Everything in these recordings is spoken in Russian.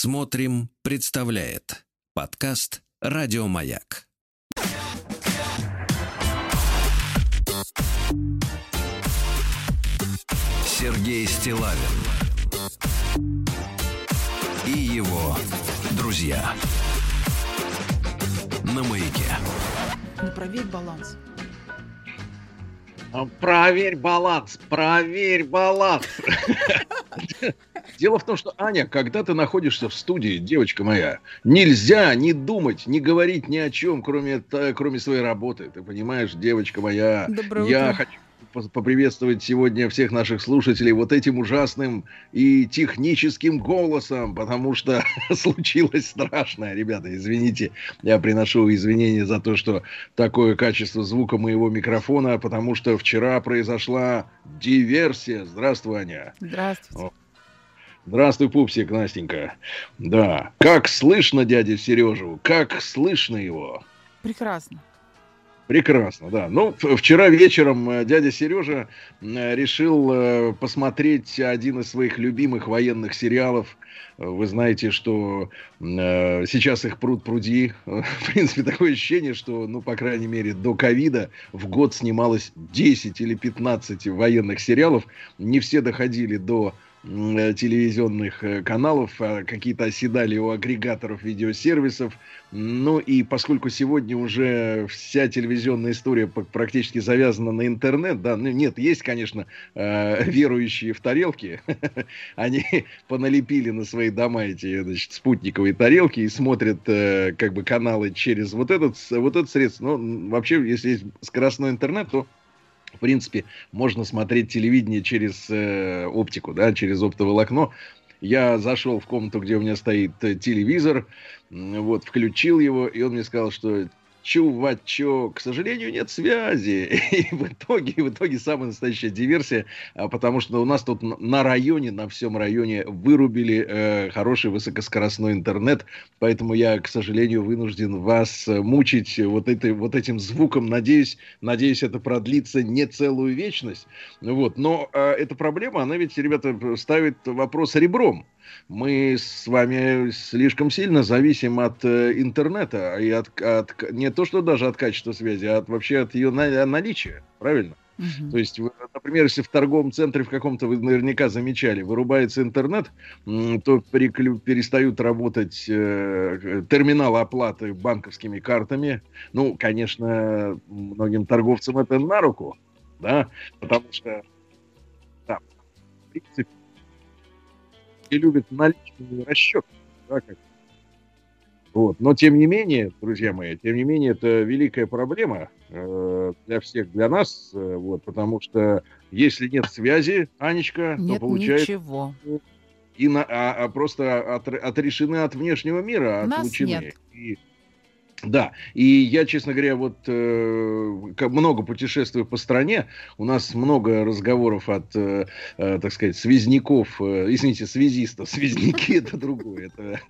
Смотрим, представляет подкаст Радиомаяк. Сергей Стилавин и его друзья на маяке. Ну, проверь баланс. А, Проверь баланс, проверь баланс. Дело в том, что, Аня, когда ты находишься в студии, девочка моя, нельзя не думать, не говорить ни о чем, кроме, кроме своей работы. Ты понимаешь, девочка моя, Доброе я утро. хочу по- поприветствовать сегодня всех наших слушателей вот этим ужасным и техническим голосом, потому что случилось страшное, ребята, извините, я приношу извинения за то, что такое качество звука моего микрофона, потому что вчера произошла диверсия. Здравствуй, Аня. Здравствуйте. Здравствуй, пупсик, Настенька. Да. Как слышно дядю Сережу? Как слышно его? Прекрасно. Прекрасно, да. Ну, вчера вечером э, дядя Сережа э, решил э, посмотреть один из своих любимых военных сериалов. Вы знаете, что сейчас их пруд пруди. В принципе, такое ощущение, что, ну, по крайней мере, до ковида в год снималось 10 или 15 военных сериалов. Не все доходили до телевизионных э, каналов, а какие-то оседали у агрегаторов видеосервисов. Ну и поскольку сегодня уже вся телевизионная история практически завязана на интернет, да, ну нет, есть, конечно, э, верующие в тарелки, они поналепили на свои дома эти, значит, спутниковые тарелки и смотрят э, как бы каналы через вот этот, вот это средство. Но м, вообще, если есть скоростной интернет, то в принципе, можно смотреть телевидение через э, оптику, да, через оптоволокно. Я зашел в комнату, где у меня стоит э, телевизор, вот, включил его, и он мне сказал, что чувачок, к сожалению, нет связи. И в итоге, в итоге самая настоящая диверсия, а, потому что у нас тут на районе, на всем районе вырубили э, хороший высокоскоростной интернет, поэтому я, к сожалению, вынужден вас э, мучить вот, этой, вот этим звуком. Надеюсь, надеюсь, это продлится не целую вечность. Вот. Но э, эта проблема, она ведь, ребята, ставит вопрос ребром. Мы с вами слишком сильно зависим от э, интернета и от, от не то что даже от качества связи, а от, вообще от ее на- наличия, правильно? Мгм. То есть, например, если в торговом центре в каком-то вы наверняка замечали, вырубается интернет, то переклю- перестают работать э, терминалы оплаты банковскими картами. Ну, конечно, многим торговцам это на руку, да, потому что, да, в принципе, и любят наличные расчеты, да, как вот. Но тем не менее, друзья мои, тем не менее, это великая проблема э, для всех, для нас, э, вот, потому что если нет связи, Анечка, то Нет получается ничего. и на, а, а просто от- отрешены от внешнего мира, Нас отлучены. нет. И- да, и я, честно говоря, вот э, много путешествую по стране, у нас много разговоров от, э, э, так сказать, связняков, э, извините, связистов, связники это другое, это,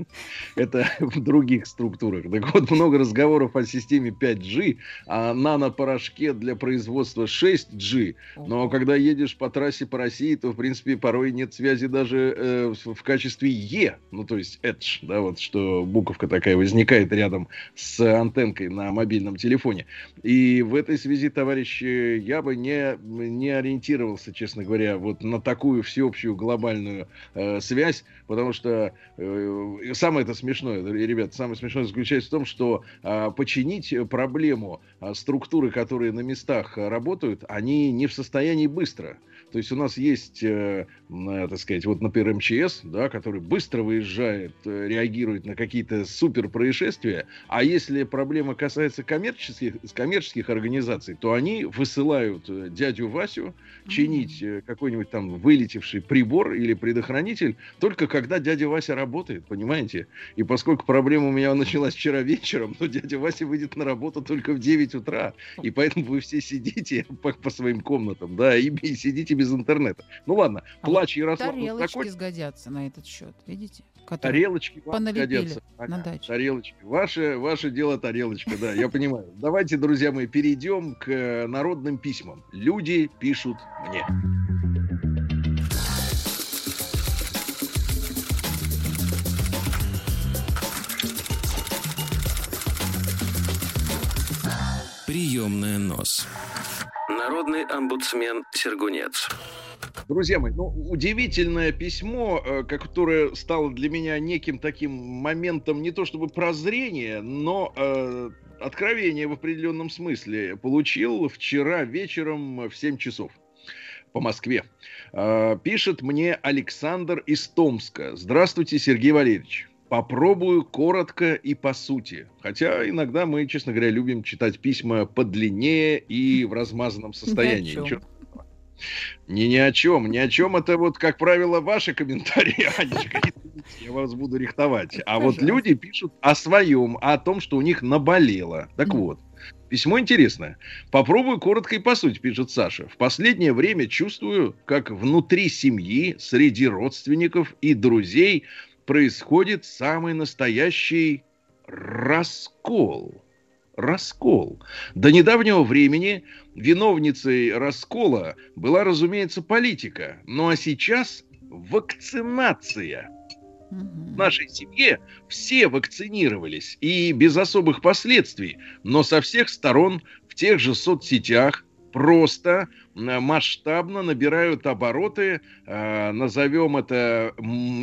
это в других структурах. Так вот, много разговоров о системе 5G, о нанопорошке для производства 6G, но когда едешь по трассе по России, то, в принципе, порой нет связи даже э, в, в качестве Е, ну, то есть Edge, да, вот что буковка такая возникает рядом с антенкой на мобильном телефоне. И в этой связи, товарищи, я бы не, не ориентировался, честно говоря, вот на такую всеобщую глобальную э, связь, потому что э, самое это смешное, ребят, самое смешное заключается в том, что а, починить проблему а, структуры, которые на местах работают, они не в состоянии быстро. То есть у нас есть, э, э, так сказать, вот, например, МЧС, да, который быстро выезжает, э, реагирует на какие-то супер происшествия, а если проблема касается коммерческих, коммерческих организаций, то они высылают э, дядю Васю чинить э, какой-нибудь там вылетевший прибор или предохранитель только когда дядя Вася работает, понимаете? И поскольку проблема у меня началась вчера вечером, то дядя Вася выйдет на работу только в 9 утра. И поэтому вы все сидите по, по своим комнатам, да, и, и сидите без интернета. Ну ладно, А плач Ярослав Тарелочки такой. сгодятся на этот счет, видите? Тарелочки вам годятся. На. Тарелочки. Ваше, ваше дело тарелочка, да, я понимаю. Давайте, друзья мои, перейдем к э, народным письмам. Люди пишут мне. Приемная нос. Народный омбудсмен Сергунец. Друзья мои, ну, удивительное письмо, э, которое стало для меня неким таким моментом не то чтобы прозрения, но э, откровение в определенном смысле получил вчера вечером в 7 часов по Москве. Э, пишет мне Александр из Томска. Здравствуйте, Сергей Валерьевич. Попробую коротко и по сути. Хотя иногда мы, честно говоря, любим читать письма подлиннее и в размазанном состоянии. Ничего ни, ни о чем, ни о чем. Это вот, как правило, ваши комментарии, Анечка. Я вас буду рихтовать. А вот люди пишут о своем, о том, что у них наболело. Так вот, письмо интересное. Попробую коротко и по сути, пишет Саша. В последнее время чувствую, как внутри семьи, среди родственников и друзей происходит самый настоящий раскол раскол. До недавнего времени виновницей раскола была, разумеется, политика. Ну а сейчас вакцинация. В нашей семье все вакцинировались и без особых последствий, но со всех сторон в тех же соцсетях просто масштабно набирают обороты, э, назовем это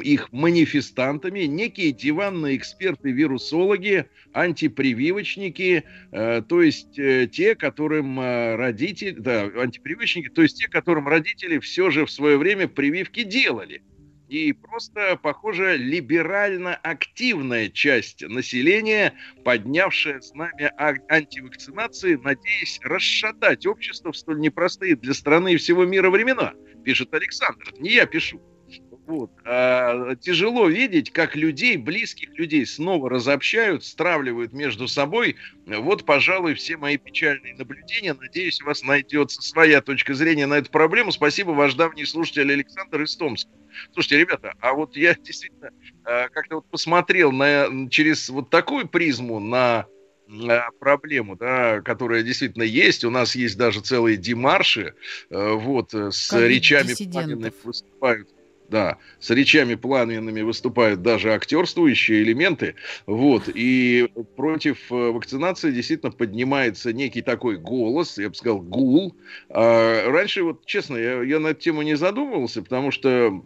их манифестантами, некие диванные эксперты-вирусологи, антипрививочники, э, то есть э, те, которым родители, да, антипрививочники, то есть те, которым родители все же в свое время прививки делали и просто, похоже, либерально-активная часть населения, поднявшая с нами антивакцинации, надеясь расшатать общество в столь непростые для страны и всего мира времена, пишет Александр. Не я пишу. Вот. А, тяжело видеть, как людей, близких людей, снова разобщают, стравливают между собой. Вот, пожалуй, все мои печальные наблюдения. Надеюсь, у вас найдется своя точка зрения на эту проблему. Спасибо, ваш давний слушатель Александр из Томска. Слушайте, ребята, а вот я действительно э, как-то вот посмотрел на, через вот такую призму на проблему, да, которая действительно есть. У нас есть даже целые демарши, э, вот, э, с речами пламенными выступают. Да, с речами пламенными выступают даже актерствующие элементы. Вот, и против вакцинации действительно поднимается некий такой голос, я бы сказал, гул. А раньше, вот честно, я, я на эту тему не задумывался, потому что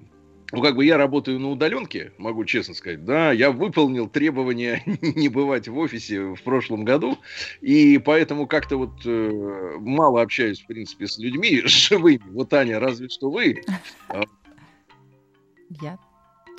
ну, как бы я работаю на удаленке, могу честно сказать, да, я выполнил требования не бывать в офисе в прошлом году, и поэтому как-то вот э, мало общаюсь, в принципе, с людьми живыми. Вот, Аня, разве что вы. Я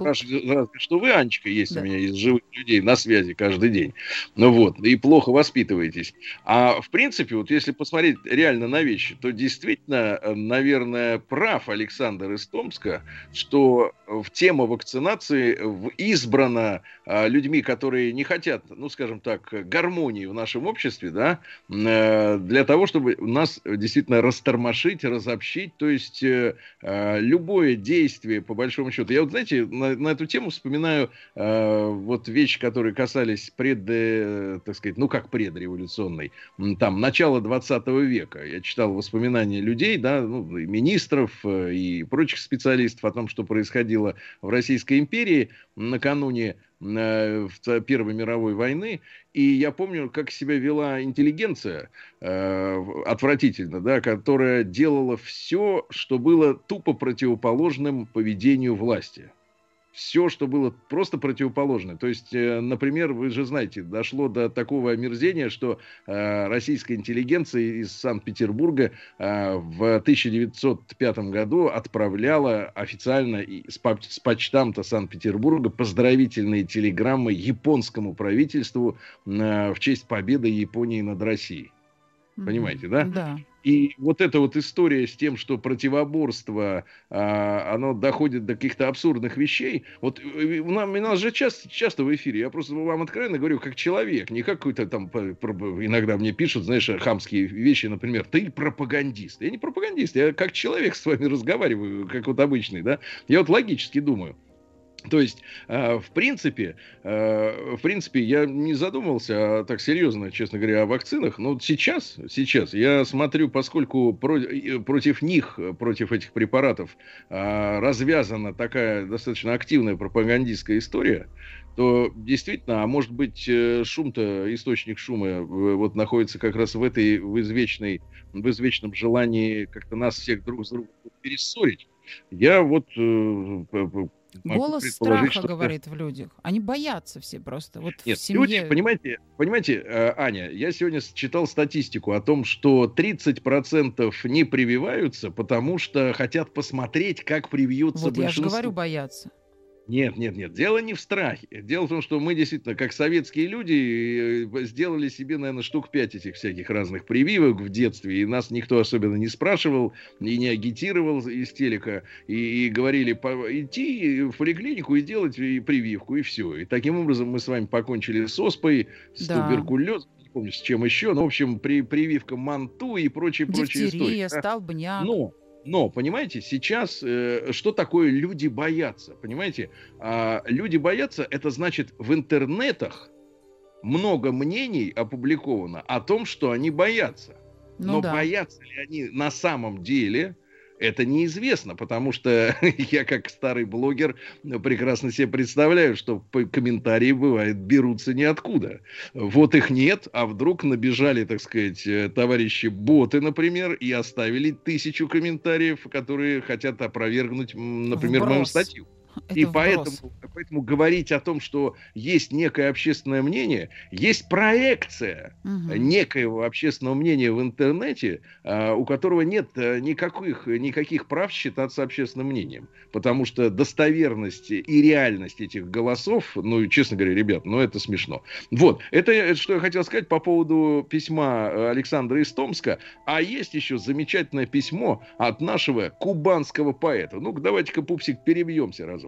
тут... что вы, Анечка, есть да. у меня из живых людей на связи каждый день. Ну вот, и плохо воспитываетесь. А в принципе, вот если посмотреть реально на вещи, то действительно, э, наверное, прав Александр из Томска, что в тема вакцинации избрана а, людьми, которые не хотят, ну, скажем так, гармонии в нашем обществе, да, э, для того, чтобы нас действительно растормошить, разобщить, то есть э, любое действие, по большому счету. Я вот, знаете, на на, эту тему вспоминаю э, вот вещи, которые касались пред, э, так сказать, ну как предреволюционной, там, начала 20 века. Я читал воспоминания людей, да, ну, министров э, и прочих специалистов о том, что происходило в Российской империи накануне э, Первой мировой войны. И я помню, как себя вела интеллигенция э, отвратительно, да, которая делала все, что было тупо противоположным поведению власти все, что было просто противоположное. То есть, э, например, вы же знаете, дошло до такого омерзения, что э, российская интеллигенция из Санкт-Петербурга э, в 1905 году отправляла официально с, с почтамта Санкт-Петербурга поздравительные телеграммы японскому правительству э, в честь победы Японии над Россией. Понимаете, да? Да. И вот эта вот история с тем, что противоборство, а, оно доходит до каких-то абсурдных вещей. Вот э, у нас, у нас же часто, часто в эфире, я просто вам откровенно говорю, как человек, не какой-то там, иногда мне пишут, знаешь, хамские вещи, например, ты пропагандист. Я не пропагандист, я как человек с вами разговариваю, как вот обычный, да. Я вот логически думаю. То есть, э, в принципе, э, в принципе, я не задумывался а так серьезно, честно говоря, о вакцинах. Но сейчас, сейчас я смотрю, поскольку против них, против этих препаратов развязана такая достаточно активная пропагандистская история, то действительно, а может быть, э, шум-то, источник шума э, вот находится как раз в этой, в извечной, в извечном желании как-то нас всех друг с другом перессорить. Я вот э, Голос страха что говорит в людях. Они боятся все просто. Вот Нет, в семье... люди, понимаете, понимаете, Аня, я сегодня читал статистику о том, что 30% не прививаются, потому что хотят посмотреть, как привьются вот большинство. я же говорю, боятся. Нет, нет, нет. Дело не в страхе. Дело в том, что мы действительно, как советские люди, э, сделали себе, наверное, штук пять этих всяких разных прививок в детстве, и нас никто особенно не спрашивал и не агитировал из телека, и, и говорили идти в поликлинику и делать и прививку, и все. И таким образом мы с вами покончили с оспой, с да. туберкулезом, помню, с чем еще, но, в общем, при прививка манту и прочие, прочие истории. Дифтерия, столбняк. Но но, понимаете, сейчас э, что такое люди боятся? Понимаете, э, люди боятся, это значит в интернетах много мнений опубликовано о том, что они боятся. Ну, Но да. боятся ли они на самом деле, это неизвестно, потому что я как старый блогер прекрасно себе представляю, что комментарии бывают берутся ниоткуда. Вот их нет, а вдруг набежали, так сказать, э, товарищи боты, например, и оставили тысячу комментариев, которые хотят опровергнуть, например, Вброс. мою статью. Это и поэтому, поэтому говорить о том, что есть некое общественное мнение, есть проекция угу. некоего общественного мнения в интернете, а, у которого нет э, никаких, никаких прав считаться общественным мнением. Потому что достоверность и реальность этих голосов, ну, честно говоря, ребят, ну, это смешно. Вот, это, это что я хотел сказать по поводу письма Александра из Томска. А есть еще замечательное письмо от нашего кубанского поэта. Ну-ка, давайте-ка, пупсик, перебьемся раз.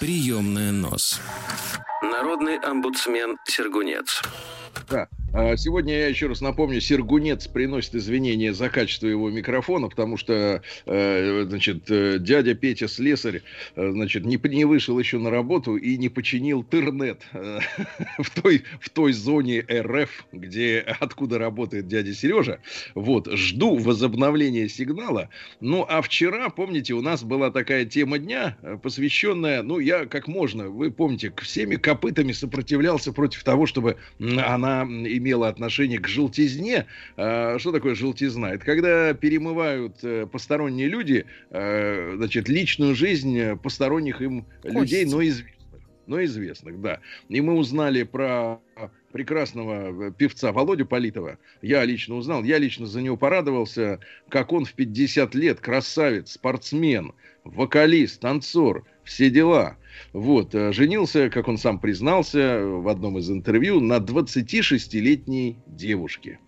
Приемная нос. Народный омбудсмен Сергунец. Да. А сегодня я еще раз напомню, Сергунец приносит извинения за качество его микрофона, потому что, э, значит, э, дядя Петя Слесарь, э, значит, не, не вышел еще на работу и не починил интернет в, той, в той зоне РФ, где, откуда работает дядя Сережа. Вот, жду возобновления сигнала. Ну, а вчера, помните, у нас была такая тема дня, посвященная, ну, я как можно, вы помните, всеми копытами сопротивлялся против того, чтобы она имела отношение к желтизне. А, что такое желтизна? Это когда перемывают э, посторонние люди, э, значит, личную жизнь посторонних им Кости. людей, но известных. Но известных, да. И мы узнали про прекрасного э, певца Володю Политова. Я лично узнал, я лично за него порадовался, как он в 50 лет красавец, спортсмен, вокалист, танцор, все дела. Вот, э, женился, как он сам признался в одном из интервью, на 26-летней девушке.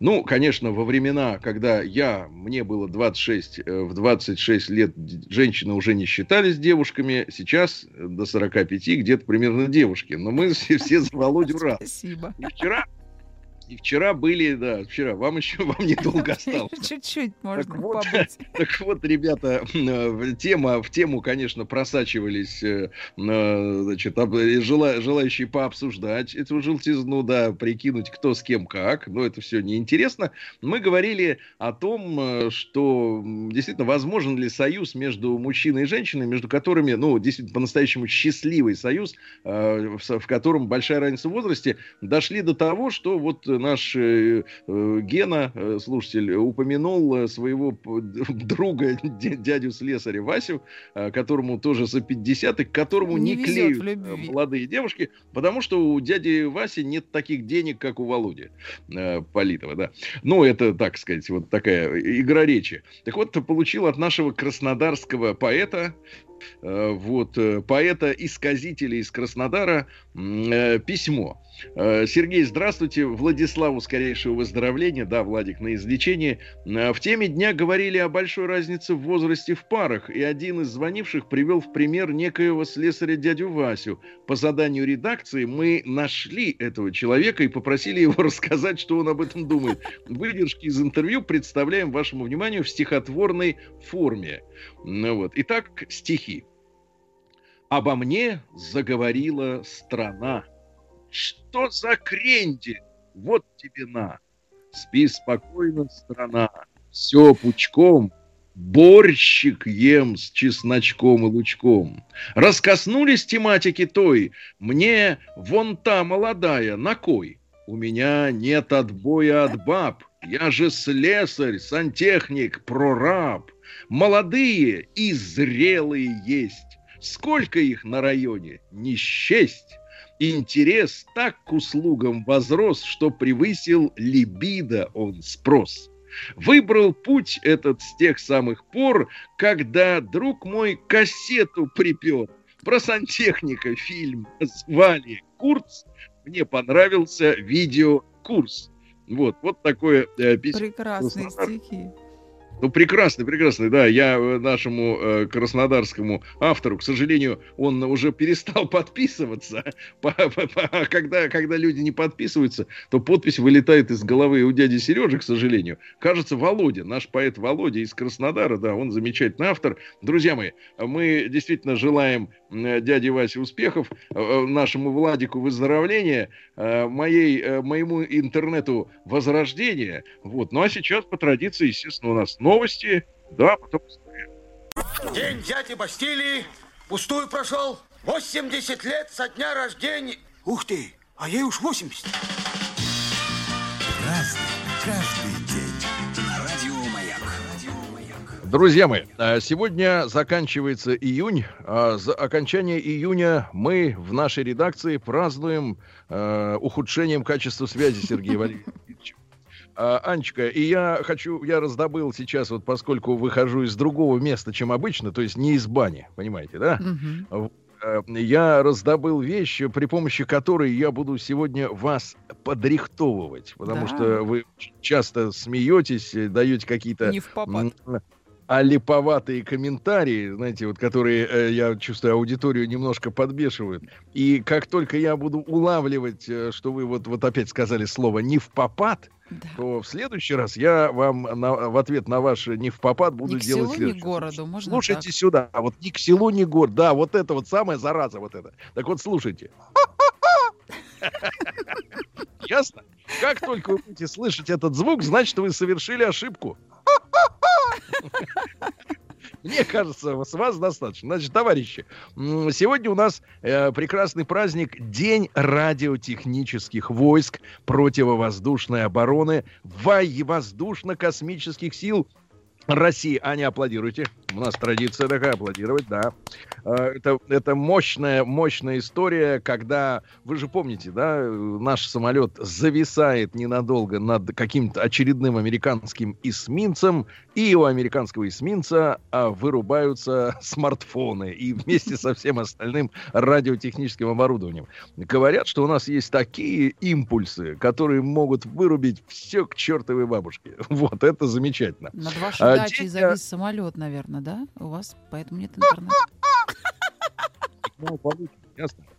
Ну, конечно, во времена, когда я, мне было 26, э, в 26 лет женщины уже не считались девушками, сейчас до 45 где-то примерно девушки. Но мы все, все за Володю рад. Спасибо. И вчера, и вчера были, да, вчера, вам еще, вам недолго осталось. Чуть-чуть можно так вот, Так вот, ребята, э, тема, в тему, конечно, просачивались, э, э, значит, желающие пообсуждать эту желтизну, да, прикинуть, кто с кем как, но это все неинтересно. Мы говорили о том, что действительно возможен ли союз между мужчиной и женщиной, между которыми, ну, действительно, по-настоящему счастливый союз, в котором большая разница в возрасте, дошли до того, что вот наш э, э, Гена, э, слушатель, упомянул своего друга, дядю слесаря Васю, которому тоже за 50, и к которому не, не клеют молодые девушки, потому что у дяди Васи нет таких денег, как у Володи Политова, да. Ну, это, так сказать, вот такая игра речи. Так вот, получил от нашего краснодарского поэта вот, поэта-исказителя из Краснодара письмо. Э, Сергей, здравствуйте. Владиславу скорейшего выздоровления. Да, Владик на излечении. Э, в теме дня говорили о большой разнице в возрасте в парах. И один из звонивших привел в пример некоего слесаря дядю Васю. По заданию редакции мы нашли этого человека и попросили его рассказать, что он об этом думает. Выдержки из интервью представляем вашему вниманию в стихотворной форме. Ну вот. Итак, стихи. «Обо мне заговорила страна». Что за кренди? Вот тебе на. Спи спокойно, страна. Все пучком. Борщик ем с чесночком и лучком. Раскоснулись тематики той. Мне вон та молодая, на кой? У меня нет отбоя от баб. Я же слесарь, сантехник, прораб. Молодые и зрелые есть. Сколько их на районе? Не счесть интерес так к услугам возрос, что превысил либидо он спрос. Выбрал путь этот с тех самых пор, когда друг мой кассету припер. Про сантехника фильм звали Курц. Мне понравился видеокурс. Вот, вот такое э, письмо. Прекрасные стихи. Ну, прекрасный, прекрасный, да. Я э, нашему э, краснодарскому автору, к сожалению, он уже перестал подписываться. Когда, когда люди не подписываются, то подпись вылетает из головы у дяди Сережи, к сожалению. Кажется, Володя, наш поэт Володя из Краснодара, да, он замечательный автор. Друзья мои, мы действительно желаем дяде Васе успехов, э, э, нашему Владику выздоровления, э, моей, моему интернету возрождения. Вот. Ну а сейчас, по традиции, естественно, у нас новости, да, потом. День дяди Бастилии пустую прошел. 80 лет со дня рождения. Ух ты, а ей уж 80. Друзья мои, а, сегодня заканчивается июнь. А за окончание июня мы в нашей редакции празднуем э, ухудшением качества связи Сергея Валерьевича. Анечка, и я хочу, я раздобыл сейчас, вот поскольку выхожу из другого места, чем обычно, то есть не из бани, понимаете, да? Угу. Я раздобыл вещь, при помощи которой я буду сегодня вас подрихтовывать, потому да. что вы часто смеетесь, даете какие-то... Не в попад а липоватые комментарии, знаете, вот которые, э, я чувствую, аудиторию немножко подбешивают. И как только я буду улавливать, э, что вы вот, вот опять сказали слово «не в попад», да. то в следующий раз я вам на, в ответ на ваш «не в попад» буду ни делать к селу, следующее. Ни городу, можно Слушайте так. сюда, а вот ни к селу, ни к городу. Да, вот это вот самая зараза вот это. Так вот, слушайте. Ясно? Как только вы будете слышать этот звук, значит, вы совершили ошибку. Мне кажется, с вас достаточно. Значит, товарищи, сегодня у нас э, прекрасный праздник День радиотехнических войск противовоздушной обороны воздушно-космических сил России. Аня, аплодируйте. У нас традиция такая, аплодировать, да. А, это, это мощная, мощная история, когда, вы же помните, да, наш самолет зависает ненадолго над каким-то очередным американским эсминцем, и у американского эсминца а, вырубаются смартфоны, и вместе со всем остальным радиотехническим оборудованием. Говорят, что у нас есть такие импульсы, которые могут вырубить все к чертовой бабушке. Вот, это замечательно. Над вашей а, дачей завис самолет, наверное, да? У вас поэтому нет интернета. Ну, ясно.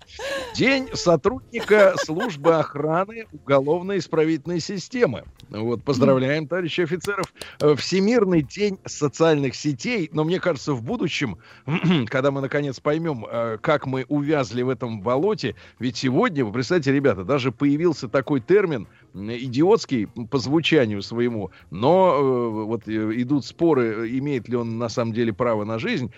День сотрудника службы охраны уголовно-исправительной системы. Вот, поздравляем, товарищи офицеров. Э, Всемирный день социальных сетей. Но мне кажется, в будущем, когда мы наконец поймем, э, как мы увязли в этом болоте, ведь сегодня, вы представляете, ребята, даже появился такой термин, идиотский по звучанию своему, но э, вот идут споры, имеет ли он на самом деле право на жизнь,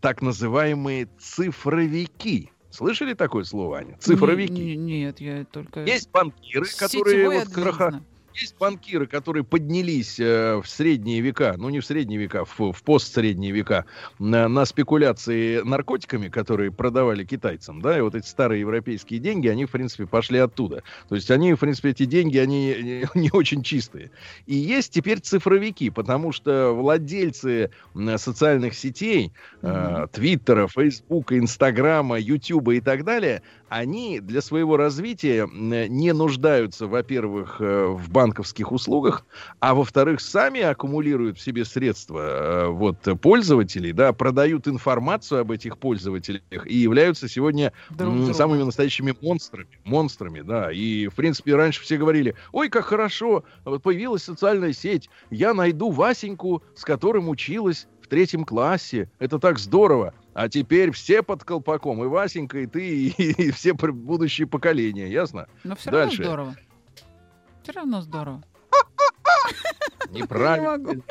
так называемые цифровики. Слышали такое слово, Аня? Цифровики. Не, не, нет, я только... Есть банкиры, которые вот краха... есть банкиры, которые поднялись э, в средние века, ну не в средние века, в, в постсредние века, на, на спекуляции наркотиками, которые продавали китайцам, да, и вот эти старые европейские деньги, они, в принципе, пошли оттуда. То есть они, в принципе, эти деньги, они не, не очень чистые. И есть теперь цифровики, потому что владельцы социальных сетей, э, Твиттера, Фейсбука, Инстаграма, Ютуба и так далее, они для своего развития не нуждаются, во-первых, э, в банковских услугах, а во-вторых, сами аккумулируют в себе средства э, вот, пользователей, да, продают информацию об этих пользователях и являются сегодня Друг самыми настоящими монстрами, монстрами, да, и, в принципе, раньше все говорили, ой, как хорошо, вот появилась социальная сеть, я найду Васеньку, с которым училась в третьем классе, это так здорово. А теперь все под колпаком. И Васенька, и ты, и, и все будущие поколения. Ясно? Но все Дальше. равно здорово. Все равно здорово. Неправильно.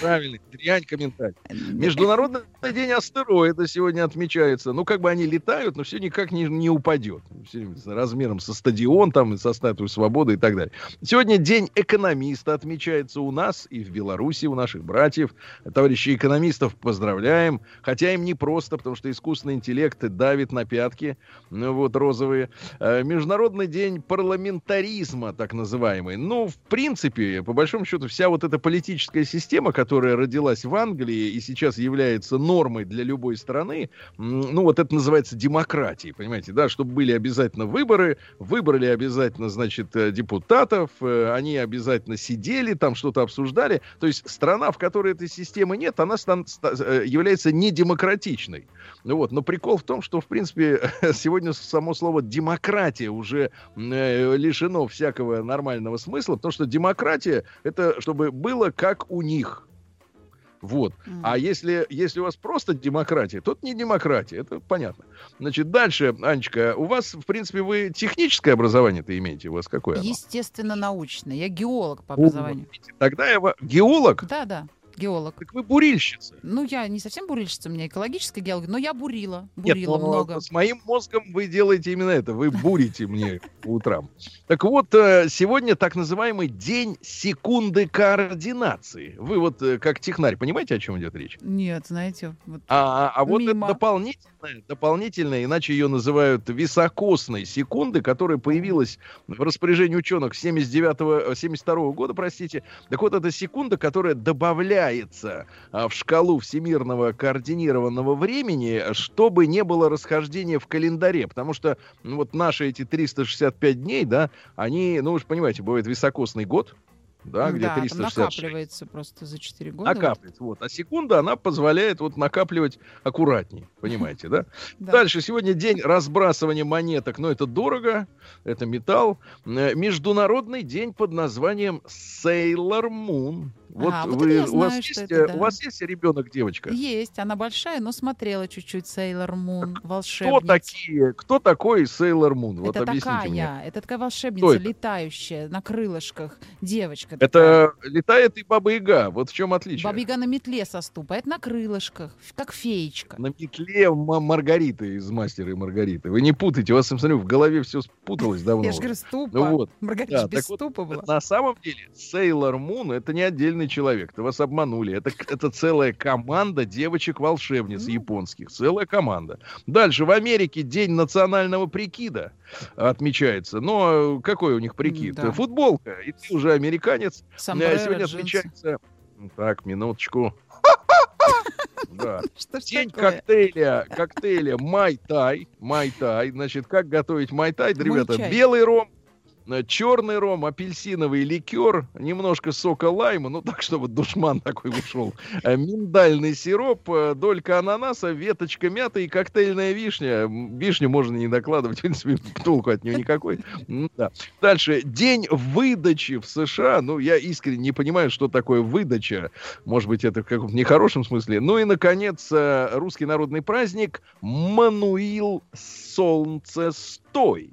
Правильно, дрянь комментарий. Международный день астероида сегодня отмечается. Ну, как бы они летают, но все никак не, не упадет. Все размером со стадион, там, со статуей свободы и так далее. Сегодня день экономиста отмечается у нас и в Беларуси, у наших братьев. Товарищи экономистов поздравляем. Хотя им не просто, потому что искусственный интеллект давит на пятки. Ну, вот розовые. Э, Международный день парламентаризма, так называемый. Ну, в принципе, по большому счету, вся вот эта политическая система, система, которая родилась в Англии и сейчас является нормой для любой страны, ну вот это называется демократией, понимаете, да, чтобы были обязательно выборы, выбрали обязательно, значит, э, депутатов, э, они обязательно сидели, там что-то обсуждали, то есть страна, в которой этой системы нет, она э, является недемократичной. Ну вот, но прикол в том, что, в принципе, сегодня само слово демократия уже лишено всякого нормального смысла, потому что демократия это чтобы было как у них. Вот. Mm. А если, если у вас просто демократия, то это не демократия, это понятно. Значит, дальше, Анечка, у вас, в принципе, вы техническое образование-то имеете? У вас какое? Естественно, научное. Я геолог по образованию. Тогда я... Геолог? Да, да геолог. Так вы бурильщица. Ну, я не совсем бурильщица, у меня экологическая геология, но я бурила. Бурила Нет, много. С моим мозгом вы делаете именно это. Вы бурите мне по утрам. Так вот, э, сегодня так называемый день секунды координации. Вы вот э, как технарь понимаете, о чем идет речь? Нет, знаете. Вот а, а вот это дополнительное, дополнительное, иначе ее называют високосной секунды, которая появилась в распоряжении ученых 79 72 года, простите. Так вот, это секунда, которая добавляет вписывается а, в шкалу всемирного координированного времени, чтобы не было расхождения в календаре, потому что ну, вот наши эти 365 дней, да, они, ну вы же понимаете, бывает високосный год, да, где да, 366. накапливается просто за 4 года. Накапливается, вот. А секунда, она позволяет вот накапливать аккуратнее, понимаете, да? Дальше, сегодня день разбрасывания монеток, но это дорого, это металл. Э, международный день под названием Sailor Moon. Вот, а, вот вы, у, знаю, вас есть, это, да. у вас есть ребенок, девочка? Есть, она большая, но смотрела чуть-чуть Sailor Moon, волшебница. Кто такие? Кто такой Sailor Moon? Вот это такая, мне. это такая волшебница, летающая на крылышках, девочка. Это такая. летает и Баба Яга. Вот в чем отличие? Баба Яга на метле соступает, на крылышках, как феечка. На метле Маргарита из Мастера и Маргариты. Вы не путайте, у вас, смотрю, в голове все спуталось давно. Я же говорю, ступа. Ну, вот. Маргарита да, без ступа вот, была. На самом деле Sailor Moon это не отдельный человек, то вас обманули. Это, это целая команда девочек-волшебниц японских. Целая команда. Дальше в Америке День национального прикида отмечается. Но какой у них прикид? Да. Футболка. И ты уже американец. Сомбреро, Сегодня джинсы. отмечается... Так, минуточку. Да. День коктейля, коктейля Май-Тай. Май-Тай. Значит, как готовить Май-Тай, ребята? Белый ром, Э, черный ром, апельсиновый ликер, немножко сока лайма, ну так, чтобы душман такой ушел, э, миндальный сироп, э, долька ананаса, веточка мяты и коктейльная вишня. Вишню можно не докладывать, в принципе, толку от нее никакой. Да. Дальше. День выдачи в США. Ну, я искренне не понимаю, что такое выдача. Может быть, это в каком-то нехорошем смысле. Ну и, наконец, русский народный праздник Мануил Солнцестой.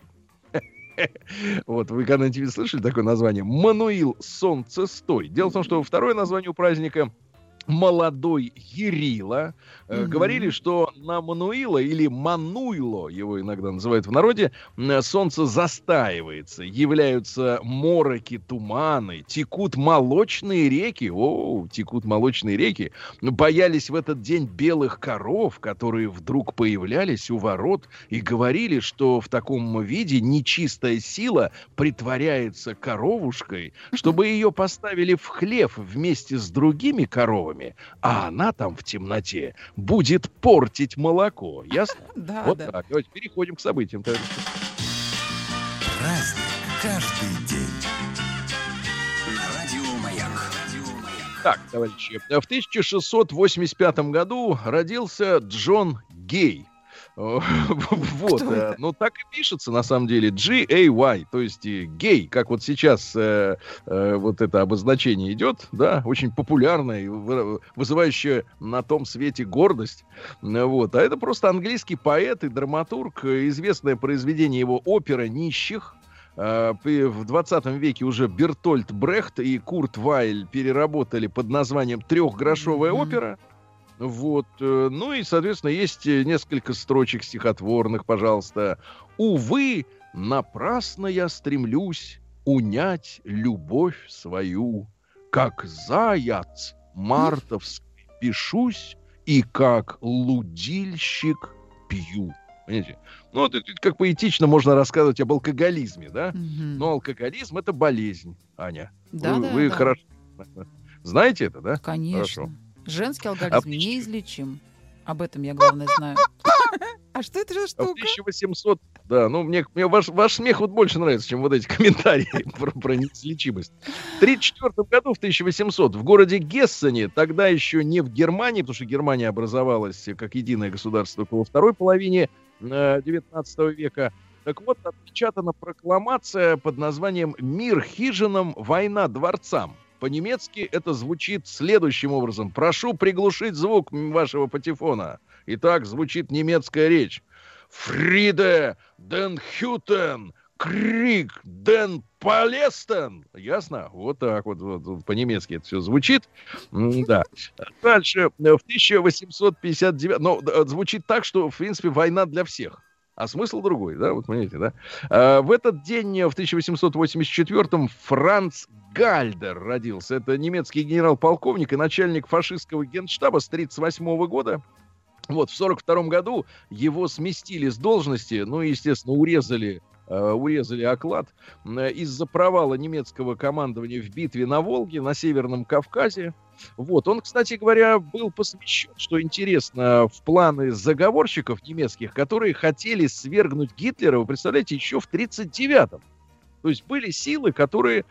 Вот, вы когда-нибудь слышали такое название? Мануил Солнцестой. Дело в том, что второе название у праздника молодой Ерила. Угу. Говорили, что на Мануила или Мануило, его иногда называют в народе, солнце застаивается, являются мороки, туманы, текут молочные реки. О, текут молочные реки. Боялись в этот день белых коров, которые вдруг появлялись у ворот и говорили, что в таком виде нечистая сила притворяется коровушкой, чтобы ее поставили в хлев вместе с другими коровами коровами, а она там в темноте будет портить молоко. Ясно? Да, вот да. так. Давайте переходим к событиям. Праздник каждый день. Так, товарищи, в 1685 году родился Джон Гей. Вот, э, ну так и пишется на самом деле G-A-Y, то есть гей, как вот сейчас э, э, вот это обозначение идет, да, очень популярное, вызывающее на том свете гордость, вот, а это просто английский поэт и драматург, известное произведение его опера «Нищих», в 20 веке уже Бертольд Брехт и Курт Вайль переработали под названием «Трехгрошовая mm-hmm. опера». Вот. Э, ну и, соответственно, есть э, несколько строчек стихотворных, пожалуйста. «Увы, напрасно я стремлюсь унять любовь свою, как заяц мартовский пишусь и как лудильщик пью». Понимаете? Ну, вот это, как поэтично можно рассказывать об алкоголизме, да? Угу. Но алкоголизм это болезнь, Аня. Да, вы, да, вы да. хорошо знаете это, да? Конечно. Хорошо. Женский алкоголизм а неизлечим. Об этом я, главное, знаю. А что это за А в штука? 1800, да, ну мне, мне ваш, ваш смех вот больше нравится, чем вот эти комментарии про, про неизлечимость. В 1934 году, в 1800, в городе Гессене, тогда еще не в Германии, потому что Германия образовалась как единое государство только во второй половине э, 19 века, так вот, отпечатана прокламация под названием «Мир хижинам, война дворцам». По-немецки это звучит следующим образом. Прошу приглушить звук вашего патефона. Итак, звучит немецкая речь. Фриде ден Хютен, Крик ден Палестен. Ясно? Вот так вот, вот, по-немецки это все звучит. Да. Дальше, в 1859... Но звучит так, что, в принципе, война для всех. А смысл другой, да, вот понимаете, да? А, в этот день, в 1884-м, Франц Гальдер родился. Это немецкий генерал-полковник и начальник фашистского генштаба с 1938 года. Вот, в 1942 году его сместили с должности, ну, естественно, урезали урезали оклад из-за провала немецкого командования в битве на Волге, на Северном Кавказе. Вот, он, кстати говоря, был посвящен, что интересно, в планы заговорщиков немецких, которые хотели свергнуть Гитлера, вы представляете, еще в 1939-м. То есть были силы, которые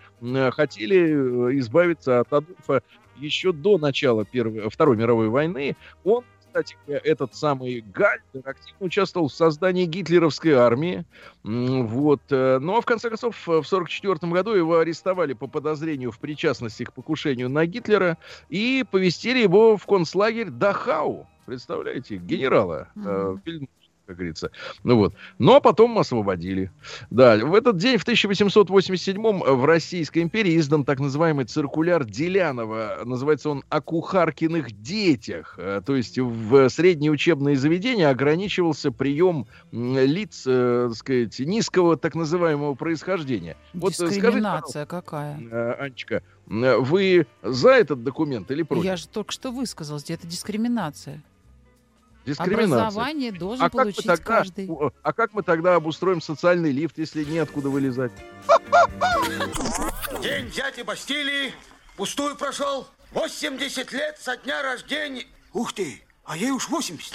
хотели избавиться от Адольфа еще до начала Первой, Второй мировой войны. Он кстати, этот самый Гальдер активно участвовал в создании гитлеровской армии. Вот. Ну, а в конце концов, в 1944 году его арестовали по подозрению в причастности к покушению на Гитлера и повестили его в концлагерь Дахау. Представляете, генерала. Mm-hmm как говорится. Ну вот. Но потом освободили. Да, в этот день, в 1887-м, в Российской империи издан так называемый циркуляр Делянова. Называется он «О кухаркиных детях». То есть в средние учебные заведения ограничивался прием лиц, э, так сказать, низкого так называемого происхождения. Дискриминация вот, какая? Анечка, вы за этот документ или против? Я же только что высказалась, это дискриминация. Дискриминация. Образование должен а получить как тогда, каждый. А как мы тогда обустроим социальный лифт, если неоткуда вылезать? День дяди Бастилии пустую прошел. 80 лет со дня рождения. Ух ты, а ей уж 80.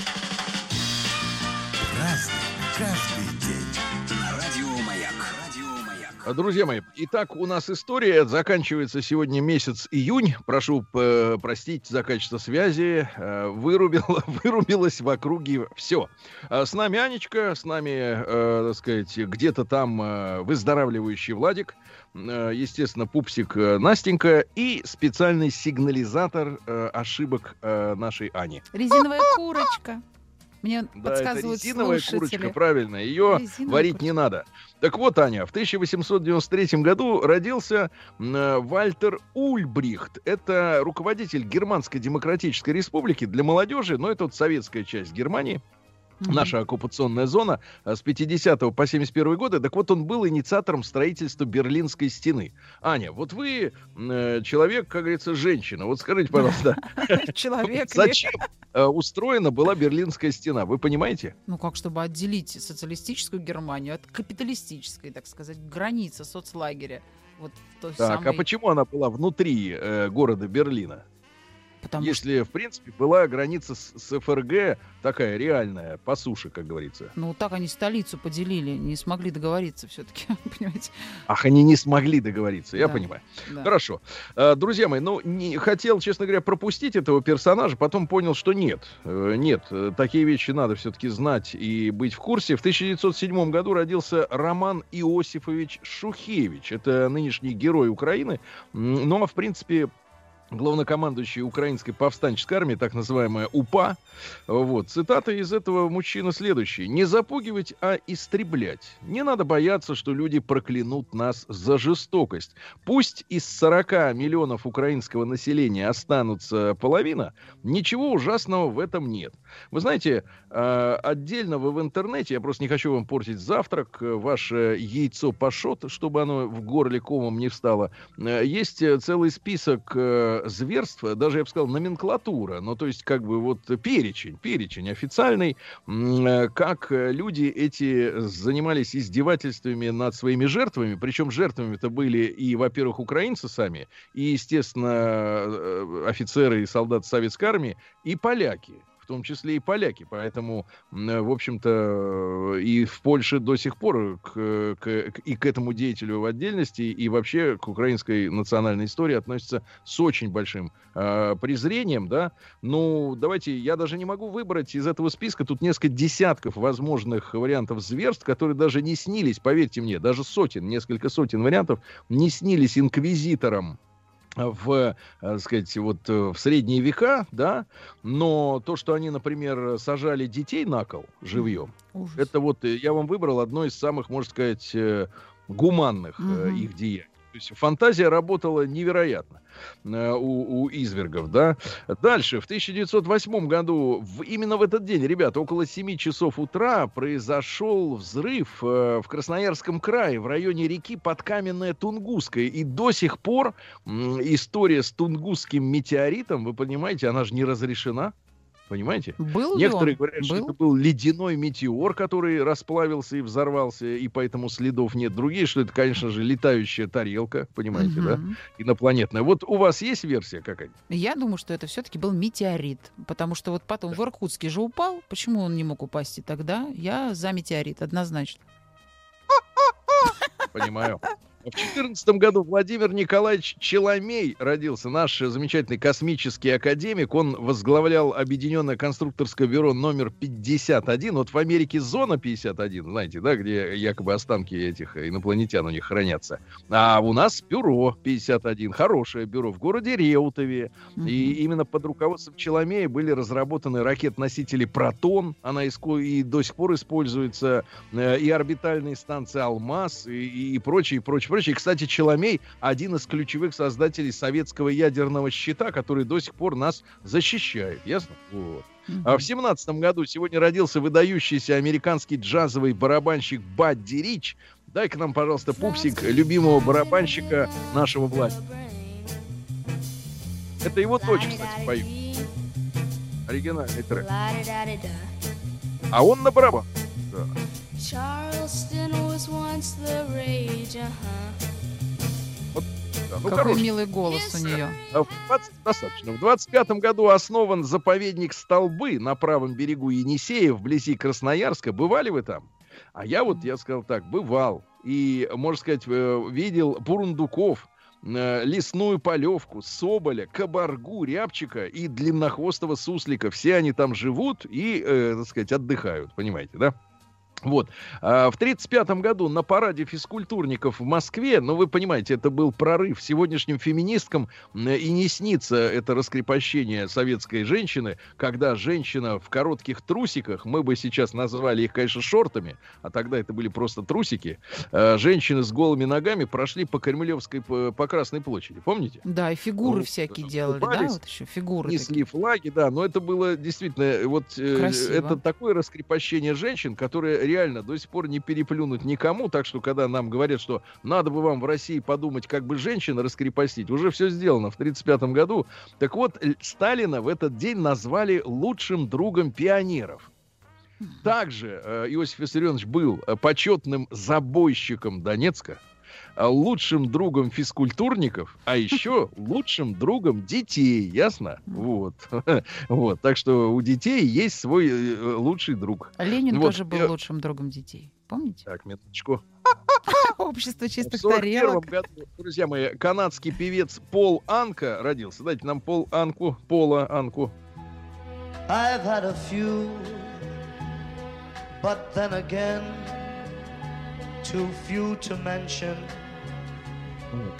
Друзья мои, итак, у нас история. Заканчивается сегодня месяц июнь. Прошу э, простить за качество связи. Э, вырубило, вырубилось в округе все. А с нами Анечка, с нами, э, так сказать, где-то там э, выздоравливающий Владик. Э, естественно, пупсик э, Настенька и специальный сигнализатор э, ошибок э, нашей Ани. Резиновая курочка. Мне Да, это подсказывают резиновая слушатели. курочка, правильно. Ее Резиновая варить курочка. не надо. Так вот, Аня, в 1893 году родился Вальтер Ульбрихт. Это руководитель Германской Демократической Республики для молодежи, но это вот советская часть Германии. Наша оккупационная зона а, с 50 по 71 годы. Так вот, он был инициатором строительства Берлинской стены. Аня, вот вы э, человек, как говорится, женщина. Вот скажите, пожалуйста, Человек. зачем э, устроена была Берлинская стена? Вы понимаете? Ну, как чтобы отделить социалистическую Германию от капиталистической, так сказать, границы соцлагеря. Вот той Так, самой, а почему она была внутри э, города Берлина? Потому Если, в принципе, была граница с, с ФРГ такая реальная, по суше, как говорится. ну, так они столицу поделили, не смогли договориться все-таки, понимаете? Ах, они не смогли договориться, я Да. понимаю. Да. Хорошо. Э, Друзья мои, ну, не, хотел, честно говоря, пропустить этого персонажа, потом понял, что нет. Э, Нет, э, такие вещи надо все-таки знать и быть в курсе. В 1907 году родился Роман Иосифович Шухевич. Это нынешний герой Украины. Ну, а в принципе, главнокомандующий украинской повстанческой армии, так называемая УПА. Вот. Цитата из этого мужчины следующая. «Не запугивать, а истреблять. Не надо бояться, что люди проклянут нас за жестокость. Пусть из 40 миллионов украинского населения останутся половина, ничего ужасного в этом нет. Вы знаете, э, отдельно вы в интернете, я просто не хочу вам портить завтрак, э, ваше яйцо пашот, чтобы оно в горле комом не встало. Э, Есть э, целый список э, даже, я бы сказал, номенклатура, ну, то есть, как бы, вот перечень, перечень официальный, э, как э, люди эти занимались издевательствами над своими жертвами, причем жертвами это были и, во-первых, украинцы сами, и, естественно, э, офицеры и солдаты советской армии, и поляки том числе и поляки. Поэтому, э, в общем-то, э, и в Польше до сих пор к, к- к- и к этому деятелю в отдельности, и вообще к украинской национальной истории относятся с очень большим э, презрением, да. Ну, давайте, я даже не могу выбрать из этого списка, тут несколько десятков возможных вариантов зверств, которые даже не снились, поверьте мне, даже сотен, несколько сотен вариантов не снились инквизиторам в, э, так сказать, вот э, в средние века, да, но то, что они, например, сажали детей на кол живьем, Ужас. это вот э, я вам выбрал одно из самых, можно сказать, э, гуманных э, Мгм. их деяний. То есть фантазия работала невероятно э, у, у извергов, да. Дальше, в 1908 году, в, именно в этот день, ребята, около 7 часов утра произошел взрыв э, в Красноярском крае, в районе реки Подкаменная Тунгусская. И до сих пор м, история с Тунгусским метеоритом, вы понимаете, она же не разрешена. Понимаете? Был Некоторые он? говорят, что Был? это был ледяной метеор, который расплавился и взорвался, и поэтому следов нет. Другие, что это, конечно же, летающая тарелка, понимаете, да, Мгм. инопланетная. Вот у вас есть версия какая-нибудь? Я думаю, что это все-таки был метеорит, потому что вот потом в Иркутске же упал. Почему он не мог упасть и тогда? Я за метеорит, однозначно. Понимаю. В 2014 году Владимир Николаевич Челомей родился, наш замечательный космический академик. Он возглавлял Объединенное конструкторское бюро номер 51. Вот в Америке зона 51, знаете, да, где якобы останки этих инопланетян у них хранятся. А у нас бюро 51, хорошее бюро в городе Реутове. И именно под руководством Челомея были разработаны ракет-носители «Протон», она и до сих пор используется, э, и орбитальные станции «Алмаз», и, и прочее, и прочее, прочее. И, кстати, Челомей — один из ключевых создателей советского ядерного щита, который до сих пор нас защищает, ясно? Вот. А в семнадцатом году сегодня родился выдающийся американский джазовый барабанщик Бадди Рич. Дай-ка нам, пожалуйста, пупсик любимого барабанщика нашего власти. Это его дочь, кстати, поет. Оригинальный трек. А он на барабан. Да. Charleston was once the rage, uh-huh. Да, ну, Какой хороший. милый голос у нее. В 20 достаточно. В 25 году основан заповедник Столбы на правом берегу Енисея, вблизи Красноярска. Бывали вы там? А я вот, я сказал так, бывал. И, можно сказать, э, видел бурундуков, э, лесную полевку, соболя, кабаргу, рябчика и длиннохвостого суслика. Все они там живут и, э, так сказать, отдыхают, понимаете, да? Вот. А в 1935 году на параде физкультурников в Москве, ну, вы понимаете, это был прорыв сегодняшним феминисткам, и не снится это раскрепощение советской женщины, когда женщина в коротких трусиках, мы бы сейчас назвали их, конечно, шортами, а тогда это были просто трусики, э, женщины с голыми ногами прошли по Кремлевской, по, Красной площади, помните? Да, и фигуры Ну, всякие делали, да, вот еще фигуры несли флаги, да, но это было действительно э, вот э, Красиво. это такое раскрепощение женщин, которое реально до сих пор не переплюнуть никому, так что когда нам говорят, что надо бы вам в России подумать, как бы женщин раскрепостить, уже все сделано в 1935 году. Так вот, Сталина в этот день назвали лучшим другом пионеров. Также э, Иосиф Виссарионович был э, почетным забойщиком Донецка, лучшим другом физкультурников, а еще лучшим другом детей, ясно? Вот. Вот. Так что у детей есть свой э, лучший друг. Ленин Вот, тоже был э, лучшим другом детей. Помните? Так, минуточку. Общество чистых 41 тарелок. году, друзья мои, канадский певец Пол Анка родился. Дайте нам Пол Анку, Пола Анку. I've had a few, but then again, too few to mention.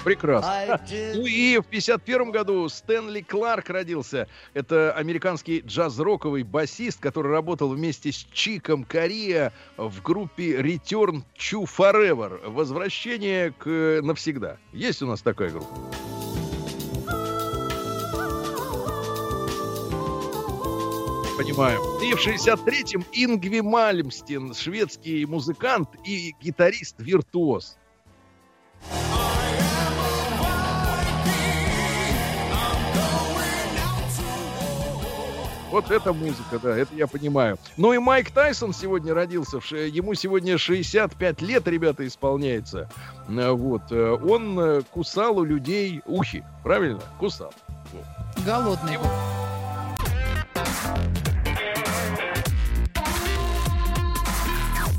Прекрасно. Ну и в 51 году Стэнли Кларк родился. Это американский джаз-роковый басист, который работал вместе с Чиком Корея в группе Return to Forever. Возвращение к э, навсегда. Есть у нас такая группа? Понимаю. И в 63-м Ингви Мальмстин, шведский музыкант и гитарист-виртуоз. Вот это музыка, да, это я понимаю. Ну и Майк Тайсон сегодня родился, ему сегодня 65 лет, ребята, исполняется. Э, Вот, э, он э, кусал у людей ухи, правильно? Кусал. Голодный. был.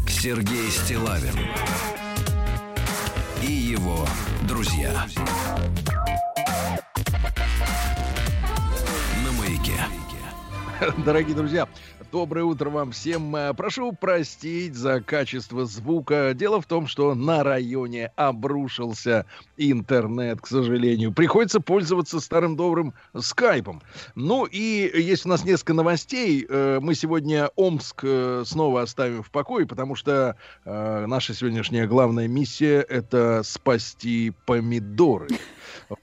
Сергей Стилавин и его друзья. Дорогие друзья, доброе утро вам всем. Э, Прошу простить за качество звука. Дело в том, что на районе обрушился интернет, к сожалению. Приходится пользоваться старым добрым скайпом. Ну и есть у нас несколько новостей. Э, Мы сегодня Омск э, снова оставим в покое, потому что наша сегодняшняя главная миссия это спасти помидоры.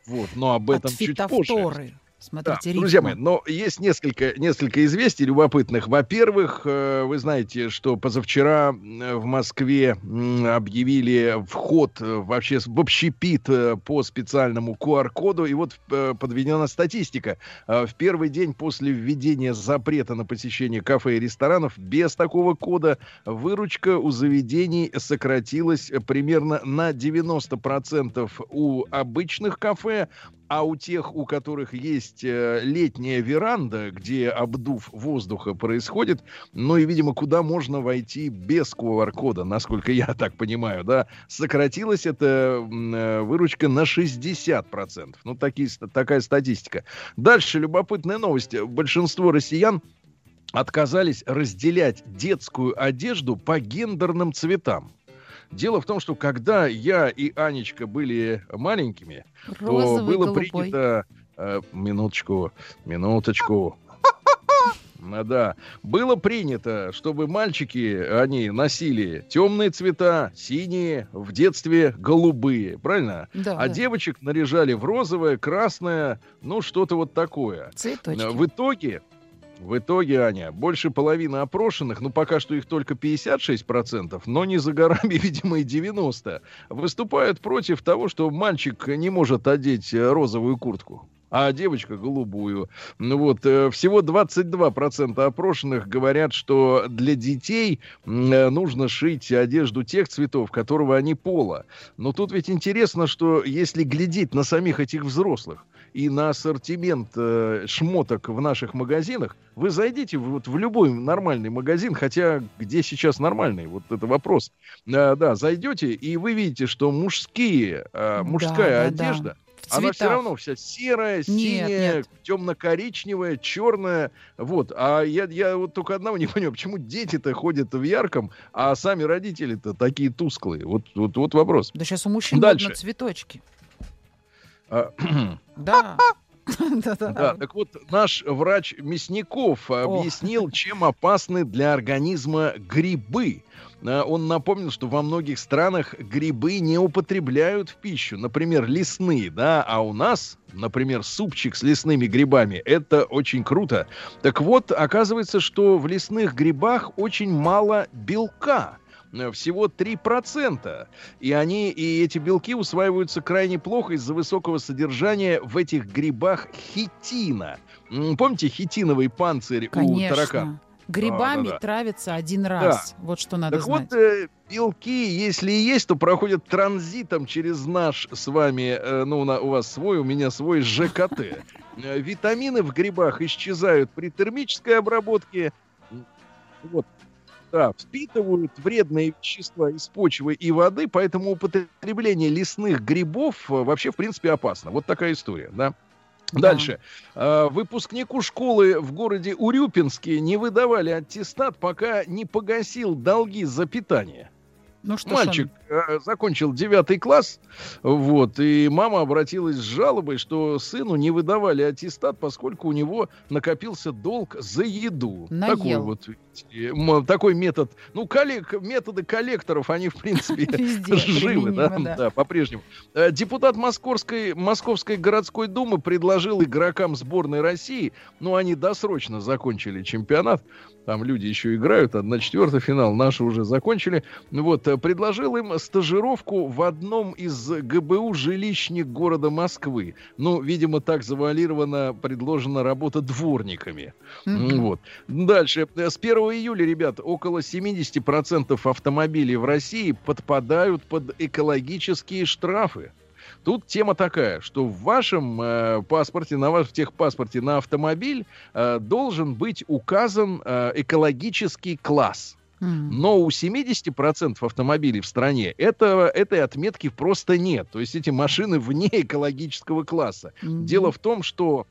Вот, но об этом От чуть позже. Фитофторы. Да, Смотрите, друзья мои, но есть несколько, несколько известий любопытных. Во-первых, э, вы знаете, что позавчера в Москве объявили вход э, вообще в общепит э, по специальному QR-коду. И вот подведена статистика. В первый день после введения запрета на посещение кафе и ресторанов без такого кода выручка у заведений сократилась примерно на 90% у обычных кафе, а у тех, у которых есть э, летняя веранда, где обдув воздуха происходит, ну и, видимо, куда можно войти без QR-кода, насколько я так понимаю, да, сократилась эта э, выручка на 60%. Ну, такие, такая статистика. Дальше любопытная новость. Большинство россиян отказались разделять детскую одежду по гендерным цветам. Дело в том, что когда я и Анечка были маленькими, то Розовый, было голубой. принято... э, минуточку, минуточку. Да, было принято, чтобы мальчики, они носили темные цвета, синие, в детстве голубые, правильно? Да, а да. девочек наряжали в розовое, красное, ну что-то вот такое. Цветочки. В итоге, в итоге, Аня, больше половины опрошенных, ну пока что их только 56%, но не за горами, видимо, и 90%, выступают против того, что мальчик не может одеть э, розовую куртку. А девочка голубую. Ну вот, э, всего 22% опрошенных говорят, что для детей э, нужно шить одежду тех цветов, которого они пола. Но тут ведь интересно, что если глядеть на самих этих взрослых и на ассортимент э, шмоток в наших магазинах, вы зайдите вот в любой нормальный магазин, хотя где сейчас нормальный, вот это вопрос. Э, да, зайдете, и вы видите, что мужские, э, Да, мужская да, да. одежда, В Она все равно вся серая, синяя, темно-коричневая, черная. Вот. А я, я вот только одного не понимаю, почему дети-то ходят в ярком, а сами родители-то такие тусклые. Вот, вот, вот вопрос. Да сейчас у мужчин Дальше. модно цветочки. Да. Да, так вот, наш врач Мясников объяснил, чем опасны для организма грибы. А, Он напомнил, что во многих странах грибы не употребляют в пищу, например, лесные, да, а у нас, например, супчик с лесными грибами, это очень круто. Так вот, оказывается, что в лесных грибах очень мало белка. Э, Всего 3%. И они, и эти белки усваиваются крайне плохо из-за высокого содержания в этих грибах хитина. Помните хитиновый панцирь у таракана? Конечно. Грибами Да, да, да. травится один раз. Вот что надо Так знать. вот, э, белки, если и есть, то проходят транзитом через наш с вами, э, ну, на- у вас свой, у меня свой ЖКТ. Э, Витамины в грибах исчезают при термической обработке. Вот. Да, впитывают вредные вещества из почвы и воды, поэтому употребление лесных грибов э, вообще, в принципе, опасно. Вот такая история, да. Да. Дальше. Э, Выпускнику школы в городе Урюпинске не выдавали аттестат, пока не погасил долги за питание. Ну что Мальчик э, закончил девятый класс, вот, и мама обратилась с жалобой, что сыну не выдавали аттестат, поскольку у него накопился долг за еду. Наел. Такой вот, такой метод. Ну, коллег, методы коллекторов, они, в принципе, Везде живы, да, да. да, по-прежнему. Э, Депутат Московской, Московской городской думы предложил игрокам сборной России, ну, они досрочно закончили чемпионат, там люди еще играют, а на четвертый финал наши уже закончили. Вот, э, предложил им стажировку в одном из ГБУ жилищник города Москвы. Ну, видимо, так завуалирована предложена работа дворниками. М, Вот. Дальше. С 1 июля, ребят, около 70% автомобилей в России подпадают под экологические штрафы. Тут тема такая, что в вашем э, паспорте, на вашем техпаспорте на автомобиль э, должен быть указан э, экологический класс. Но у 70% автомобилей в стране этого, этой отметки просто нет. То есть эти машины вне экологического класса. Мгм. Дело в том, что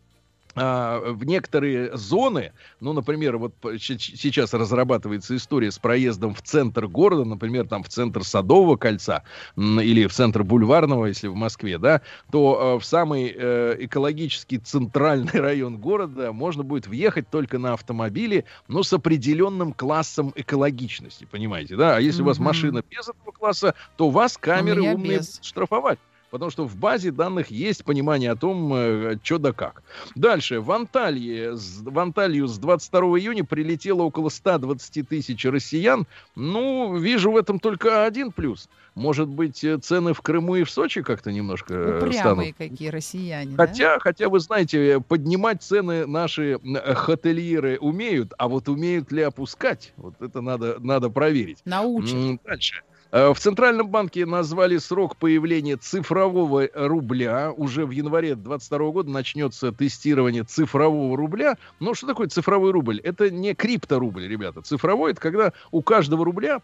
в некоторые зоны, ну, например, вот сейчас разрабатывается история с проездом в центр города, например, там в центр Садового кольца или в центр Бульварного, если в Москве, да, то э, в самый э, экологически центральный район города можно будет въехать только на автомобиле, но с определенным классом экологичности, понимаете, да? А если у вас машина без этого класса, то вас камеры меня умные без. штрафовать. Потому что в базе данных есть понимание о том, что да как. Дальше. В, Анталье, с- в Анталию с 22 июня прилетело около 120 тысяч россиян. Ну, вижу в этом только один плюс. Может быть, э, цены в Крыму и в Сочи как-то немножко э, станут Упрямые какие россияне, да? Хотя, хотя вы знаете, поднимать цены наши э, хотельеры умеют, а вот умеют ли опускать, вот это надо, надо проверить. Научат. Дальше. Э, В Центральном банке назвали срок появления цифрового рубля. Уже в январе 2022 года начнется тестирование цифрового рубля. Но что такое цифровой рубль? Это не крипторубль, ребята. Цифровой — это когда у каждого рубля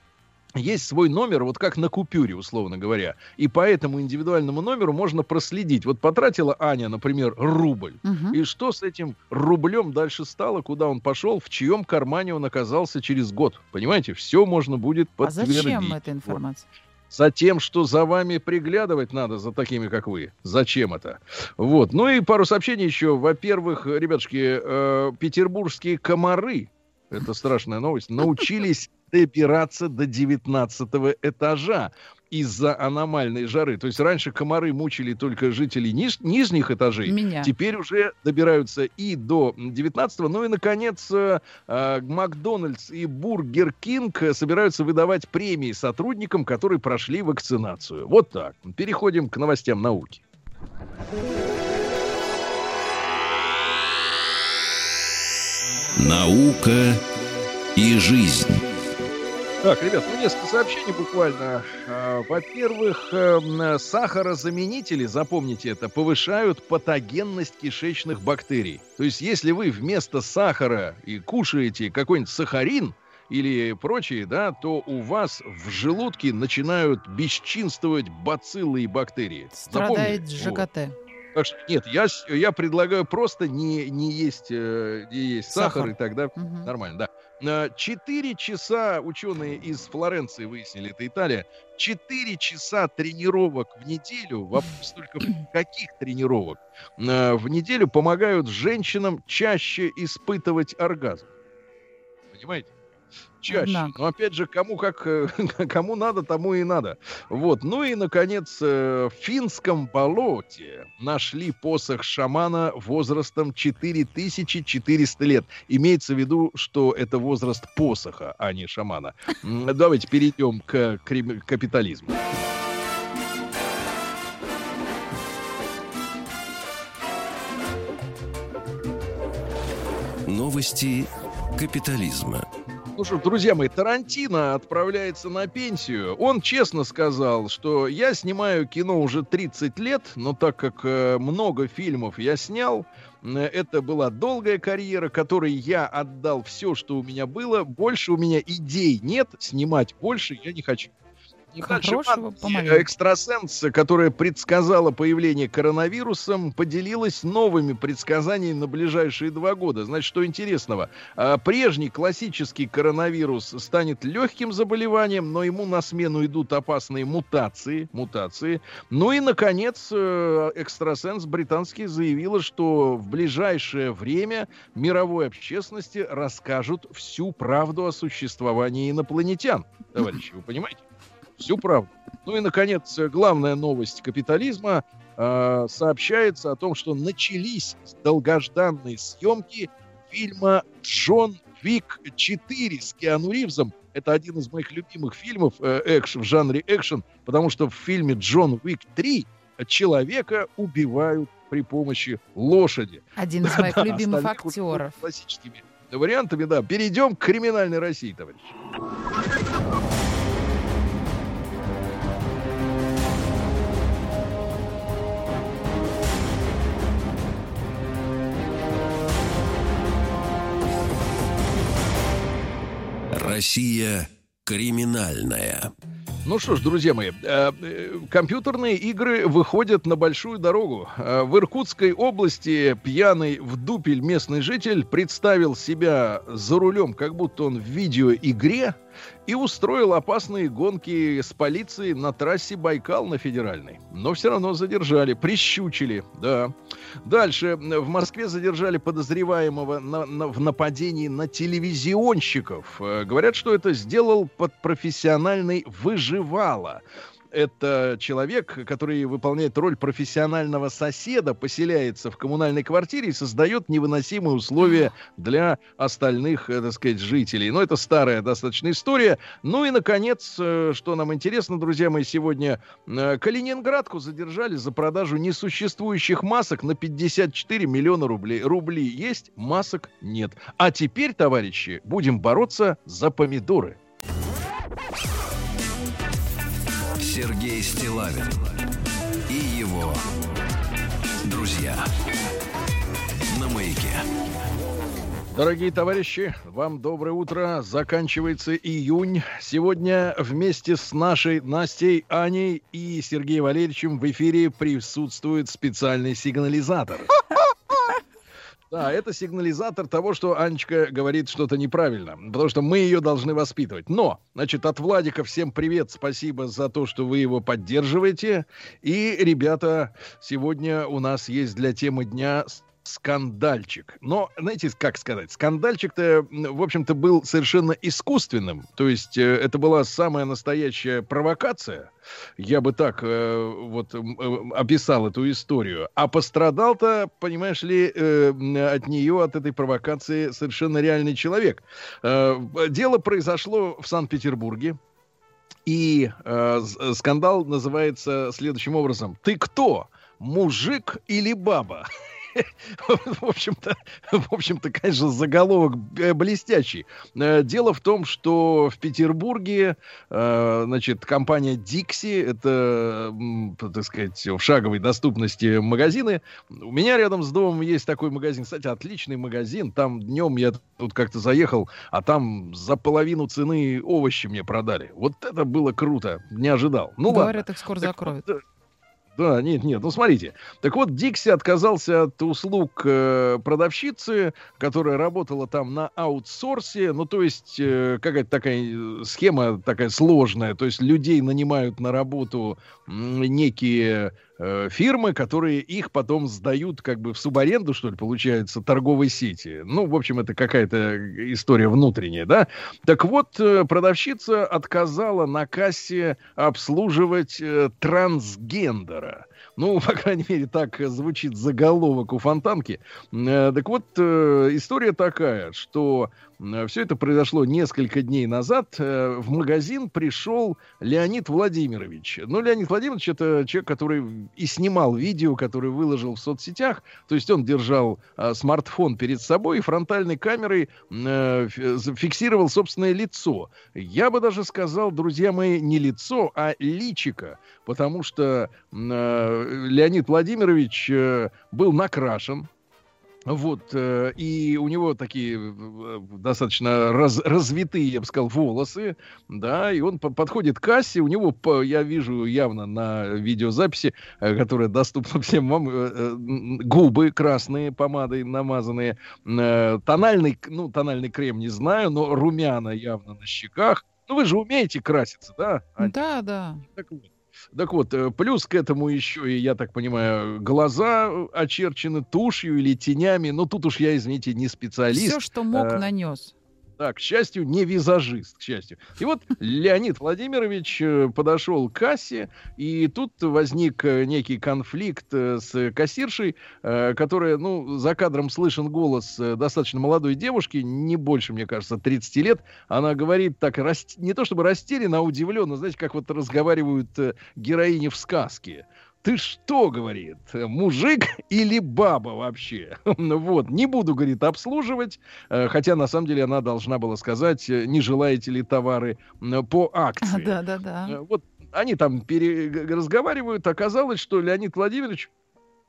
есть свой номер, вот как на купюре, условно говоря. И по этому индивидуальному номеру можно проследить. Вот потратила Аня, например, рубль. Мгм. И что с этим рублем дальше стало, куда он пошел, в чьем кармане он оказался через год. Понимаете, все можно будет А подтвердить. зачем эта Вот. информация? За тем, что за вами приглядывать надо, за такими, как вы. Зачем это? Вот. Ну и пару сообщений еще. Во-первых, ребятушки, э, петербургские комары, это страшная новость, научились добираться до 19 этажа из-за аномальной жары. То есть раньше комары мучили только жителей ниж- нижних этажей. Меня. Теперь уже добираются и до 19-го. Ну и, наконец, э, э, Макдональдс и Бургер Кинг собираются выдавать премии сотрудникам, которые прошли вакцинацию. Вот так. Переходим к новостям науки. Наука и жизнь. Так, ребят, ну несколько сообщений буквально. А, Во-первых, эм, сахарозаменители, запомните это, повышают патогенность кишечных бактерий. То есть, если вы вместо сахара и кушаете какой-нибудь сахарин или прочие, да, то у вас в желудке начинают бесчинствовать бациллы и бактерии. Страдает Запомнили? Вот. ЖКТ. Так что, нет, я, я предлагаю просто не, не есть, э, не есть сахар, Сахар. и тогда Мгм. нормально, да. Э, Четыре часа ученые из Флоренции выяснили, это Италия, четыре часа тренировок в неделю, вопрос только каких тренировок, э, в неделю помогают женщинам чаще испытывать оргазм. Понимаете? Чаще. Однако. Но опять же, кому как, э, кому надо, тому и надо. Вот. Ну и, наконец, э, в финском болоте нашли посох шамана возрастом 4400 лет. Имеется в виду, что это возраст посоха, а не шамана. Давайте перейдем к капитализму. Новости капитализма. Ну что, друзья мои, Тарантино отправляется на пенсию. Он честно сказал, что я снимаю кино уже 30 лет, но так как э, много фильмов я снял, э, это была долгая карьера, которой я отдал все, что у меня было. Больше у меня идей нет, снимать больше я не хочу. И Хорошего помаленьку. экстрасенс, которая предсказала появление коронавирусом, поделилась новыми предсказаниями на ближайшие два года. Значит, что интересного? А, Прежний классический коронавирус станет легким заболеванием, но ему на смену идут опасные мутации. мутации. Ну и, наконец, э, экстрасенс британский заявила, что в ближайшее время мировой общественности расскажут всю правду о существовании инопланетян. Товарищи, вы понимаете? Всю правду. Ну и, наконец, главная новость капитализма. э, сообщается о том, что начались долгожданные съемки фильма «Джон Вик 4» с Киану Ривзом. Это один из моих любимых фильмов э, экш, в жанре экшен, потому что в фильме «Джон Вик 3» человека убивают при помощи лошади. Один из моих Да, любимых актеров. Классическими вариантами, да. Перейдем к криминальной России, товарищи. Россия криминальная. Ну что ж, друзья мои, э, э, компьютерные игры выходят на большую дорогу. Э, В Иркутской области пьяный в дупель местный житель представил себя за рулем, как будто он в видеоигре, и устроил опасные гонки с полицией на трассе Байкал на федеральной. Но все равно задержали, прищучили, да. Дальше в Москве задержали подозреваемого на- на- в нападении на телевизионщиков. Э, Говорят, что это сделал под профессиональный выживало. Это человек, который выполняет роль профессионального соседа, поселяется в коммунальной квартире и создает невыносимые условия для остальных, э, так сказать, жителей. Но это старая достаточно история. Ну и, наконец, э, что нам интересно, друзья мои, сегодня э, Калининградку задержали за продажу несуществующих масок на 54 миллиона рублей. Рубли есть, масок нет. А теперь, товарищи, будем бороться за помидоры. Сергей Стилавин и его друзья на маяке. Дорогие товарищи, вам доброе утро. Заканчивается июнь. Сегодня вместе с нашей Настей, Аней и Сергеем Валерьевичем в эфире присутствует специальный сигнализатор. Да, это сигнализатор того, что Анечка говорит что-то неправильно, потому что мы ее должны воспитывать. Но, значит, от Владика всем привет, спасибо за то, что вы его поддерживаете. И, ребята, сегодня у нас есть для темы дня скандальчик. Но, знаете, как сказать, скандальчик-то, в общем-то, был совершенно искусственным. То есть э, это была самая настоящая провокация. Я бы так э, вот э, описал эту историю. А пострадал-то, понимаешь ли, э, от нее, от этой провокации совершенно реальный человек. Э, дело произошло в Санкт-Петербурге. И э, с- скандал называется следующим образом. Ты кто? Мужик или баба? В общем-то, в общем-то, конечно, заголовок э, блестящий. Э, Дело в том, что в Петербурге, э, значит, компания Dixie, это, так сказать, в шаговой доступности магазины. У меня рядом с домом есть такой магазин, кстати, отличный магазин. Там днем я тут как-то заехал, а там за половину цены овощи мне продали. Вот это было круто, не ожидал. Ну Говорят, ладно. их скоро Так закроют. Да, нет, нет, ну смотрите. Так вот, Дикси отказался от услуг э, продавщицы, которая работала там на аутсорсе. Ну, то есть, э, какая-то такая э, схема такая сложная. То есть, людей нанимают на работу некие э, фирмы, которые их потом сдают как бы в субаренду, что ли, получается, торговой сети. Ну, в общем, это какая-то история внутренняя, да? Так вот, э, продавщица отказала на кассе обслуживать э, трансгендера. Ну, по крайней мере, так звучит заголовок у Фонтанки. Э, так вот, история такая, что все это произошло несколько дней назад. Э, в магазин пришел Леонид Владимирович. Ну, Леонид Владимирович это человек, который и снимал видео, который выложил в соцсетях. То есть он держал а, смартфон перед собой и фронтальной камерой а, фиксировал собственное лицо. Я бы даже сказал, друзья мои, не лицо, а личика. Потому что а, Леонид Владимирович был накрашен, вот, э, и у него такие э, достаточно раз, развитые, я бы сказал, волосы, да, и он по подходит к кассе, у него, по, я вижу явно на видеозаписи, э, которая доступна всем вам, губы красные помадой намазанные, тональный, ну, тональный крем не знаю, но румяна явно на щеках. Ну, вы же умеете краситься, да? Ань? Да, да. Так вот. Так вот, э, плюс к этому еще, и я так понимаю, глаза очерчены тушью или тенями. Но тут уж я, извините, не специалист. Все, что мог, Э, нанес. Да, к счастью, не визажист, к счастью. И вот Леонид Владимирович э, подошел к кассе, и тут возник э, некий конфликт э, с кассиршей, которая, ну, за кадром слышен голос достаточно молодой девушки, не больше, мне кажется, 30 лет. Она говорит так, не то чтобы растерянно, а удивленно, знаете, как вот разговаривают героини в сказке. Ты что, говорит, мужик или баба вообще? Ну Вот, не буду, говорит, обслуживать, э, хотя на самом деле она должна была сказать, э, не желаете ли товары м, по акции. Да, да, да. Э, Вот они там пере- разговаривают, оказалось, что Леонид Владимирович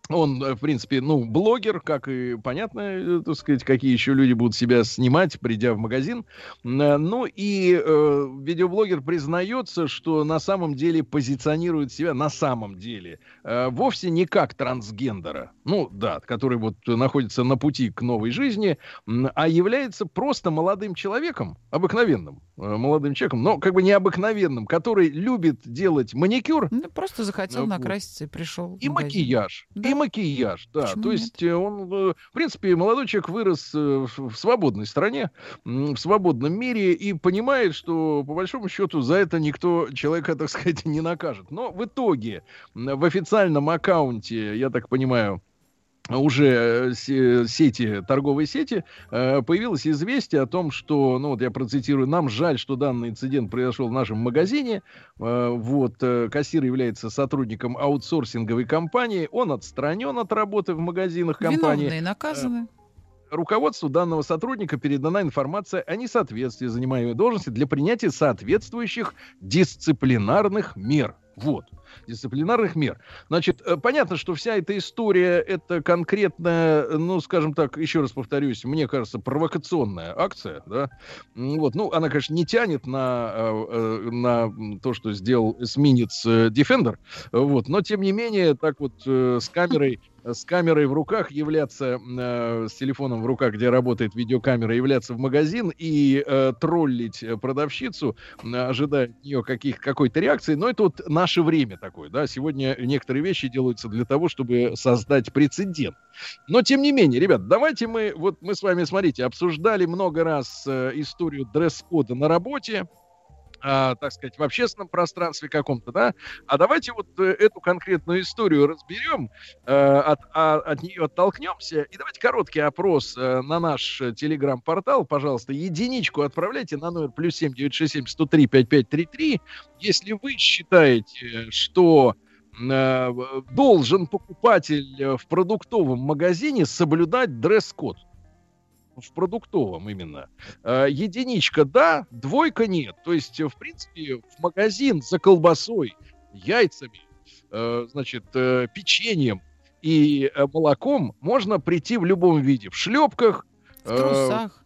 он, э, в принципе, ну, блогер, как и понятно, э, так сказать, какие еще люди будут себя снимать, придя в магазин. Э, Ну и э, видеоблогер признается, что на самом деле позиционирует себя на самом деле э, вовсе не как трансгендера, ну да, который вот находится на пути к новой жизни, а является просто молодым человеком, обыкновенным э, молодым человеком, но как бы необыкновенным, который любит делать маникюр Ну, просто захотел накраситься и пришел. и магазин. макияж. Да. И макияж, да. Почему То есть э, он, э, в принципе, молодой человек вырос э, в свободной стране, в свободном мире и понимает, что по большому счету за это никто человека, так сказать, не накажет. Но в итоге в официальном аккаунте, я так понимаю, уже э, се- сети, торговые сети, э, появилось известие о том, что, ну вот я процитирую, нам жаль, что данный инцидент произошел в нашем магазине. Э, Вот, э, кассир является сотрудником аутсорсинговой компании, он отстранен от работы в магазинах компании. Виновные наказаны. Руководству данного сотрудника передана информация о несоответствии занимаемой должности для принятия соответствующих дисциплинарных мер. Вот, дисциплинарных мер. Значит, э, понятно, что вся эта история это конкретная, ну, скажем так, еще раз повторюсь, мне кажется, провокационная акция, да. Вот, ну, она, конечно, не тянет на, э, э, на то, что сделал эсминец э, Defender, вот, но тем не менее, так вот э, с камерой с камерой в руках являться, э, с телефоном в руках, где работает видеокамера, являться в магазин и э, троллить э, продавщицу, э, ожидая от нее каких, какой-то реакции. Но это вот наше время такое, да. Сегодня некоторые вещи делаются для того, чтобы создать прецедент. Но тем не менее, ребят, давайте мы, вот мы с вами, смотрите, обсуждали много раз э, историю дресс-кода на работе, а, так сказать, в общественном пространстве каком-то, да, а давайте вот э, эту конкретную историю разберем, э, от, а- от нее оттолкнемся, и давайте короткий опрос э, на наш телеграм-портал, пожалуйста, единичку отправляйте на номер плюс семь девять шесть семь сто три пять пять три три, если вы считаете, что должен покупатель в продуктовом магазине соблюдать дресс-код. В продуктовом именно. Э, единичка да, двойка нет. То есть, э, в принципе, в магазин за колбасой, яйцами, э, значит, печеньем и молоком можно прийти в любом виде. В шлепках, В трусах.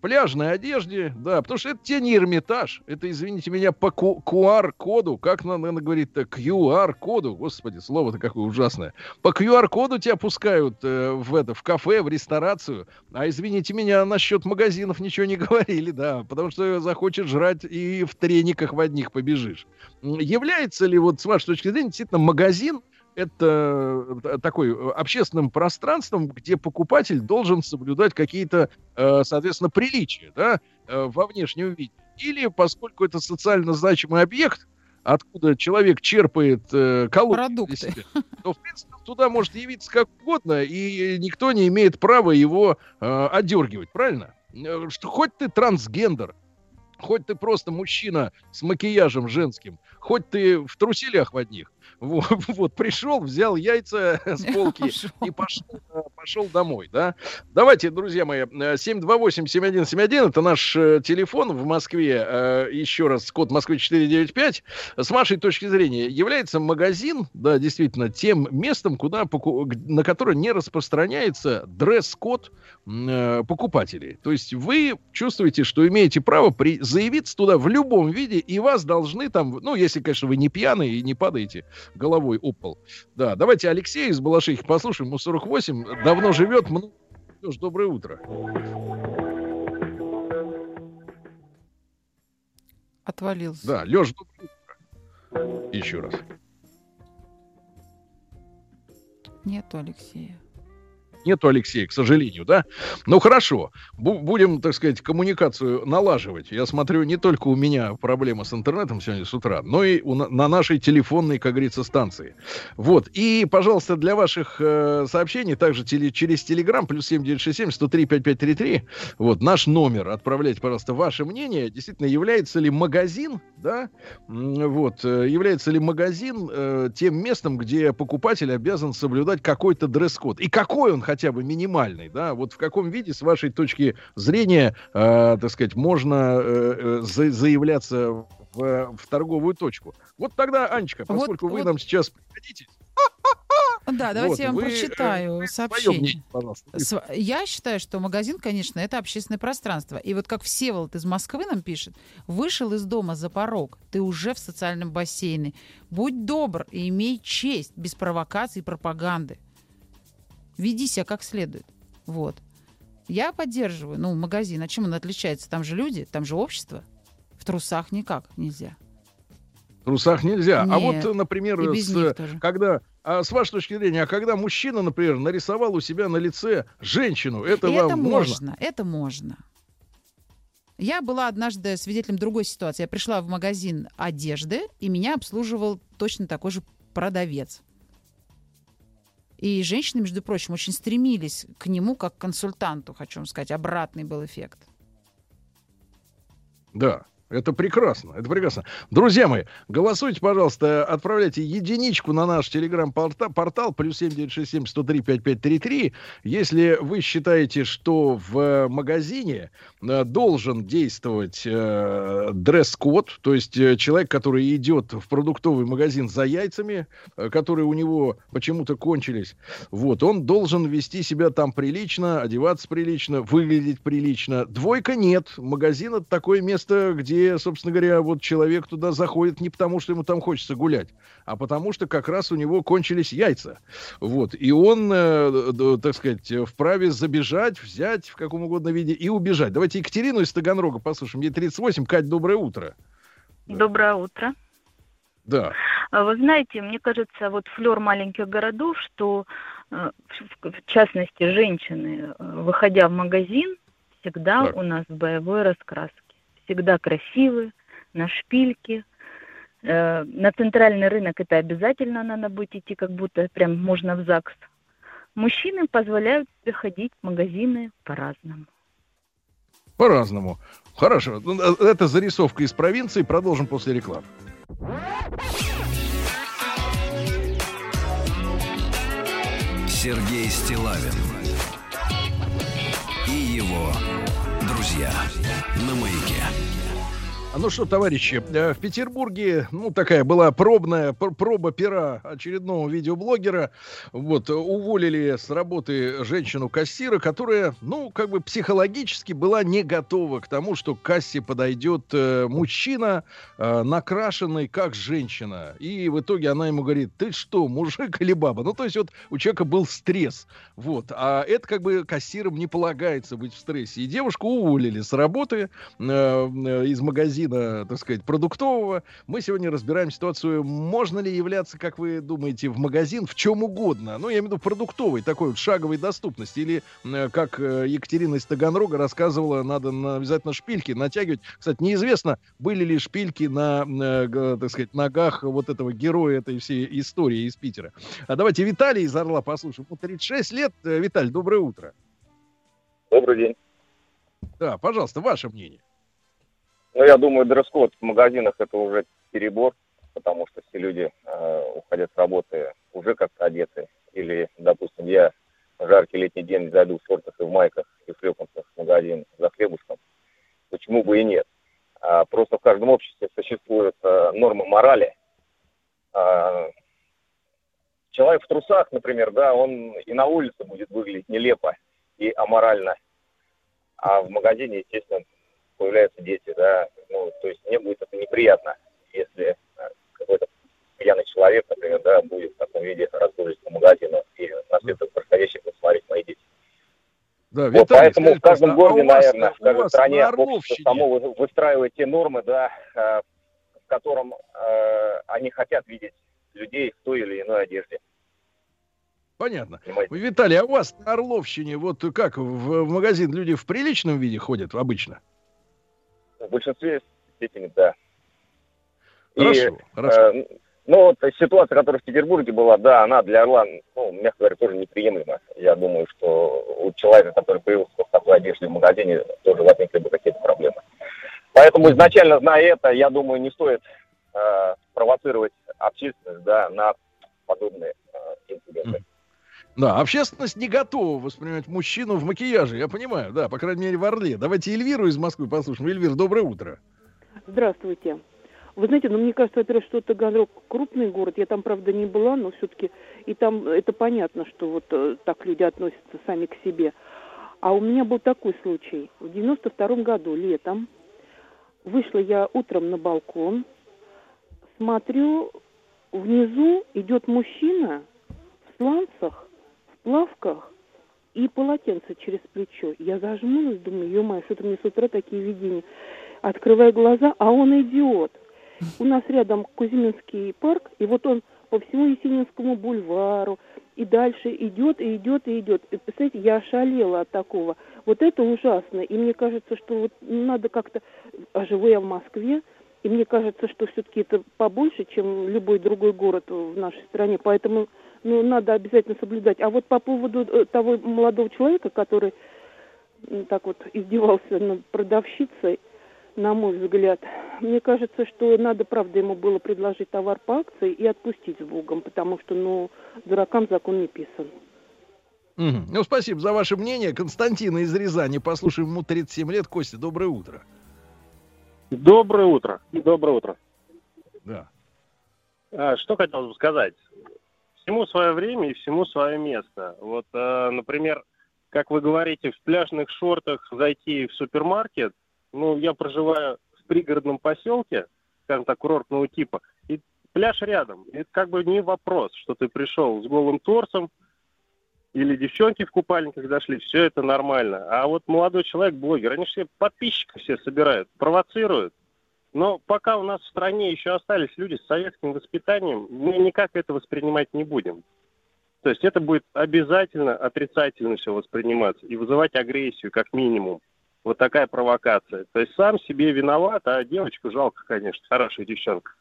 Пляжной одежде, да, потому что это тебе не Эрмитаж, это, извините меня, по QR-коду, как надо, надо говорить-то, QR-коду, господи, слово-то какое ужасное. По QR-коду тебя пускают э, в это, в кафе, в ресторацию, а извините меня, насчет магазинов ничего не говорили, да, потому что захочешь жрать и в трениках в одних побежишь. Является ли вот с вашей точки зрения действительно магазин это э, такой э, общественным пространством, где покупатель должен соблюдать какие-то, э, соответственно, приличия да, во внешнем виде. Или, поскольку это социально значимый объект, откуда человек черпает э, Продукты. Себя, то, в принципе, туда может явиться как угодно, и никто не имеет права его э, отдергивать, правильно? Что хоть ты трансгендер, хоть ты просто мужчина с макияжем женским, хоть ты в труселях в одних, вот, вот пришел, взял яйца с полки и пошел, э, пошел домой, да. Давайте, друзья мои, 728-7171, это наш э, телефон в Москве, э, еще раз, код Москвы 495. С вашей точки зрения, является магазин, да, действительно, тем местом, куда, на которое не распространяется дресс-код покупателей. То есть вы чувствуете, что имеете право при, заявиться туда в любом виде, и вас должны там, ну, если, конечно, вы не пьяные и не падаете головой пол. Да, давайте Алексея из Балашихи послушаем. Ему 48, давно живет. Много... Доброе утро. Отвалился. Да, Леш, доброе утро. Еще раз. Нету Алексея. Нету Алексея, к сожалению, да? Ну хорошо, Бу- будем, так сказать, коммуникацию налаживать. Я смотрю, не только у меня проблема с интернетом сегодня с утра, но и у, на нашей телефонной, как говорится, станции. Вот. И, пожалуйста, для ваших э, сообщений также теле, через Телеграм плюс 7967 103 5533. Вот наш номер. Отправляйте, пожалуйста, ваше мнение. Действительно, является ли магазин, да? Вот. Э, является ли магазин э, тем местом, где покупатель обязан соблюдать какой-то дресс-код? И какой он хотя бы минимальный, да, вот в каком виде, с вашей точки зрения, э, так сказать, можно э, э за, заявляться в, в торговую точку. Вот тогда, Анечка, поскольку вот, вы вот... нам сейчас приходите, да, давайте вот, я вам вы, прочитаю э, сообщение. Мнение, я считаю, что магазин, конечно, это общественное пространство. И вот как Всеволод из Москвы нам пишет, вышел из дома за порог, ты уже в социальном бассейне. Будь добр и имей честь, без провокаций и пропаганды веди себя как следует. Вот. Я поддерживаю, ну, магазин. А чем он отличается? Там же люди, там же общество. В трусах никак нельзя. В трусах нельзя. Нет, а вот, например, с, когда а с вашей точки зрения, а когда мужчина, например, нарисовал у себя на лице женщину, это и вам это можно? можно? Это можно. Я была однажды свидетелем другой ситуации. Я пришла в магазин одежды, и меня обслуживал точно такой же продавец. И женщины, между прочим, очень стремились к нему как к консультанту, хочу вам сказать. Обратный был эффект. Да. Это прекрасно, это прекрасно. Друзья мои, голосуйте, пожалуйста, отправляйте единичку на наш телеграм-портал, портал, плюс 7967 103 5533. Если вы считаете, что в магазине э, должен действовать э, дресс-код, то есть э, человек, который идет в продуктовый магазин за яйцами, э, которые у него почему-то кончились, вот, он должен вести себя там прилично, одеваться прилично, выглядеть прилично. Двойка нет. Магазин это такое место, где собственно говоря, вот человек туда заходит не потому, что ему там хочется гулять, а потому что как раз у него кончились яйца. Вот. И он, э, так сказать, вправе забежать, взять в каком угодно виде и убежать. Давайте Екатерину из Таганрога послушаем. Ей 38. Кать, доброе утро. Доброе утро. Да. А вы знаете, мне кажется, вот флер маленьких городов, что э, в частности женщины, э, выходя в магазин, всегда так. у нас боевой раскраске всегда красивы, на шпильке. Э, на центральный рынок это обязательно надо будет идти, как будто прям можно в ЗАГС. Мужчины позволяют себе ходить в магазины по-разному. По-разному. Хорошо. Ну, э, это зарисовка из провинции. Продолжим после рекламы. Сергей Стилавин друзья на маяке. Ну что, товарищи, э, в Петербурге, ну, такая была пробная, проба пера очередного видеоблогера. Вот, уволили с работы женщину-кассира, которая, ну, как бы психологически была не готова к тому, что к кассе подойдет э, мужчина, э, накрашенный как женщина. И в итоге она ему говорит, ты что, мужик или баба? Ну, то есть вот у человека был стресс. Вот, а это как бы кассирам не полагается быть в стрессе. И девушку уволили с работы э, из магазина магазина, так сказать, продуктового. Мы сегодня разбираем ситуацию, можно ли являться, как вы думаете, в магазин в чем угодно. Ну, я имею в виду продуктовый, такой вот шаговой доступности. Или, э, как э, Екатерина из Таганрога рассказывала, надо на, обязательно шпильки натягивать. Кстати, неизвестно, были ли шпильки на, на, так сказать, ногах вот этого героя этой всей истории из Питера. А давайте Виталий из Орла послушаем. Ему 36 лет. Э, Виталий, доброе утро. Добрый день. Да, пожалуйста, ваше мнение. Ну, я думаю, дресс-код в магазинах это уже перебор, потому что все люди э, уходят с работы уже как-то одеты. Или, допустим, я в жаркий летний день зайду в шортах и в майках и в шлепанцах в магазин за хлебушком. Почему бы и нет? А, просто в каждом обществе существуют а, нормы морали. А, человек в трусах, например, да, он и на улице будет выглядеть нелепо и аморально. А в магазине, естественно, появляются дети, да, ну, то есть мне будет это неприятно, если э, какой-то пьяный человек, например, да, будет в таком виде разгрузить по магазину и на все это происходящее посмотреть мои дети. Да, вот Виталий, поэтому скажите, в каждом городе, а вас, наверное, в каждой стране общество само выстраивает те нормы, да, э, в котором э, они хотят видеть людей в той или иной одежде. Понятно. Понимаете? Виталий, а у вас на Орловщине вот как в, в магазин люди в приличном виде ходят обычно? В большинстве степени, да. Хорошо, и, хорошо. Э, ну, вот ситуация, которая в Петербурге была, да, она для Орла, ну, мягко говоря, тоже неприемлема. Я думаю, что у человека, который появился в такой одежде в магазине, тоже возникли бы какие-то проблемы. Поэтому изначально, зная это, я думаю, не стоит э, провоцировать общественность да, на подобные э, инциденты. Да, общественность не готова воспринимать мужчину в макияже, я понимаю, да, по крайней мере в Орле. Давайте Эльвиру из Москвы послушаем. Эльвир, доброе утро. Здравствуйте. Вы знаете, ну мне кажется, во-первых, что Таганрог крупный город, я там, правда, не была, но все-таки и там это понятно, что вот э, так люди относятся сами к себе. А у меня был такой случай. В 92 году, летом, вышла я утром на балкон, смотрю, внизу идет мужчина в сланцах, плавках и полотенце через плечо. Я зажмурилась, думаю, ё-моё, что-то мне с утра такие видения. Открываю глаза, а он идиот. У нас рядом Кузьминский парк, и вот он по всему Есенинскому бульвару, и дальше идет, и идет, и идет. И, представляете, я ошалела от такого. Вот это ужасно. И мне кажется, что вот надо как-то... А живу я в Москве, и мне кажется, что все-таки это побольше, чем любой другой город в нашей стране. Поэтому ну, надо обязательно соблюдать. А вот по поводу э, того молодого человека, который так вот издевался над продавщицей, на мой взгляд, мне кажется, что надо, правда, ему было предложить товар по акции и отпустить с Богом, потому что, ну, дуракам закон не писан. Угу. Ну, спасибо за ваше мнение. Константина из Рязани. Послушаем, ему 37 лет. Костя, доброе утро. Доброе утро. Доброе утро. Да. А, что хотел бы сказать? Всему свое время и всему свое место. Вот, э, например, как вы говорите, в пляжных шортах зайти в супермаркет, ну, я проживаю в пригородном поселке, скажем так, курортного типа, и пляж рядом. Это как бы не вопрос, что ты пришел с голым торсом, или девчонки в купальниках зашли, все это нормально. А вот молодой человек, блогер, они все подписчиков все собирают, провоцируют. Но пока у нас в стране еще остались люди с советским воспитанием, мы никак это воспринимать не будем. То есть это будет обязательно отрицательно все восприниматься и вызывать агрессию как минимум. Вот такая провокация. То есть сам себе виноват, а девочку жалко, конечно, хорошая девчонка.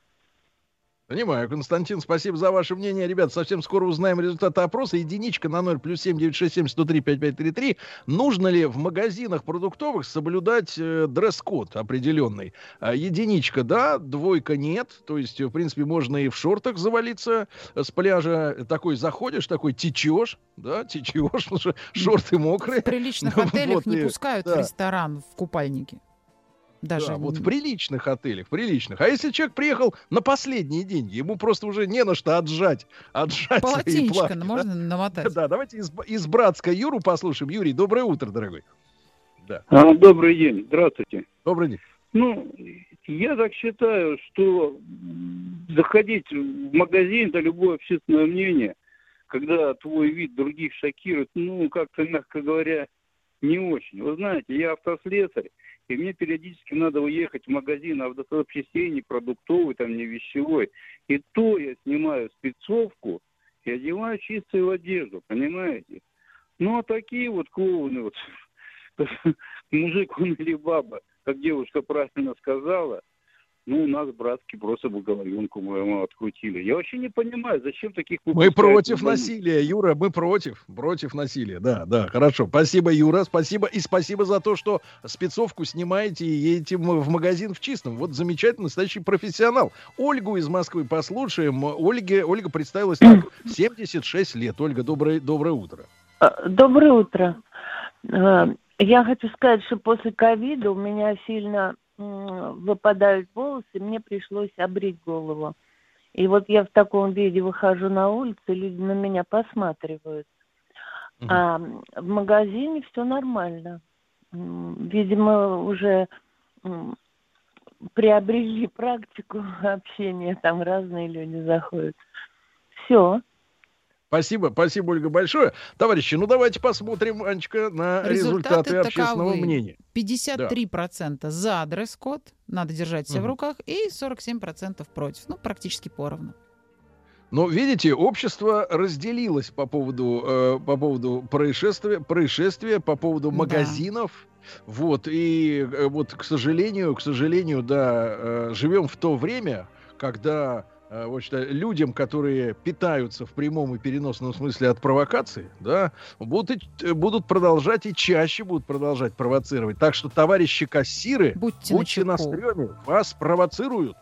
Понимаю, Константин, спасибо за ваше мнение. Ребят, совсем скоро узнаем результаты опроса. Единичка на 0 плюс 7 967 103 5533. Нужно ли в магазинах продуктовых соблюдать э, дресс-код определенный? А, единичка, да, двойка нет. То есть, в принципе, можно и в шортах завалиться с пляжа. Такой заходишь, такой течешь, да, течешь, потому что шорты мокрые. В приличных отелях не пускают в ресторан в купальнике. Даже... Да, вот в приличных отелях, в приличных. А если человек приехал на последние деньги, ему просто уже не на что отжать, отжать Полотенечко плавки, можно да? намотать. Да, давайте из, из Братска Юру послушаем. Юрий, доброе утро, дорогой. Да. А, добрый день, здравствуйте. Добрый день. Ну, я так считаю, что заходить в магазин, это любое общественное мнение, когда твой вид других шокирует, ну, как-то, мягко говоря, не очень. Вы знаете, я автослесарь, и мне периодически надо уехать в магазин автозапчастей, не продуктовый, там, не вещевой. И то я снимаю спецовку и одеваю чистую одежду, понимаете? Ну, а такие вот клоуны, вот, мужик он или баба, как девушка правильно сказала, ну, у нас братски просто бы головенку моему открутили. Я вообще не понимаю, зачем таких Мы против насилия, Юра, мы против, против насилия. Да, да, хорошо. Спасибо, Юра, спасибо. И спасибо за то, что спецовку снимаете и едете в магазин в чистом. Вот замечательный, настоящий профессионал. Ольгу из Москвы послушаем. Ольга, Ольга представилась так, 76 лет. Ольга, доброе, доброе утро. А, доброе утро. А, я хочу сказать, что после ковида у меня сильно выпадают волосы, мне пришлось обрить голову. И вот я в таком виде выхожу на улицу, люди на меня посматривают. Угу. А в магазине все нормально. Видимо, уже приобрели практику общения, там разные люди заходят. Все. Спасибо, спасибо, Ольга, большое. Товарищи, ну давайте посмотрим, Анечка, на результаты, результаты общественного таковы. мнения. 53% да. за дресс-код, надо держать себя угу. в руках, и 47% против. Ну, практически поровну. Но видите, общество разделилось по поводу, э, по поводу происшествия, происшествия, по поводу магазинов. Да. Вот, и э, вот, к сожалению, к сожалению, да, э, живем в то время, когда вот что людям, которые питаются в прямом и переносном смысле от провокации, да, будут, и, будут продолжать и чаще будут продолжать провоцировать. Так что, товарищи кассиры, будьте, будьте на, на стреме, вас провоцируют.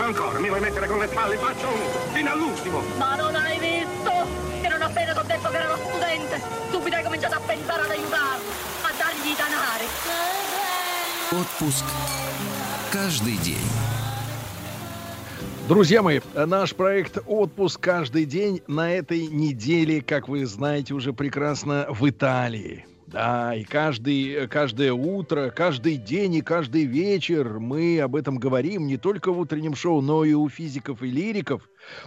Ancora, mi vuoi mettere con le spalle? Faccio fino all'ultimo. Ma non hai visto che non appena ti ho detto che ero studente, subito hai cominciato a pensare ad aiutarmi, a dargli i danari. Отпуск каждый день. Друзья мои, наш проект «Отпуск каждый день» на этой неделе, как вы знаете уже прекрасно, в Италии. Да, и каждый, каждое утро, каждый день и каждый вечер мы об этом говорим не только в утреннем шоу, но и у физиков и лириков.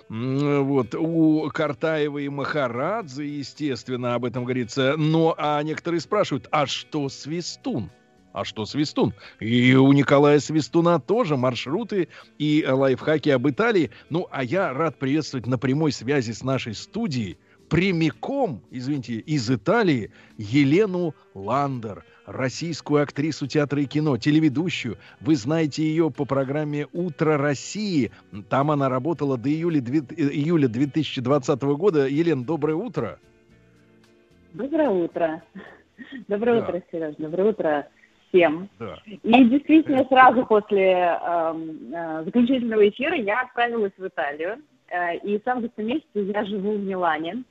Вот, у Картаева и Махарадзе, естественно, об этом говорится. Но а некоторые спрашивают, а что Свистун? А что Свистун? И у Николая Свистуна тоже маршруты и лайфхаки об Италии. Ну, а я рад приветствовать на прямой связи с нашей студией прямиком, извините, из Италии Елену Ландер, российскую актрису театра и кино, телеведущую. Вы знаете ее по программе «Утро России». Там она работала до июля, июля 2020 года. Елена, доброе утро. Доброе утро. Доброе да. утро, Сереж. Доброе утро всем. Да. И действительно сразу после э, э, заключительного эфира я отправилась в Италию. Э, и сам за месяц я живу в Милане.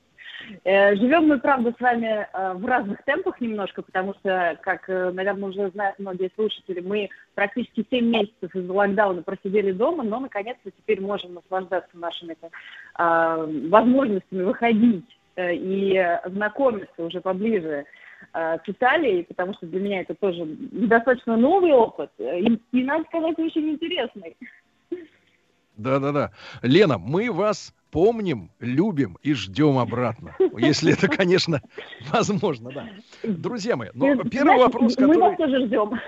Э, живем мы, правда, с вами э, в разных темпах немножко, потому что, как, э, наверное, уже знают многие слушатели, мы практически 7 месяцев из локдауна просидели дома, но, наконец-то, теперь можем наслаждаться нашими возможностями выходить и знакомиться уже поближе э, с Италией, потому что для меня это тоже достаточно новый опыт, и, и надо сказать, очень интересный. Да-да-да. Лена, мы вас помним, любим и ждем обратно. Если это, конечно, возможно, да. Друзья мои, ну, первый вопрос, который... Мы вас тоже ждем.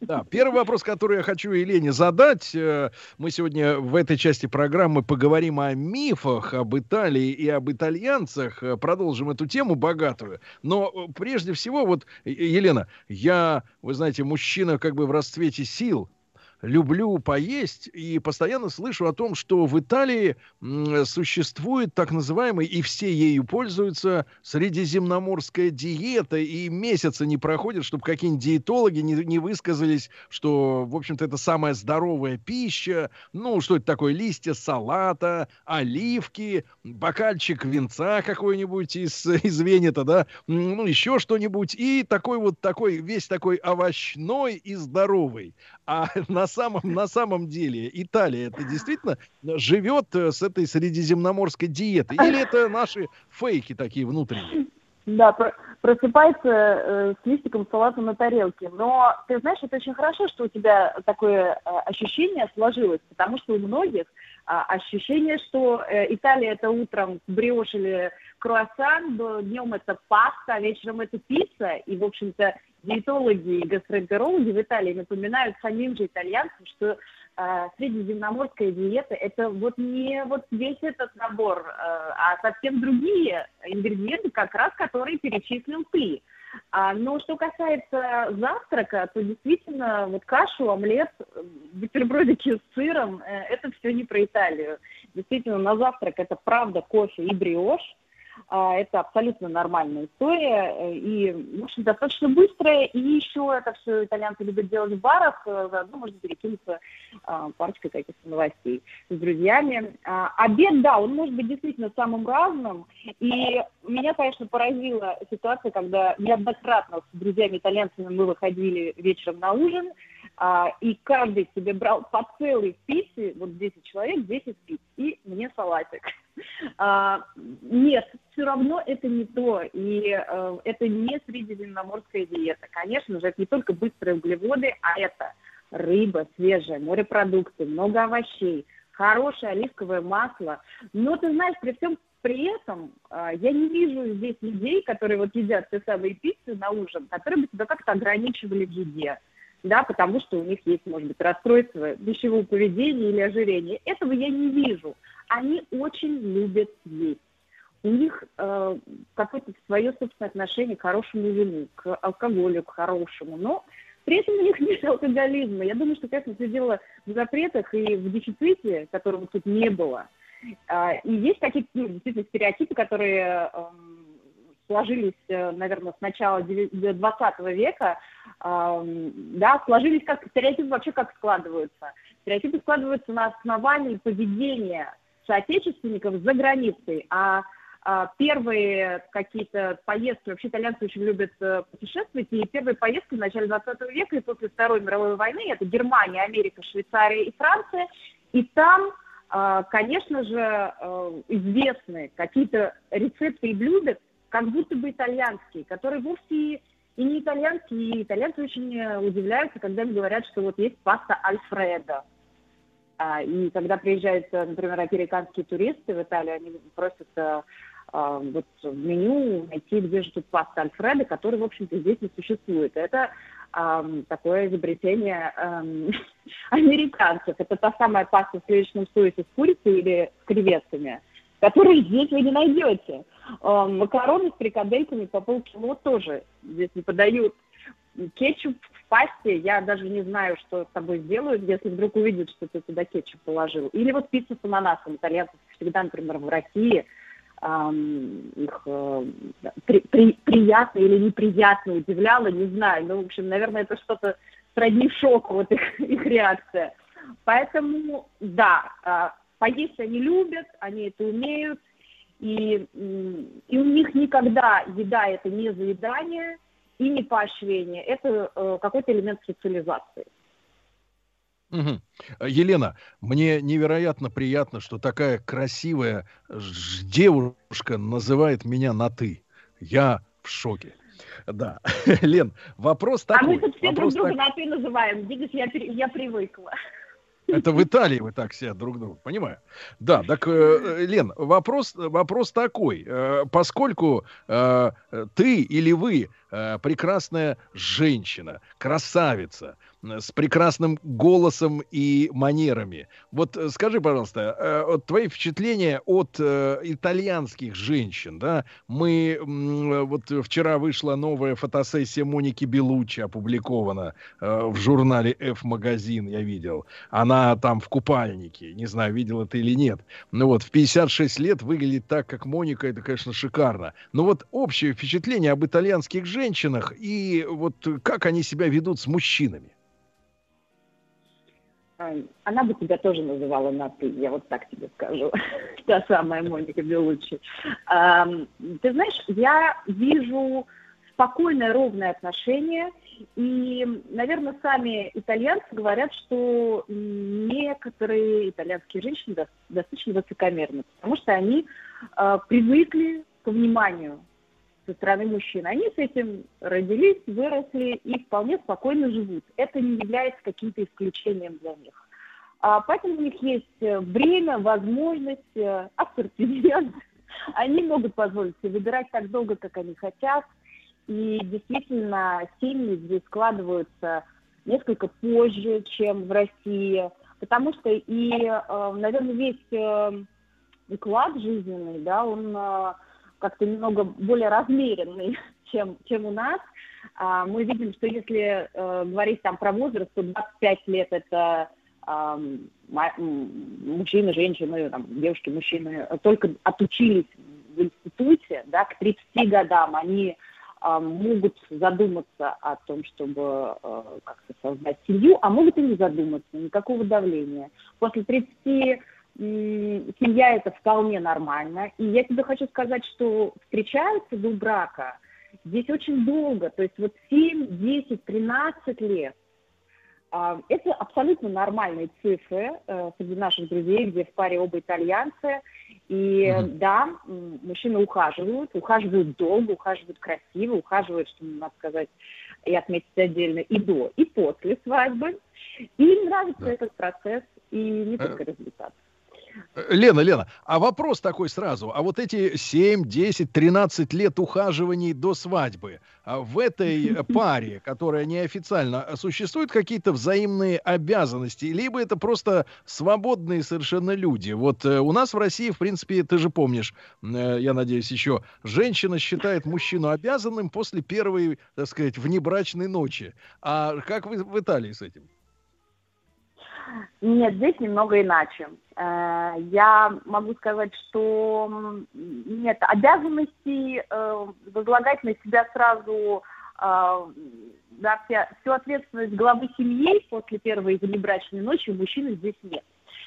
Да, первый вопрос, который я хочу Елене задать. Э, мы сегодня в этой части программы поговорим о мифах, об Италии и об итальянцах. Э, продолжим эту тему богатую. Но э, прежде всего, вот, Елена, я, вы знаете, мужчина как бы в расцвете сил, люблю поесть и постоянно слышу о том, что в Италии существует так называемый, и все ею пользуются, средиземноморская диета, и месяца не проходит, чтобы какие-нибудь диетологи не, не высказались, что, в общем-то, это самая здоровая пища. Ну, что это такое? Листья салата, оливки, бокальчик винца какой-нибудь из, из Венета, да, ну, еще что-нибудь. И такой вот такой, весь такой овощной и здоровый. А на самом, на самом деле Италия это действительно живет э, с этой средиземноморской диетой? Или это наши фейки такие внутренние? Да, просыпается э, с листиком салата на тарелке. Но ты знаешь, это очень хорошо, что у тебя такое э, ощущение сложилось, потому что у многих э, ощущение, что э, Италия это утром бриош или круассан, днем это паста, а вечером это пицца. И, в общем-то, диетологи и гастроэнтерологи в Италии напоминают самим же итальянцам, что э, средиземноморская диета это вот не вот весь этот набор, э, а совсем другие ингредиенты, как раз которые перечислил ты. А, но что касается завтрака, то действительно вот кашу, омлет, бутербродики с сыром, э, это все не про Италию. Действительно, на завтрак это правда кофе и бриош – а, это абсолютно нормальная история э, и, в общем, достаточно быстрая. И еще это все итальянцы любят делать в барах. Э, заодно можно перекинуться а, парочкой каких-то новостей с друзьями. А, обед, да, он может быть действительно самым разным. И меня, конечно, поразила ситуация, когда неоднократно с друзьями-итальянцами мы выходили вечером на ужин, и каждый себе брал по целой пицце, вот 10 человек, 10 пиц, и мне салатик. А, нет, все равно это не то, и э, это не средиземноморская диета. Конечно же, это не только быстрые углеводы, а это рыба свежая, морепродукты, много овощей, хорошее оливковое масло. Но ты знаешь, при всем при этом э, я не вижу здесь людей, которые вот едят те самые пиццы на ужин, которые бы себя как-то ограничивали в еде да, потому что у них есть, может быть, расстройство пищевого поведения или ожирения. Этого я не вижу они очень любят есть. У них э, какое-то свое собственное отношение к хорошему вину, к алкоголю, к хорошему, но при этом у них нет алкоголизма. Я думаю, что, конечно, все дело в запретах и в дефиците, которого тут не было. Э, и есть такие ну, действительно стереотипы, которые э, сложились, э, наверное, с начала 20 века, да, сложились как стереотипы вообще как складываются. Стереотипы складываются на основании поведения соотечественников за границей, а, а первые какие-то поездки, вообще итальянцы очень любят э, путешествовать, и первые поездки в начале 20 века и после Второй мировой войны, это Германия, Америка, Швейцария и Франция, и там, э, конечно же, э, известны какие-то рецепты и блюда, как будто бы итальянские, которые вовсе и не итальянские, и итальянцы очень удивляются, когда им говорят, что вот есть паста Альфредо, а, и когда приезжают, э, например, американские туристы в Италию, они просят э, а, вот в меню найти, где же тут паста Альфреда, которая, в общем-то, здесь не существует. Это э, такое изобретение э, американцев. Это та самая паста в сливочном соусе с курицей или с креветками, которую здесь вы не найдете. Э, макароны с прикадельками по полкило тоже здесь не подают кетчуп в пасте, я даже не знаю, что с тобой сделают, если вдруг увидят, что ты туда кетчуп положил. Или вот пицца с ананасом. Итальянцев всегда, например, в России эм, их э, при, при, приятно или неприятно удивляло, не знаю. Ну, в общем, наверное, это что-то сродни шоку, вот их, их реакция. Поэтому, да, э, поесть они любят, они это умеют, и, и у них никогда еда это не заедание – и не поощрение. Это э, какой-то элемент социализации. Угу. Елена, мне невероятно приятно, что такая красивая девушка называет меня на «ты». Я в шоке. Да. Лен, вопрос такой. А мы тут все вопрос друг друга так... на «ты» называем. Видишь, я, я привыкла. Это в Италии вы так себя друг другу, понимаю. Да, так, э, э, Лен, вопрос, вопрос такой. Э, поскольку э, ты или вы э, прекрасная женщина, красавица, с прекрасным голосом и манерами. Вот э, скажи, пожалуйста, э, вот твои впечатления от э, итальянских женщин, да? Мы э, вот вчера вышла новая фотосессия Моники Белуччи, опубликована э, в журнале F магазин, я видел. Она там в купальнике, не знаю, видел это или нет. Ну вот в 56 лет выглядит так, как Моника, это, конечно, шикарно. Но вот общее впечатление об итальянских женщинах и вот как они себя ведут с мужчинами. Она бы тебя тоже называла на «ты», я вот так тебе скажу. Та самая Моника Белуччи. Ты знаешь, я вижу спокойное, ровное отношение. И, наверное, сами итальянцы говорят, что некоторые итальянские женщины достаточно высокомерны, потому что они э, привыкли к вниманию со стороны мужчин. Они с этим родились, выросли и вполне спокойно живут. Это не является каким-то исключением для них. А поэтому у них есть э, время, возможность, э, ассортимент. Они могут позволить себе выбирать так долго, как они хотят. И действительно, семьи здесь складываются несколько позже, чем в России. Потому что и, э, наверное, весь уклад жизненный, да, он как-то немного более размеренный, чем, чем у нас. А, мы видим, что если э, говорить там про возраст, то 25 лет это э, мужчины, женщины, там, девушки, мужчины только отучились в институте, да, к 30 годам они э, могут задуматься о том, чтобы э, как-то создать семью, а могут и не задуматься, никакого давления. После 30 семья это вполне нормально. И я тебе хочу сказать, что встречаются до брака здесь очень долго, то есть вот 7, 10, 13 лет. А, это абсолютно нормальные цифры э, среди наших друзей, где в паре оба итальянцы. И mm-hmm. да, мужчины ухаживают, ухаживают долго, ухаживают красиво, ухаживают, что надо сказать, и отметить отдельно, и до, и после свадьбы. И им нравится да. этот процесс, и не только результат. Лена, Лена, а вопрос такой сразу. А вот эти 7, 10, 13 лет ухаживаний до свадьбы, а в этой паре, которая неофициально, существуют какие-то взаимные обязанности? Либо это просто свободные совершенно люди? Вот э, у нас в России, в принципе, ты же помнишь, э, я надеюсь, еще, женщина считает мужчину обязанным после первой, так сказать, внебрачной ночи. А как вы в Италии с этим? Нет, здесь немного иначе. Э, я могу сказать, что нет обязанностей э, возлагать на себя сразу э, да, вся, всю ответственность главы семьи после первой внебрачной ночи у мужчины здесь нет.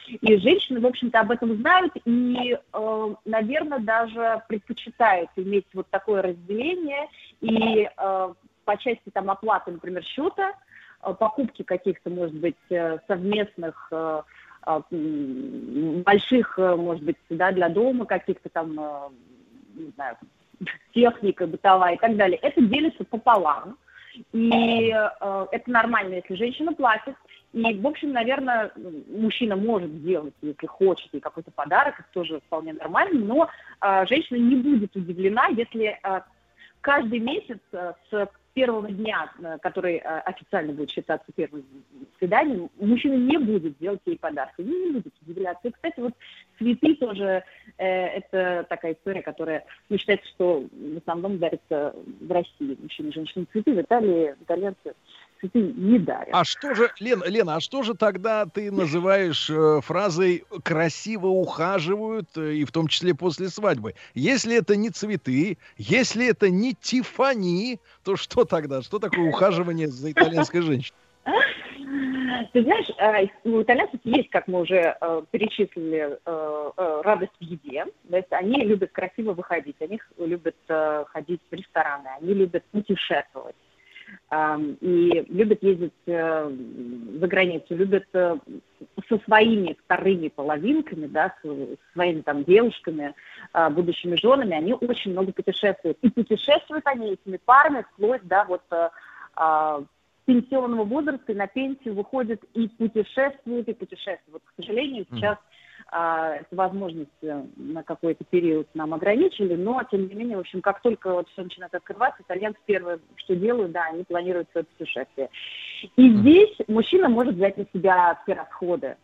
И женщины, в общем-то, об этом знают и, наверное, даже предпочитают иметь вот такое разделение и по части там оплаты, например, счета, покупки каких-то, может быть, э, совместных э, больших, может быть, да, для дома каких-то там, не знаю, техника бытовая и так далее, это делится пополам. И э, это нормально, если женщина платит. И, в общем, наверное, мужчина может сделать, если хочет, и какой-то подарок, это тоже вполне нормально, но э, женщина не будет удивлена, если э, каждый месяц э, с первого дня, э, который э, официально будет считаться первым свиданием, мужчина не будет делать ей подарки, вы не будете удивляться. И, кстати, вот цветы тоже, э, это такая история, которая, ну, считается, что в основном дарится в России. Мужчины и женщины цветы, в Италии итальянцы цветы не дарят. А что же, Лена, Лена, а что же тогда ты называешь э, фразой «красиво ухаживают», э, и в том числе после свадьбы? Если это не цветы, если это не Тифани, то что тогда? Что такое ухаживание за итальянской женщиной? Ты знаешь, э, у итальянцев есть, как мы уже э, перечислили, э, радость в еде. То есть они любят красиво выходить, они любят ходить в рестораны, они любят путешествовать и любят ездить э, за границу, любят э, со своими вторыми половинками, да, с своими там девушками, а, будущими женами, они очень много путешествуют. И путешествуют они этими парами вплоть, да, вот э, а, пенсионного возраста и на пенсию выходят и путешествуют, и путешествуют. К сожалению, сейчас а, эту возможность э, на какой-то период нам ограничили, но, тем не менее, в общем, как только вот все начинает открываться, итальянцы первое, что делают, да, они планируют свое путешествие. И здесь мужчина может взять на себя все расходы.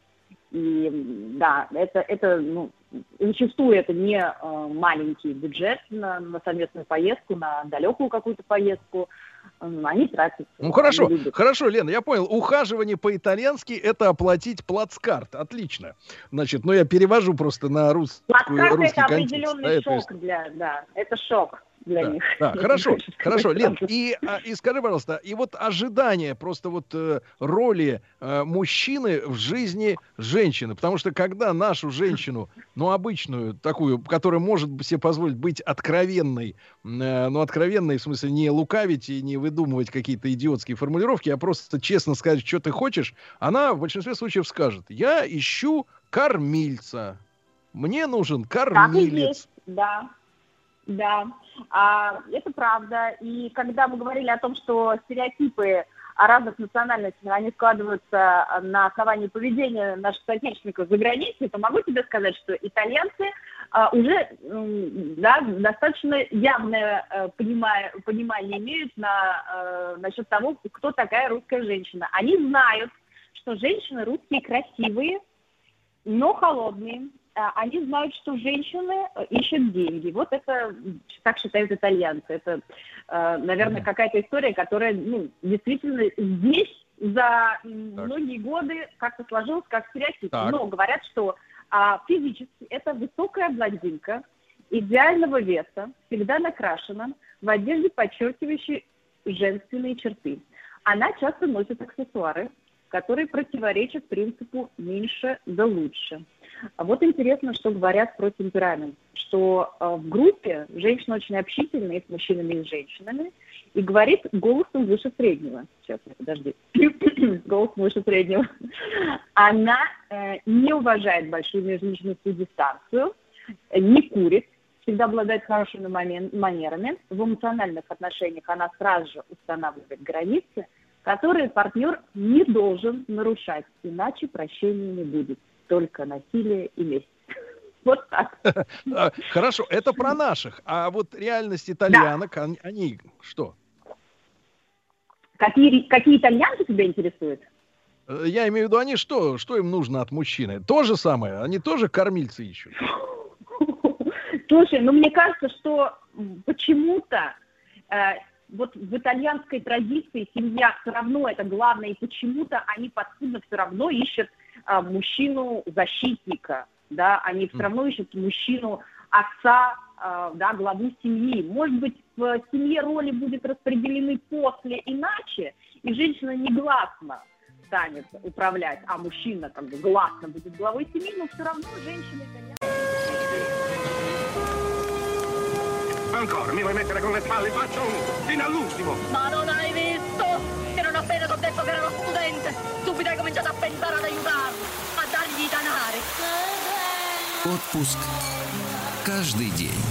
И да, это, это ну, зачастую это не э, маленький бюджет на, на совместную поездку, на далекую какую-то поездку. Они тратят. Ну хорошо, хорошо, Лена, я понял. Ухаживание по-итальянски это оплатить плацкарт. Отлично. Значит, ну я перевожу просто на русский. Плацкарт это определенный шок да, для, да, это шок для да, них. Да, хорошо, хорошо, Лен, и, а, и скажи, пожалуйста, и вот ожидание просто вот э, роли э, мужчины в жизни женщины, потому что когда нашу женщину, ну, обычную, такую, которая может себе позволить быть откровенной, э, ну, откровенной, в смысле, не лукавить и не выдумывать какие-то идиотские формулировки, а просто честно сказать, что ты хочешь, она в большинстве случаев скажет, я ищу кормильца, мне нужен кормилец. Так и есть, да. Да, а, это правда. И когда мы говорили о том, что стереотипы о разных национальностях, они складываются на основании поведения наших соотечественников за границей, то могу тебе сказать, что итальянцы а, уже да, достаточно явное а, понимание, понимание имеют на, а, насчет того, кто такая русская женщина. Они знают, что женщины русские красивые, но холодные, они знают, что женщины э, ищут деньги. Вот это так считают итальянцы. Это, э, наверное, какая-то история, которая ну, действительно здесь за так. многие годы как-то сложилась как стереотип. Так. Но говорят, что а, физически это высокая блондинка идеального веса, всегда накрашена, в одежде, подчеркивающей женственные черты. Она часто носит аксессуары, которые противоречат принципу «меньше да лучше». А вот интересно, что говорят про темперамент, что э, в группе женщина очень общительная и с мужчинами, и с женщинами, и говорит голосом выше среднего. Сейчас, подожди. Голос выше среднего. Она э, не уважает большую межличностную дистанцию, не курит, всегда обладает хорошими манерами. В эмоциональных отношениях она сразу же устанавливает границы, которые партнер не должен нарушать, иначе прощения не будет только насилие и месть. Вот так. А, хорошо, это про наших. А вот реальность итальянок, да. они что? Какие, какие итальянцы тебя интересуют? Э, я имею в виду, они что? Что им нужно от мужчины? То же самое? Они тоже кормильцы ищут? Слушай, ну мне кажется, что почему-то э, вот в итальянской традиции семья все равно это главное, и почему-то они подспудно все равно ищут а, мужчину-защитника, да, они все равно ищут мужчину отца, а, да, главу семьи. Может быть, в семье роли будут распределены после иначе, и женщина негласно станет управлять, а мужчина как бы гласно будет главой семьи, но все равно женщина, Ancora, mi vuoi mettere con le spalle? Faccio un fino all'ultimo! Ma non hai visto? Che non appena ti ho detto che ero studente, subito hai cominciato a pensare ad aiutarlo, a dargli i danari. Отпуск каждый день.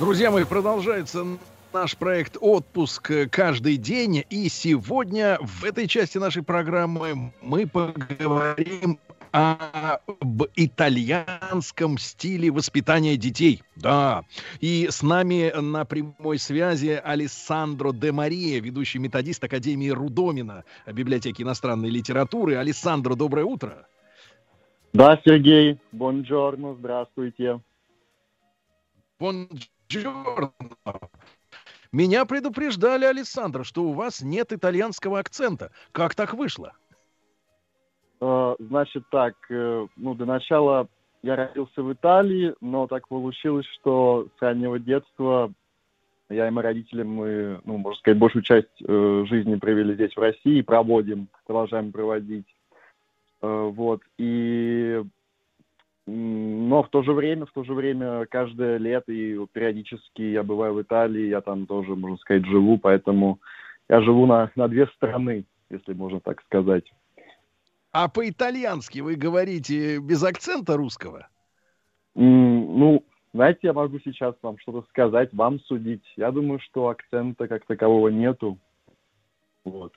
Друзья мои, продолжается наш проект «Отпуск каждый день». И сегодня в этой части нашей программы мы поговорим об итальянском стиле воспитания детей. Да. И с нами на прямой связи Алессандро де Мария, ведущий методист Академии Рудомина, библиотеки иностранной литературы. Алессандро, доброе утро. Да, Сергей, бонджорно, здравствуйте. Бонджорно. Меня предупреждали, Александр, что у вас нет итальянского акцента. Как так вышло? Э, значит так, э, ну, для начала я родился в Италии, но так получилось, что с раннего детства я и мои родители, мы, ну, можно сказать, большую часть э, жизни провели здесь, в России, проводим, продолжаем проводить. Вот, и но в то же время, в то же время каждое лето и периодически я бываю в Италии, я там тоже, можно сказать, живу, поэтому я живу на, на две страны, если можно так сказать. А по-итальянски вы говорите без акцента русского? Mm, ну, знаете, я могу сейчас вам что-то сказать, вам судить. Я думаю, что акцента как такового нету. Вот.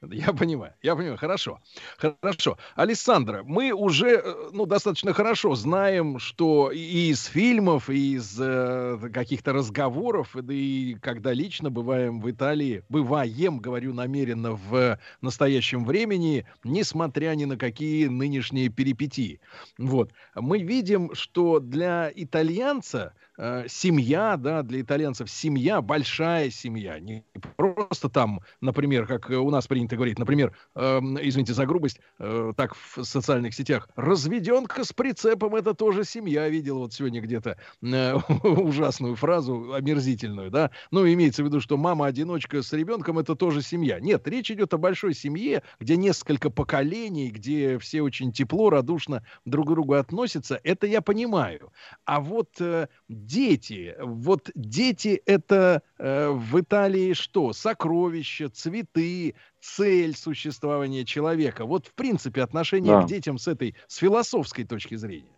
Я понимаю, я понимаю, хорошо, хорошо. Александра, мы уже, э, ну, достаточно хорошо знаем, что и из фильмов, и из э, каких-то разговоров, да и когда лично бываем в Италии, бываем, говорю намеренно, в настоящем времени, несмотря ни на какие нынешние перипетии. Вот, мы видим, что для итальянца э, семья, да, для итальянцев. Семья, большая семья, не просто там, например, как у нас принято говорить, например, э, извините за грубость, э, так в социальных сетях, разведенка с прицепом это тоже семья, видел вот сегодня где-то э, ужасную фразу, омерзительную, да, ну, имеется в виду, что мама-одиночка с ребенком это тоже семья. Нет, речь идет о большой семье, где несколько поколений, где все очень тепло, радушно друг к другу относятся, это я понимаю. А вот э, дети, вот дети это э, в Италии что? Сокровища, цветы, цель существования человека. Вот в принципе отношение да. к детям с этой, с философской точки зрения.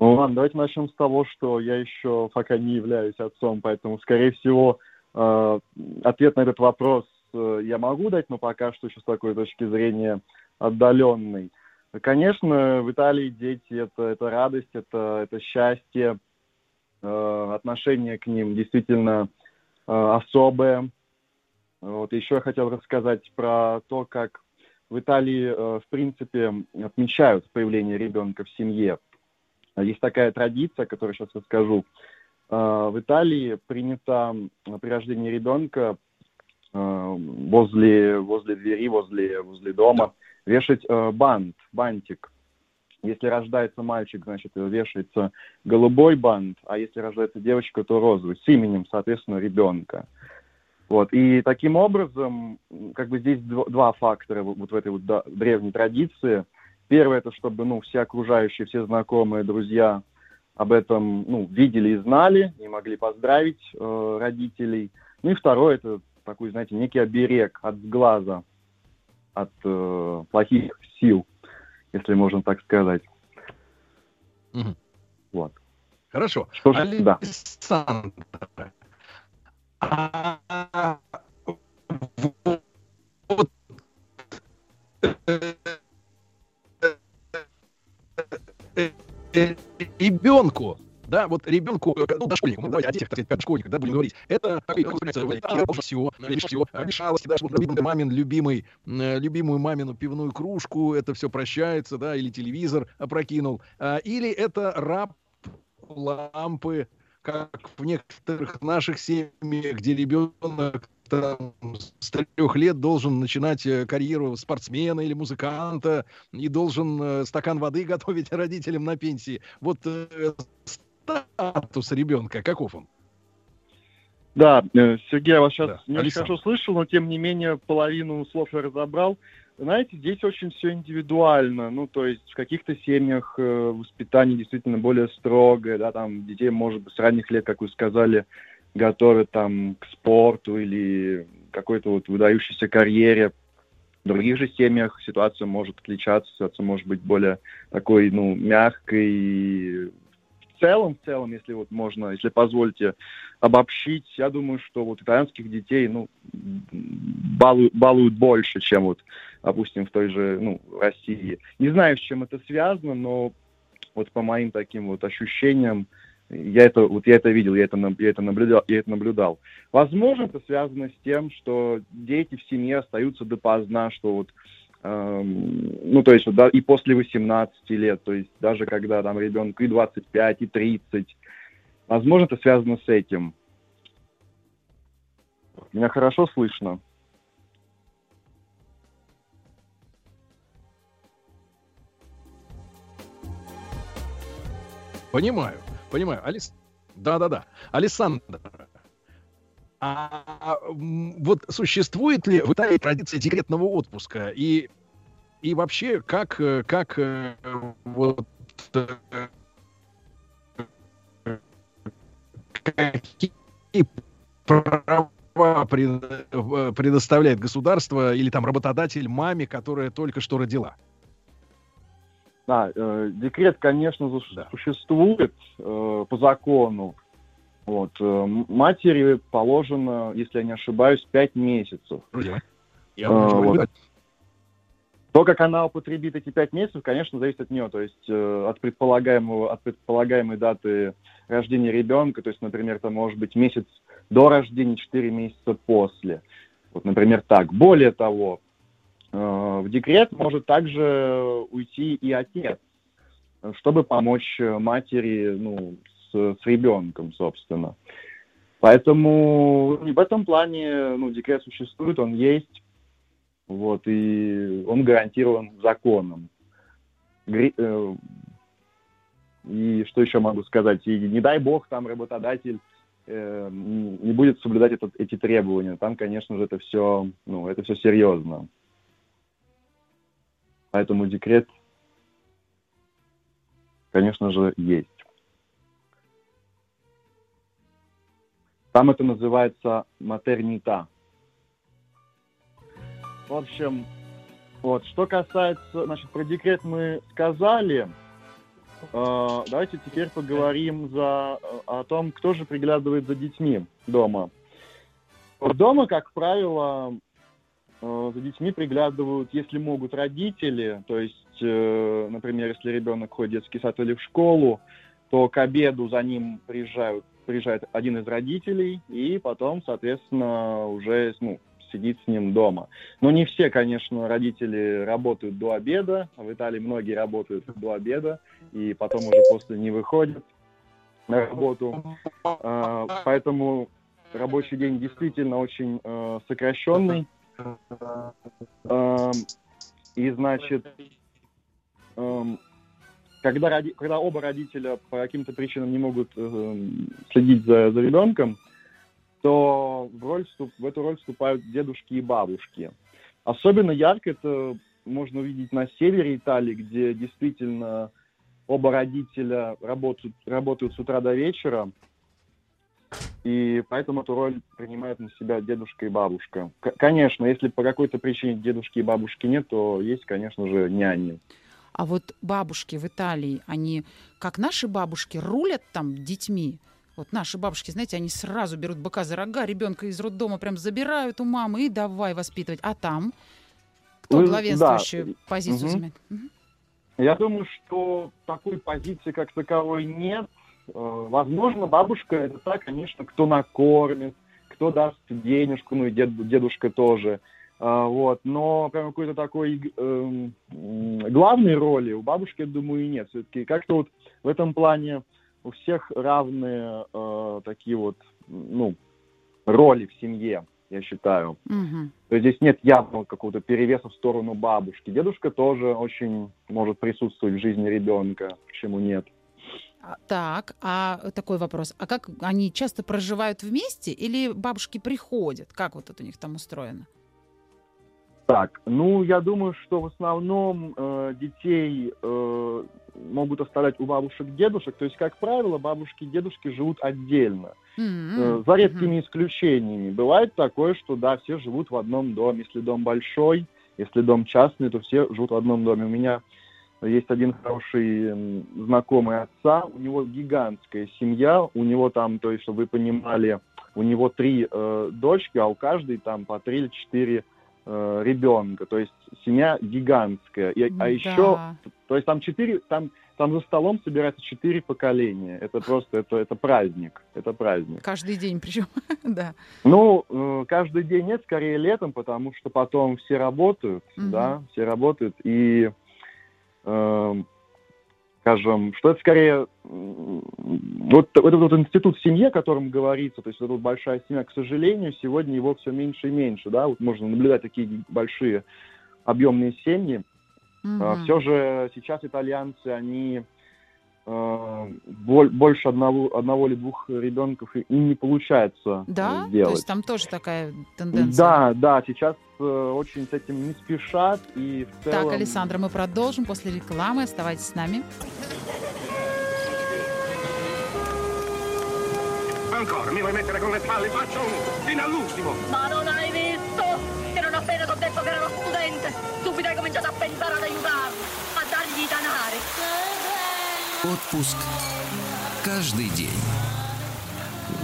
Ну ладно, давайте начнем с того, что я еще пока не являюсь отцом, поэтому, скорее всего, э, ответ на этот вопрос э, я могу дать, но пока что еще с такой точки зрения отдаленный. Конечно, в Италии дети это, это радость, это, это счастье, отношение к ним действительно э, особое. Вот еще я хотел рассказать про то, как в Италии, э, в принципе, отмечают появление ребенка в семье. Есть такая традиция, которую сейчас расскажу. Э, в Италии принято при рождении ребенка э, возле, возле двери, возле, возле дома вешать э, бант, бантик. Если рождается мальчик, значит, вешается голубой бант, а если рождается девочка, то розовый, с именем, соответственно, ребенка. Вот. И таким образом, как бы здесь два фактора вот в этой вот древней традиции. Первое, это чтобы, ну, все окружающие, все знакомые, друзья об этом, ну, видели и знали, и могли поздравить э, родителей. Ну и второе, это такой, знаете, некий оберег от глаза от э, плохих сил, если можно так сказать. Угу. Вот. Хорошо. Что же, Александр, да. а, вот, ребенку да, вот ребенку, э, ну, дошкольнику, ну, давайте о детях, так сказать, школьниках, да, будем говорить, это, как больше всего, меньше всего, мешалости, да, что вот мамин любимый, э, любимую мамину пивную кружку, это все прощается, да, или телевизор опрокинул, а, или это раб лампы, как в некоторых наших семьях, где ребенок там, с трех лет должен начинать э, карьеру спортсмена или музыканта и должен стакан воды готовить родителям на пенсии. Вот статус ребенка, каков он? Да, э, Сергей, я вас сейчас да. не очень хорошо слышал, но тем не менее половину слов я разобрал. Знаете, здесь очень все индивидуально. Ну, то есть в каких-то семьях э, воспитание действительно более строгое, да, там детей, может быть, с ранних лет, как вы сказали, готовят там к спорту или какой-то вот выдающейся карьере. В других же семьях ситуация может отличаться, ситуация может быть более такой, ну, мягкой, целом, в целом, если вот можно, если позволите обобщить, я думаю, что вот итальянских детей, ну, балуют, балуют больше, чем вот, допустим, в той же, ну, России. Не знаю, с чем это связано, но вот по моим таким вот ощущениям, я это, вот я это видел, я это, я это, наблюдал, я это наблюдал. Возможно, это связано с тем, что дети в семье остаются допоздна, что вот ну, то есть, да, и после 18 лет, то есть, даже когда там ребенку и 25, и 30, возможно, это связано с этим. Меня хорошо слышно? Понимаю, понимаю. Алис... Да-да-да. Александр, а вот существует ли в Италии традиция декретного отпуска? И, и вообще, как, э, как э, вот э, какие права предоставляет государство или там работодатель маме, которая только что родила? Да, э, декрет, конечно, да. существует э, по закону. Вот. Э, матери положено, если я не ошибаюсь, 5 месяцев. Я а, вот. То, как она употребит эти 5 месяцев, конечно, зависит от нее, то есть э, от, предполагаемого, от предполагаемой даты рождения ребенка, то есть, например, это может быть месяц до рождения, 4 месяца после. Вот, например, так. Более того, э, в декрет может также уйти и отец, чтобы помочь матери ну, с, ребенком, собственно. Поэтому в этом плане ну, декрет существует, он есть, вот, и он гарантирован законом. Э, и что еще могу сказать? И не дай бог там работодатель э, не будет соблюдать этот, эти требования. Там, конечно же, это все, ну, это все серьезно. Поэтому декрет, конечно же, есть. Там это называется матернита. В общем, вот, что касается, значит, про декрет мы сказали. Э, давайте теперь поговорим за, о том, кто же приглядывает за детьми дома. Дома, как правило, э, за детьми приглядывают, если могут, родители. То есть, э, например, если ребенок ходит в детский сад или в школу, то к обеду за ним приезжают приезжает один из родителей, и потом, соответственно, уже ну, сидит с ним дома. Но не все, конечно, родители работают до обеда. В Италии многие работают до обеда, и потом уже после не выходят на работу. А, поэтому рабочий день действительно очень э, сокращенный. И, значит, когда, роди, когда оба родителя по каким-то причинам не могут э, следить за, за ребенком, то в, роль вступ, в эту роль вступают дедушки и бабушки. Особенно ярко это можно увидеть на севере Италии, где действительно оба родителя работают, работают с утра до вечера, и поэтому эту роль принимают на себя дедушка и бабушка. К- конечно, если по какой-то причине дедушки и бабушки нет, то есть, конечно же, няни. А вот бабушки в Италии, они, как наши бабушки, рулят там детьми. Вот наши бабушки, знаете, они сразу берут быка за рога, ребенка из роддома прям забирают у мамы и давай воспитывать. А там кто Вы, главенствующую да. позицию угу. занимает? Угу. Я думаю, что такой позиции как таковой нет. Э, возможно, бабушка это та, конечно, кто накормит, кто даст денежку, ну и дед, дедушка тоже. А, вот, но прям какой-то такой э, главной роли у бабушки, я думаю, и нет. Все-таки как-то вот в этом плане у всех равные э, такие вот, ну, роли в семье, я считаю. Mm-hmm. То есть здесь нет явного какого-то перевеса в сторону бабушки. Дедушка тоже очень может присутствовать в жизни ребенка, почему нет. А, так, а такой вопрос. А как они часто проживают вместе или бабушки приходят? Как вот это у них там устроено? Так, ну, я думаю, что в основном э, детей э, могут оставлять у бабушек дедушек. То есть, как правило, бабушки и дедушки живут отдельно. Mm-hmm. Э, за редкими mm-hmm. исключениями. Бывает такое, что, да, все живут в одном доме. Если дом большой, если дом частный, то все живут в одном доме. У меня есть один хороший знакомый отца, у него гигантская семья, у него там, то есть, чтобы вы понимали, у него три э, дочки, а у каждой там по три или четыре э, ребенка, то есть семья гигантская. И, а еще, то есть там четыре, там, там за столом собирается четыре поколения. Это просто, это, это праздник, это праздник. Каждый день причем, да. Ну, э, каждый день нет, скорее летом, потому что потом все работают, угу. да, все работают, и э, скажем, что это скорее вот, вот этот вот институт семьи, о котором говорится, то есть вот большая семья, к сожалению, сегодня его все меньше и меньше, да, вот можно наблюдать такие большие объемные семьи. Mm-hmm. А, все же сейчас итальянцы, они больше одного, одного или двух ребенков им не получается да? сделать. То есть там тоже такая тенденция? Да, да, сейчас э, очень с этим не спешат и в целом... Так, Александра, мы продолжим после рекламы. Оставайтесь с нами. Ancora, mi vuoi mettere con le spalle? Faccio un fino all'ultimo. Ma non hai visto? Che non appena ti ho detto che era uno studente, subito hai cominciato a pensare ad aiutarlo, a dargli i danari. Отпуск каждый день.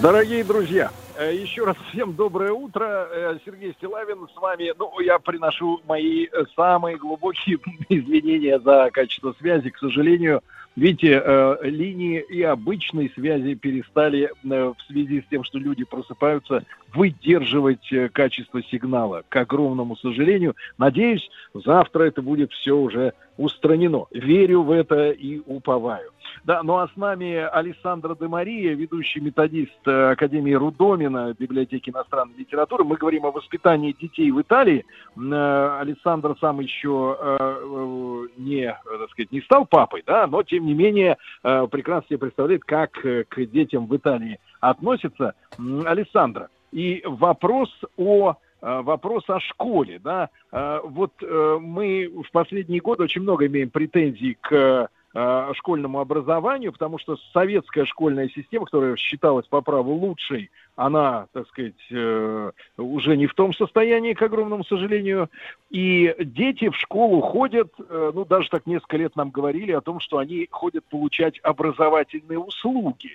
Дорогие друзья, э, еще раз всем доброе утро. Э, Сергей Стилавин с вами. Ну, я приношу мои э, самые глубокие извинения за качество связи. К сожалению, видите, линии и обычной связи перестали в связи с тем, что люди просыпаются, выдерживать качество сигнала. К огромному сожалению. Надеюсь, завтра это будет все уже устранено. Верю в это и уповаю. Да, ну а с нами Александра де Мария, ведущий методист э, Академии Рудомина, библиотеки иностранной литературы. Мы говорим о воспитании детей в Италии. Э, Александр сам еще э, не, так сказать, не стал папой, да, но тем не менее прекрасно себе представляет, как к детям в Италии относятся. Александра, и вопрос о вопрос о школе, да, вот мы в последние годы очень много имеем претензий к Э, школьному образованию, потому что советская школьная система, которая считалась по праву лучшей, она, так сказать, э, уже не в том состоянии, к огромному сожалению. И дети в школу ходят, э, ну, даже так несколько лет нам говорили о том, что они ходят получать образовательные услуги.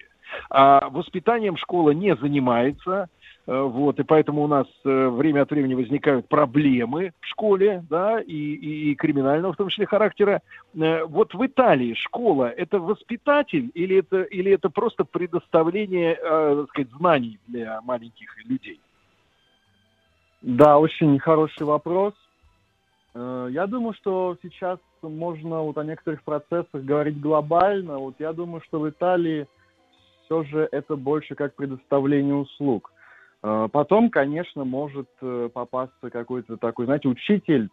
А воспитанием школа не занимается, вот, и поэтому у нас э, время от времени возникают проблемы в школе, да, и, и, и криминального в том числе характера. Э, вот в Италии школа – это воспитатель или это, или это просто предоставление, так сказать, знаний для маленьких людей? Да, очень хороший вопрос. Я думаю, что сейчас можно вот о некоторых процессах говорить глобально. Вот я думаю, что в Италии все же это больше как предоставление услуг. Э, потом, конечно, может э, попасться какой-то такой, знаете, учитель,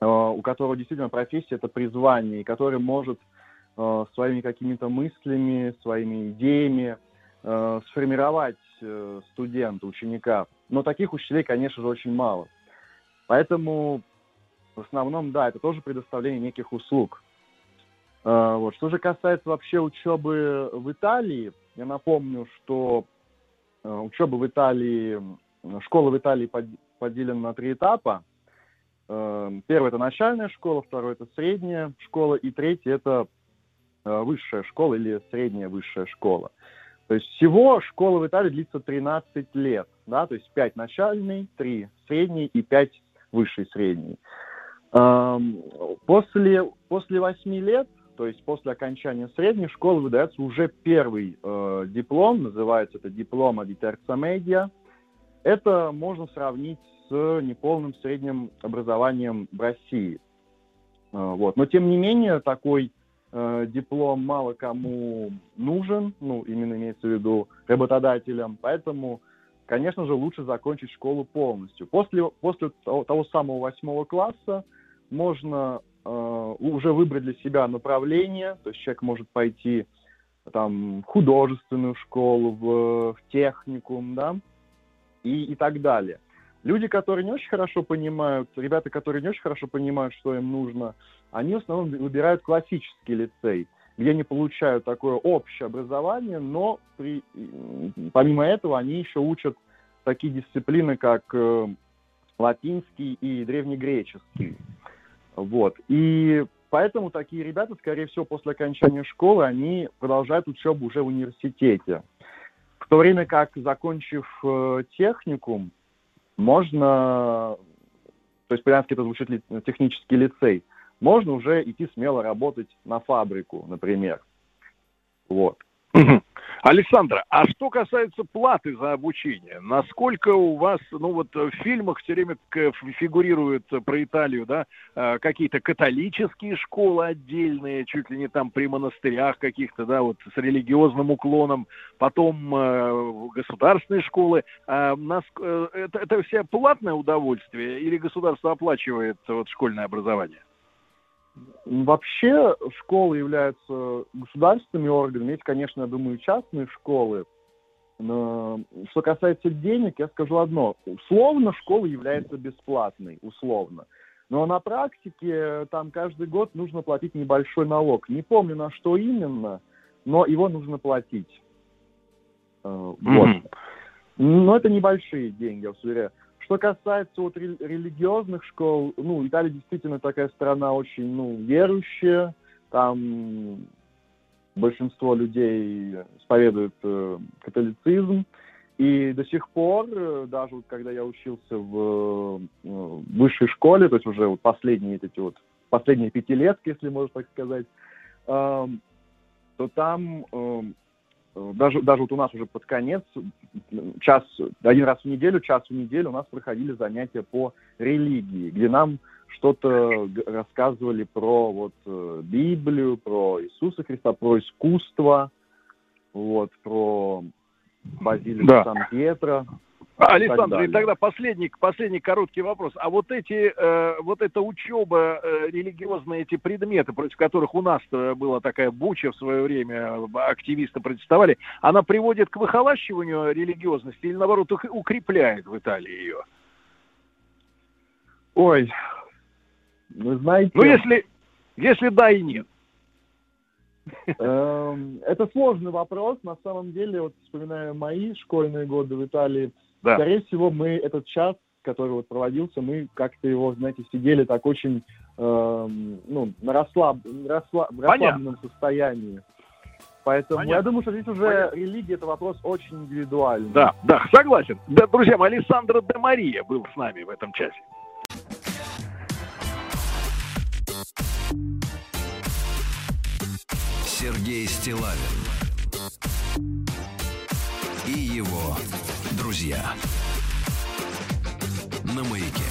э, у которого действительно профессия – это призвание, и который может своими какими-то мыслями, своими идеями сформировать студента, ученика. Но таких учителей, конечно же, очень мало. Поэтому в основном, да, это тоже предоставление неких услуг. Вот. Что же касается вообще учебы в Италии, я напомню, что учеба в Италии, школа в Италии поделена на три этапа. Э, первый – это начальная школа, второй – это средняя школа, и третий – это э, высшая школа или средняя высшая школа. То есть всего школа в Италии длится 13 лет, да, то есть 5 начальный, 3 средний и 5 высший средний. Эм, после, после 8 лет то есть после окончания средней школы выдается уже первый э, диплом, называется это di terza media. Это можно сравнить с неполным средним образованием в России. Э, вот. Но тем не менее такой э, диплом мало кому нужен, ну именно имеется в виду работодателям, поэтому, конечно же, лучше закончить школу полностью. После, после того, того самого восьмого класса можно уже выбрать для себя направление, то есть человек может пойти там в художественную школу, в, в техникум, да, и, и так далее. Люди, которые не очень хорошо понимают, ребята, которые не очень хорошо понимают, что им нужно, они в основном выбирают классический лицей, где они получают такое общее образование, но при, помимо этого они еще учат такие дисциплины, как э, латинский и древнегреческий. Вот. И поэтому такие ребята, скорее всего, после окончания школы, они продолжают учебу уже в университете. В то время как, закончив э, техникум, можно, то есть по-итальянски это звучит ли, технический лицей, можно уже идти смело работать на фабрику, например. Вот. Александра, а что касается платы за обучение, насколько у вас, ну вот в фильмах все время фигурируют про Италию, да, э, какие-то католические школы отдельные, чуть ли не там при монастырях каких-то, да, вот с религиозным уклоном, потом э, государственные школы. А э, это, это все платное удовольствие или государство оплачивает вот школьное образование? Вообще школы являются государственными органами. Есть, конечно, я думаю, частные школы. Но что касается денег, я скажу одно. Условно школа является бесплатной, условно. Но на практике там каждый год нужно платить небольшой налог. Не помню на что именно, но его нужно платить. Mm-hmm. Вот. Но это небольшие деньги, я вас уверяю. Что касается вот религиозных школ, ну, Италия действительно такая страна очень, ну, верующая, там большинство людей исповедуют э, католицизм. И до сих пор, э, даже вот когда я учился в э, высшей школе, то есть уже вот последние эти вот последние пятилетки, если можно так сказать, э, то там э, даже, даже вот у нас уже под конец, час, один раз в неделю, час в неделю у нас проходили занятия по религии, где нам что-то рассказывали про вот э, Библию, про Иисуса Христа, про искусство, вот, про базилику да. Сан-Пьетро. Александр, и тогда последний, последний короткий вопрос. А вот эти, э, вот эта учеба, э, религиозные эти предметы, против которых у нас была такая буча в свое время, активисты протестовали, она приводит к выхолащиванию религиозности или наоборот укрепляет в Италии ее? Ой, вы знаете... Ну, если, если да и нет. Эм, это сложный вопрос. На самом деле, вот вспоминая мои школьные годы в Италии, да. скорее всего, мы этот час, который вот проводился, мы как-то его, знаете, сидели так очень эм, ну, на расслаб, расслаб, расслабленном состоянии. Поэтому Понятно. я думаю, что здесь уже Понятно. религия это вопрос очень индивидуальный. Да, да, согласен. Да, друзья мои, Александр де Мария был с нами в этом часе. Сергей Стилавин друзья на маяке.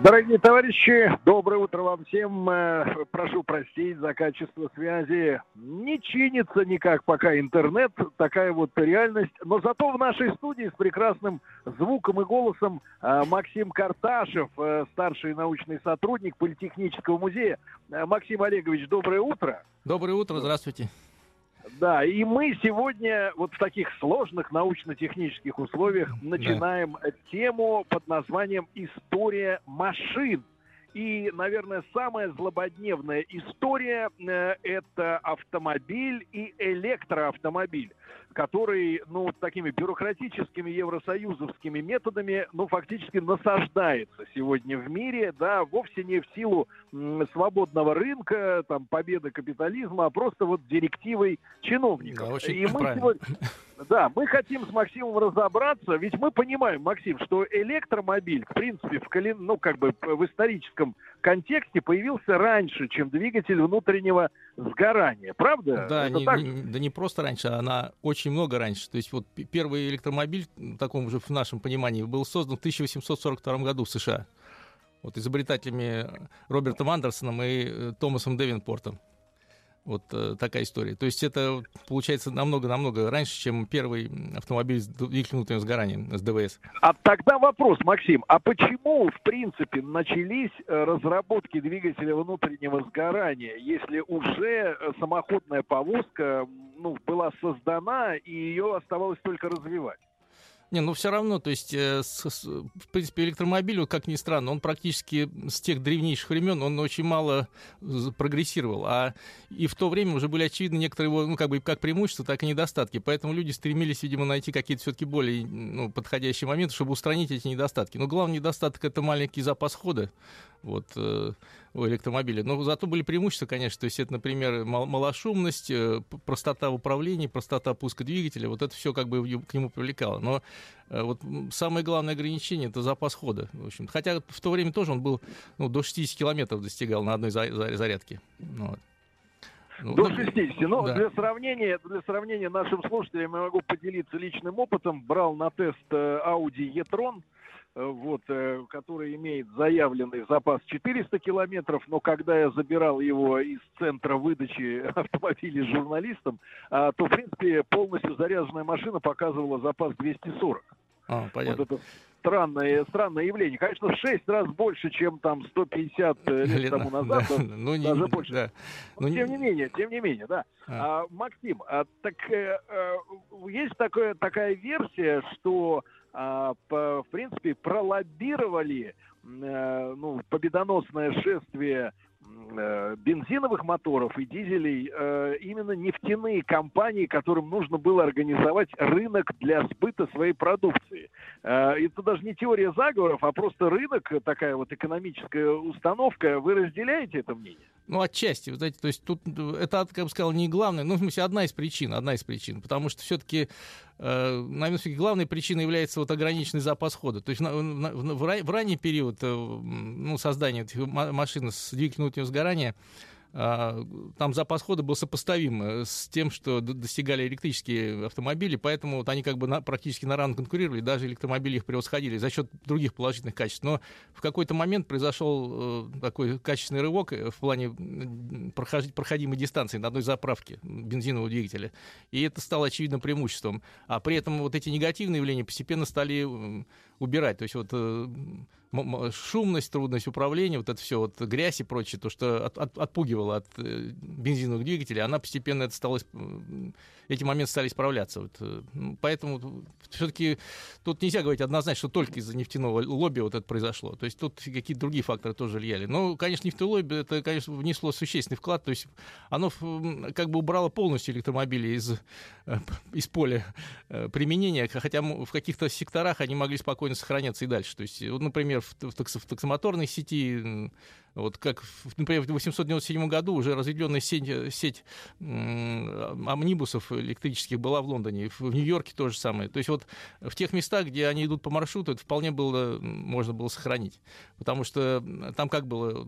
Дорогие товарищи, доброе утро вам всем. Э, прошу простить за качество связи. Не чинится никак пока интернет, такая вот реальность. Но зато в нашей студии с прекрасным звуком и голосом э, Максим Карташев, э, старший научный сотрудник Политехнического музея. Максим Олегович, доброе утро. Доброе утро, здравствуйте. Да, и мы сегодня вот в таких сложных научно-технических условиях начинаем да. тему под названием «История машин». И, наверное, самая злободневная история э, это автомобиль и электроавтомобиль который, ну, такими бюрократическими евросоюзовскими методами, ну, фактически насаждается сегодня в мире, да, вовсе не в силу м, свободного рынка, там, победы капитализма, а просто вот директивой чиновников. Да, очень И мы правильно. сегодня... Да, мы хотим с Максимом разобраться, ведь мы понимаем, Максим, что электромобиль, в принципе, в, колен... ну, как бы в историческом контексте появился раньше, чем двигатель внутреннего сгорания, правда? Да, не, не, да не просто раньше, а она очень много раньше. То есть вот первый электромобиль, в таком же в нашем понимании, был создан в 1842 году в США. Вот изобретателями Робертом Андерсоном и э, Томасом Девинпортом. Вот э, такая история. То есть это получается намного-намного раньше, чем первый автомобиль с двигателем внутреннего сгорания, с ДВС. А тогда вопрос, Максим, а почему, в принципе, начались э, разработки двигателя внутреннего сгорания, если уже э, самоходная повозка ну, была создана и ее оставалось только развивать? Не, ну все равно, то есть, э, с, с, в принципе, электромобиль, как ни странно, он практически с тех древнейших времен, он очень мало прогрессировал. А и в то время уже были очевидны некоторые его, ну, как бы, как преимущества, так и недостатки. Поэтому люди стремились, видимо, найти какие-то все-таки более ну, подходящие моменты, чтобы устранить эти недостатки. Но главный недостаток — это маленький запас хода. Вот, э, у электромобиля. Но зато были преимущества, конечно. То есть это, например, малошумность, э, простота в управлении, простота пуска двигателя. Вот это все как бы к нему привлекало. Но э, вот самое главное ограничение это запас хода. В общем. Хотя в то время тоже он был ну, до 60 километров достигал на одной зарядке. Вот. Ну, до 60. Ну, да. для сравнения, для сравнения нашим слушателям я могу поделиться личным опытом. Брал на тест э, Audi e-tron вот, э, который имеет заявленный запас 400 километров, но когда я забирал его из центра выдачи автомобилей журналистам, а, то, в принципе, полностью заряженная машина показывала запас 240. А, понятно. Вот это странное, странное явление. Конечно, в 6 раз больше, чем там 150 э, лет, лет тому назад. Да, ну, даже не, больше. Да. Но ну, тем не менее, тем не менее, да. А. А, Максим, а, так э, э, есть такое, такая версия, что в принципе, пролоббировали э, ну, победоносное шествие э, бензиновых моторов и дизелей э, именно нефтяные компании, которым нужно было организовать рынок для сбыта своей продукции. Это даже не теория заговоров, а просто рынок, такая вот экономическая установка. Вы разделяете это мнение? Ну, отчасти, вы знаете, то есть тут это, как бы сказал, не главное, ну, в смысле, одна из причин, одна из причин, потому что все-таки, э, наверное, все главной причиной является вот ограниченный запас хода. То есть в, ранний период э, ну, создания этих машин с двигателем внутреннего сгорания там запас хода был сопоставим э, с тем, что достигали электрические автомобили, поэтому вот они как бы на, практически на ран конкурировали, даже электромобили их превосходили за счет других положительных качеств. Но в какой-то момент произошел э, такой качественный рывок э, в плане проход, проходимой дистанции на одной заправке бензинового двигателя, и это стало очевидным преимуществом. А при этом вот эти негативные явления постепенно стали убирать. То есть вот шумность, трудность управления, вот это все, вот грязь и прочее, то, что от, от, отпугивало от э, бензиновых двигателей, она постепенно это стала, эти моменты стали исправляться. Вот, э, ну, поэтому все-таки тут нельзя говорить однозначно, что только из-за нефтяного лобби вот это произошло. То есть тут какие-то другие факторы тоже влияли. Но, конечно, нефтяное лобби, это, конечно, внесло существенный вклад, то есть оно как бы убрало полностью электромобили из, э, из поля применения, хотя в каких-то секторах они могли спокойно сохраняться и дальше. То есть, вот, например, в, в, таксомоторной сети вот как, например, в 897 году уже разветвленная сеть, сеть амнибусов электрических была в Лондоне, в Нью-Йорке то же самое. То есть вот в тех местах, где они идут по маршруту, это вполне было, можно было сохранить. Потому что там как было,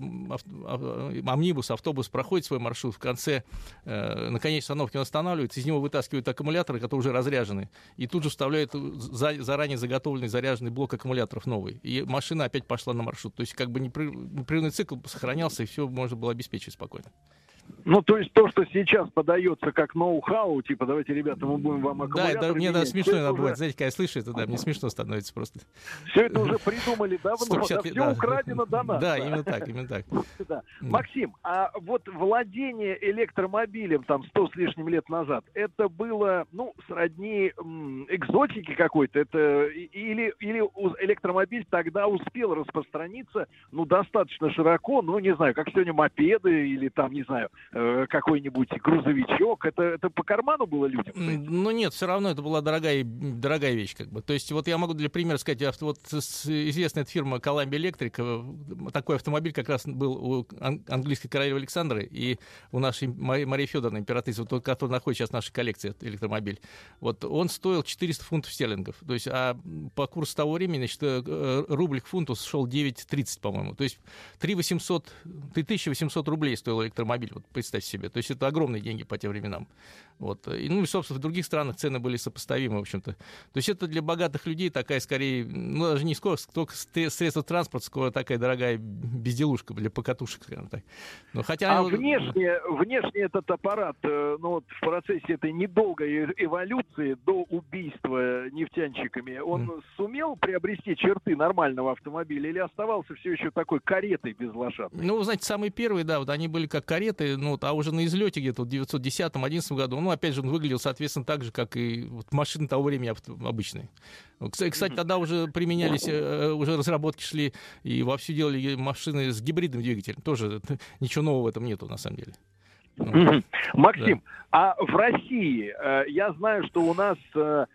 амнибус, автобус проходит свой маршрут, в конце, э, на конечной остановке он останавливается, из него вытаскивают аккумуляторы, которые уже разряжены, и тут же вставляют за, заранее заготовленный заряженный блок аккумуляторов новый. И машина опять пошла на маршрут. То есть как бы непрерывный цикл сохранялся, и все можно было обеспечить спокойно. Ну, то есть то, что сейчас подается как ноу-хау, типа, давайте, ребята, мы будем вам аккумулятор Да, это, мне даже смешно иногда бывает. Знаете, когда я слышу это, да, мне смешно становится просто. Все это уже придумали давно, 150, да, все да. украдено до нас. Да, именно так, именно так. Да. Максим, а вот владение электромобилем там сто с лишним лет назад, это было, ну, сродни экзотики какой-то, это или, или электромобиль тогда успел распространиться, ну, достаточно широко, ну, не знаю, как сегодня мопеды или там, не знаю, Э, какой-нибудь грузовичок. Это, это по карману было людям? Ну нет, все равно это была дорогая, дорогая вещь. Как бы. То есть вот я могу для примера сказать, вот известная фирма Columbia Electric, э, такой автомобиль как раз был у английской королевы Александры и у нашей Марии Федоровны, императрицы, вот, который находится сейчас в нашей коллекции, электромобиль. Вот он стоил 400 фунтов стерлингов. То есть, а по курсу того времени, значит, э, рубль к фунту шел 9,30, по-моему. То есть 3 800, 3800 рублей стоил электромобиль. Представьте себе. То есть это огромные деньги по тем временам. Вот. И, ну и, собственно, в других странах цены были сопоставимы, в общем-то. То есть это для богатых людей такая, скорее, ну, даже не сколько, только средство транспорта, сколько такая дорогая безделушка для покатушек, скажем так. Но хотя... А внешне, внешне этот аппарат, э, ну вот в процессе этой недолгой эволюции до убийства нефтянщиками, он mm. сумел приобрести черты нормального автомобиля или оставался все еще такой каретой без лошадки? Ну, вы знаете, самые первые, да, вот они были как кареты, ну, вот, а уже на излете где-то в 910-11 году, ну, опять же, он выглядел, соответственно, так же, как и вот машины того времени обычные. Кстати, тогда уже применялись, э, э, уже разработки шли, и вовсю делали машины с гибридным двигателем. Тоже ничего нового в этом нету, на самом деле. Ну, Максим, да. а в России э, я знаю, что у нас э, э,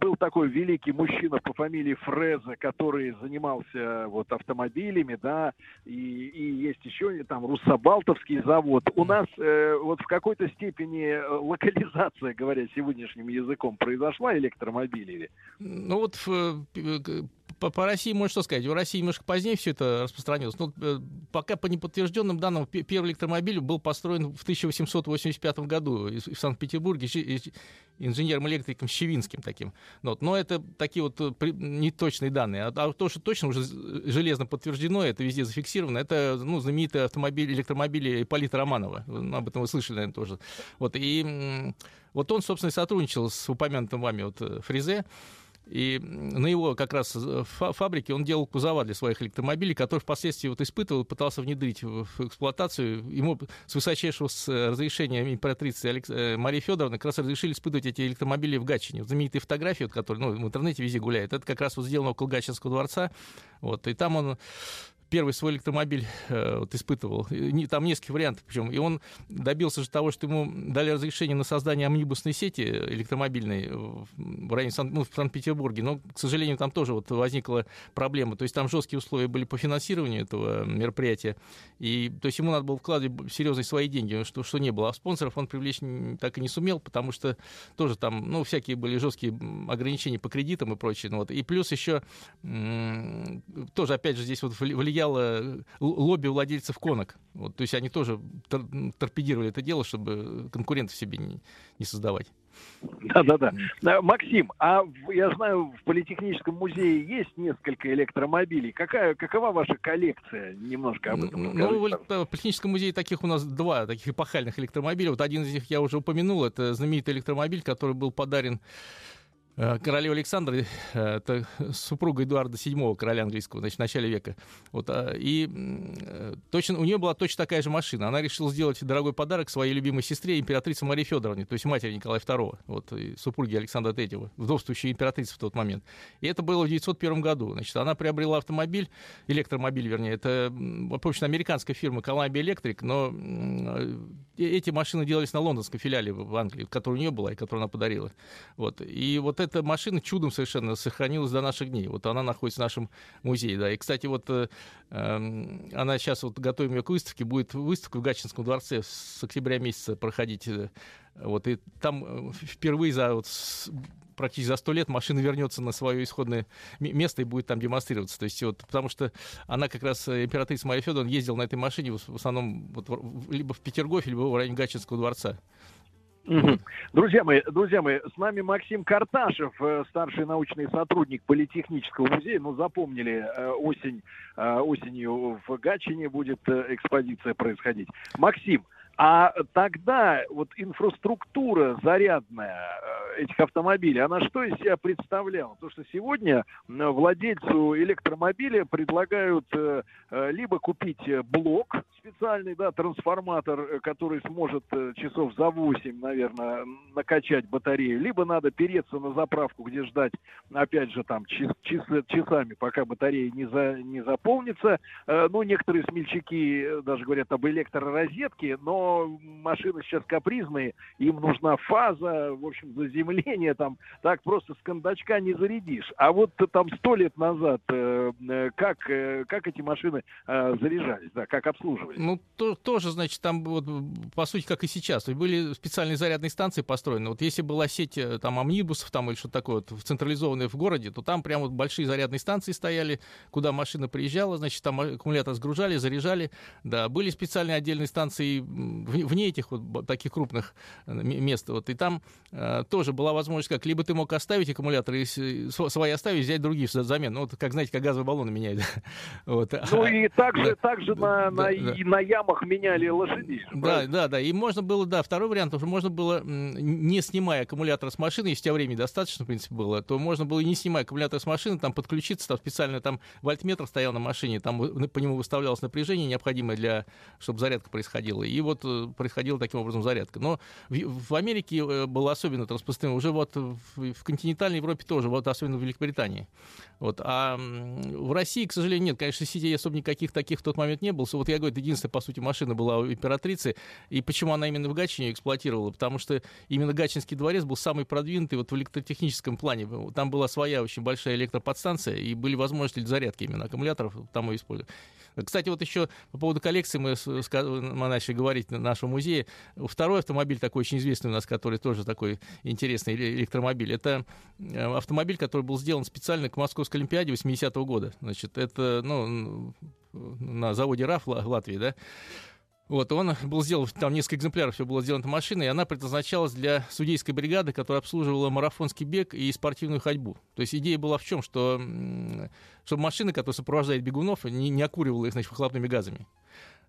был такой великий мужчина по фамилии Фреза, который занимался вот автомобилями, да, и, и есть еще там Руссобалтовский завод. У нас вот в какой-то степени локализация, говоря сегодняшним языком, произошла электромобилей? Ну вот по, по России, можно что сказать, в России немножко позднее все это распространилось. Но э, пока по неподтвержденным данным, первый электромобиль был построен в 1885 году в Санкт-Петербурге инженером-электриком Щевинским таким. Вот. Но это такие вот э, неточные данные. А, а то, что точно уже железно подтверждено, это везде зафиксировано, это ну, знаменитый автомобиль, электромобиль Ипполита Романова. Ну, об этом вы слышали, наверное, тоже. Вот. И вот он, собственно, сотрудничал с упомянутым вами вот э, Фризе. И на его как раз э, фабрике он делал кузова для своих электромобилей, которые впоследствии вот испытывал, пытался внедрить в эксплуатацию. Ему с высочайшего разрешения императрицы Алекс... Э, Марии Федоровны как раз разрешили испытывать эти электромобили в Гатчине. Вот знаменитые фотографии, вот, которые ну, в интернете везде гуляют, это как раз вот сделано около Гатчинского дворца. Вот, и там он первый свой электромобиль э, вот, испытывал. Не, там несколько вариантов причем. И он добился же того, что ему дали разрешение на создание амнибусной сети электромобильной в районе Сан, ну, в Санкт-Петербурге. Но, к сожалению, там тоже вот возникла проблема. То есть там жесткие условия были по финансированию этого мероприятия. И, то есть ему надо было вкладывать серьезные свои деньги, что, что не было. А спонсоров он привлечь так и не сумел, потому что тоже там, ну, всякие были жесткие ограничения по кредитам и прочее. Ну, вот. И плюс еще тоже, опять же, здесь вот влияло лобби владельцев конок. Вот, то есть они тоже тор- торпедировали это дело, чтобы конкурентов себе не, не создавать. Да-да-да. Э, Максим, а я знаю, в Политехническом музее есть несколько электромобилей. Какая, какова ваша коллекция? Немножко об этом Ну, в Политехническом музее таких у нас два таких эпохальных электромобиля. Вот один из них я уже упомянул. Это знаменитый электромобиль, который был подарен Э, королева Александра, э, это супруга Эдуарда VII, короля английского, значит, в начале века. Вот, а, и э, точно, у нее была точно такая же машина. Она решила сделать дорогой подарок своей любимой сестре, императрице Марии Федоровне, то есть матери Николая II, вот, супруги Александра III, вдовствующей императрицы в тот момент. И это было в 1901 году. Значит, она приобрела автомобиль, электромобиль, вернее, это, в общем, американская фирма Columbia Electric, но эти машины делались на лондонской филиале в Англии, которая у нее была и которую она подарила. Вот. И вот эта машина чудом совершенно сохранилась до наших дней. Вот она находится в нашем музее. Да. И, кстати, вот э, эм, она сейчас, вот готовим ее к выставке, будет выставка в Гатчинском дворце с октября месяца проходить. Э, вот, и там э, впервые за вот, практически за сто лет машина вернется на свое исходное место и будет там демонстрироваться. То есть вот, потому что она как раз, э, императрица Мария Федоровна, ездила на этой машине в, основном вот, либо в Петергофе, либо в районе Гатчинского дворца. Друзья мои, друзья мои, с нами Максим Карташев, э, старший научный сотрудник Политехнического музея. Ну, запомнили, э, осень, осенью в Гатчине будет экспозиция происходить. Максим, а тогда вот инфраструктура зарядная э, этих автомобилей, она что из себя представляла? Потому что сегодня владельцу электромобиля предлагают э, э, либо купить блок специальный, да, трансформатор, который сможет часов за 8, наверное, накачать батарею, либо надо переться на заправку, где ждать, опять же, там, час, часами, пока батарея не, за, не заполнится. Ну, некоторые смельчаки даже говорят об электророзетке, но машины сейчас капризные, им нужна фаза, в общем, заземление там, так просто с кондачка не зарядишь. А вот там сто лет назад э, э, как, э, как эти машины заряжались, да, как обслуживались? Ну, то, тоже, значит, там вот, по сути, как и сейчас. Были специальные зарядные станции построены. Вот если была сеть там амнибусов там или что-то такое вот, централизованное в городе, то там прям вот большие зарядные станции стояли, куда машина приезжала, значит, там аккумулятор сгружали, заряжали. Да, были специальные отдельные станции вне этих вот таких крупных э, мест. Вот, и там э, тоже была возможность, как либо ты мог оставить аккумулятор и свои оставить, взять другие взамен. Ну, вот, как, знаете, как газовые баллоны меняют. вот. Ну, и также, да. также на, на, да, и на ямах меняли лошадей. Да, да, да. И можно было, да, второй вариант, уже можно было, не снимая аккумулятор с машины, если у тебя времени достаточно, в принципе, было, то можно было, не снимая аккумулятор с машины, там подключиться, там специально там вольтметр стоял на машине, там по нему выставлялось напряжение, необходимое для, чтобы зарядка происходила. И вот происходила таким образом зарядка. Но в, в Америке э, было особенно это распространено, уже вот в, в континентальной Европе тоже, вот особенно в Великобритании. Вот. А в России, к сожалению, нет. Конечно, сетей особо никаких таких в тот момент не было. Вот я говорю, единственная, по сути, машина была у императрицы. И почему она именно в Гатчине эксплуатировала? Потому что именно Гатчинский дворец был самый продвинутый вот в электротехническом плане. Там была своя очень большая электроподстанция, и были возможности для зарядки именно аккумуляторов, там ее использовали. Кстати, вот еще по поводу коллекции мы, мы начали говорить нашего музея. Второй автомобиль такой очень известный у нас, который тоже такой интересный электромобиль, это э, автомобиль, который был сделан специально к Московской Олимпиаде 80-го года. Значит, это ну, на заводе РАФ Латвии, да. Вот, он был сделан, там несколько экземпляров все было сделано машиной, и она предназначалась для судейской бригады, которая обслуживала марафонский бег и спортивную ходьбу. То есть идея была в чем, что чтобы машина, которая сопровождает бегунов, не, не окуривала их, значит, выхлопными газами.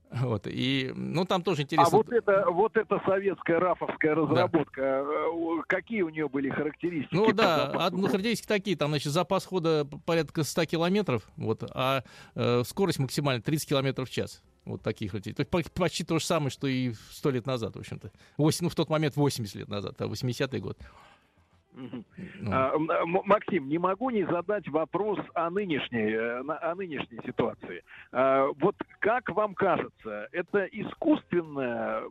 Вот, и, ну, там тоже интересно. А вот это, вот это советская рафовская разработка, да. Э, какие у нее были характеристики? Ну, да, ну, характеристики такие, там, значит, запас хода порядка 100 километров, вот, а э, скорость максимально 30 километров в час. Вот таких вот. То есть почти то же самое, что и сто лет назад, в общем-то. 8, ну, в тот момент 80 лет назад, а 80-й год. Ну. А, Максим, не могу не задать вопрос о нынешней, э, о нынешней ситуации. А, вот как вам кажется, это искусственное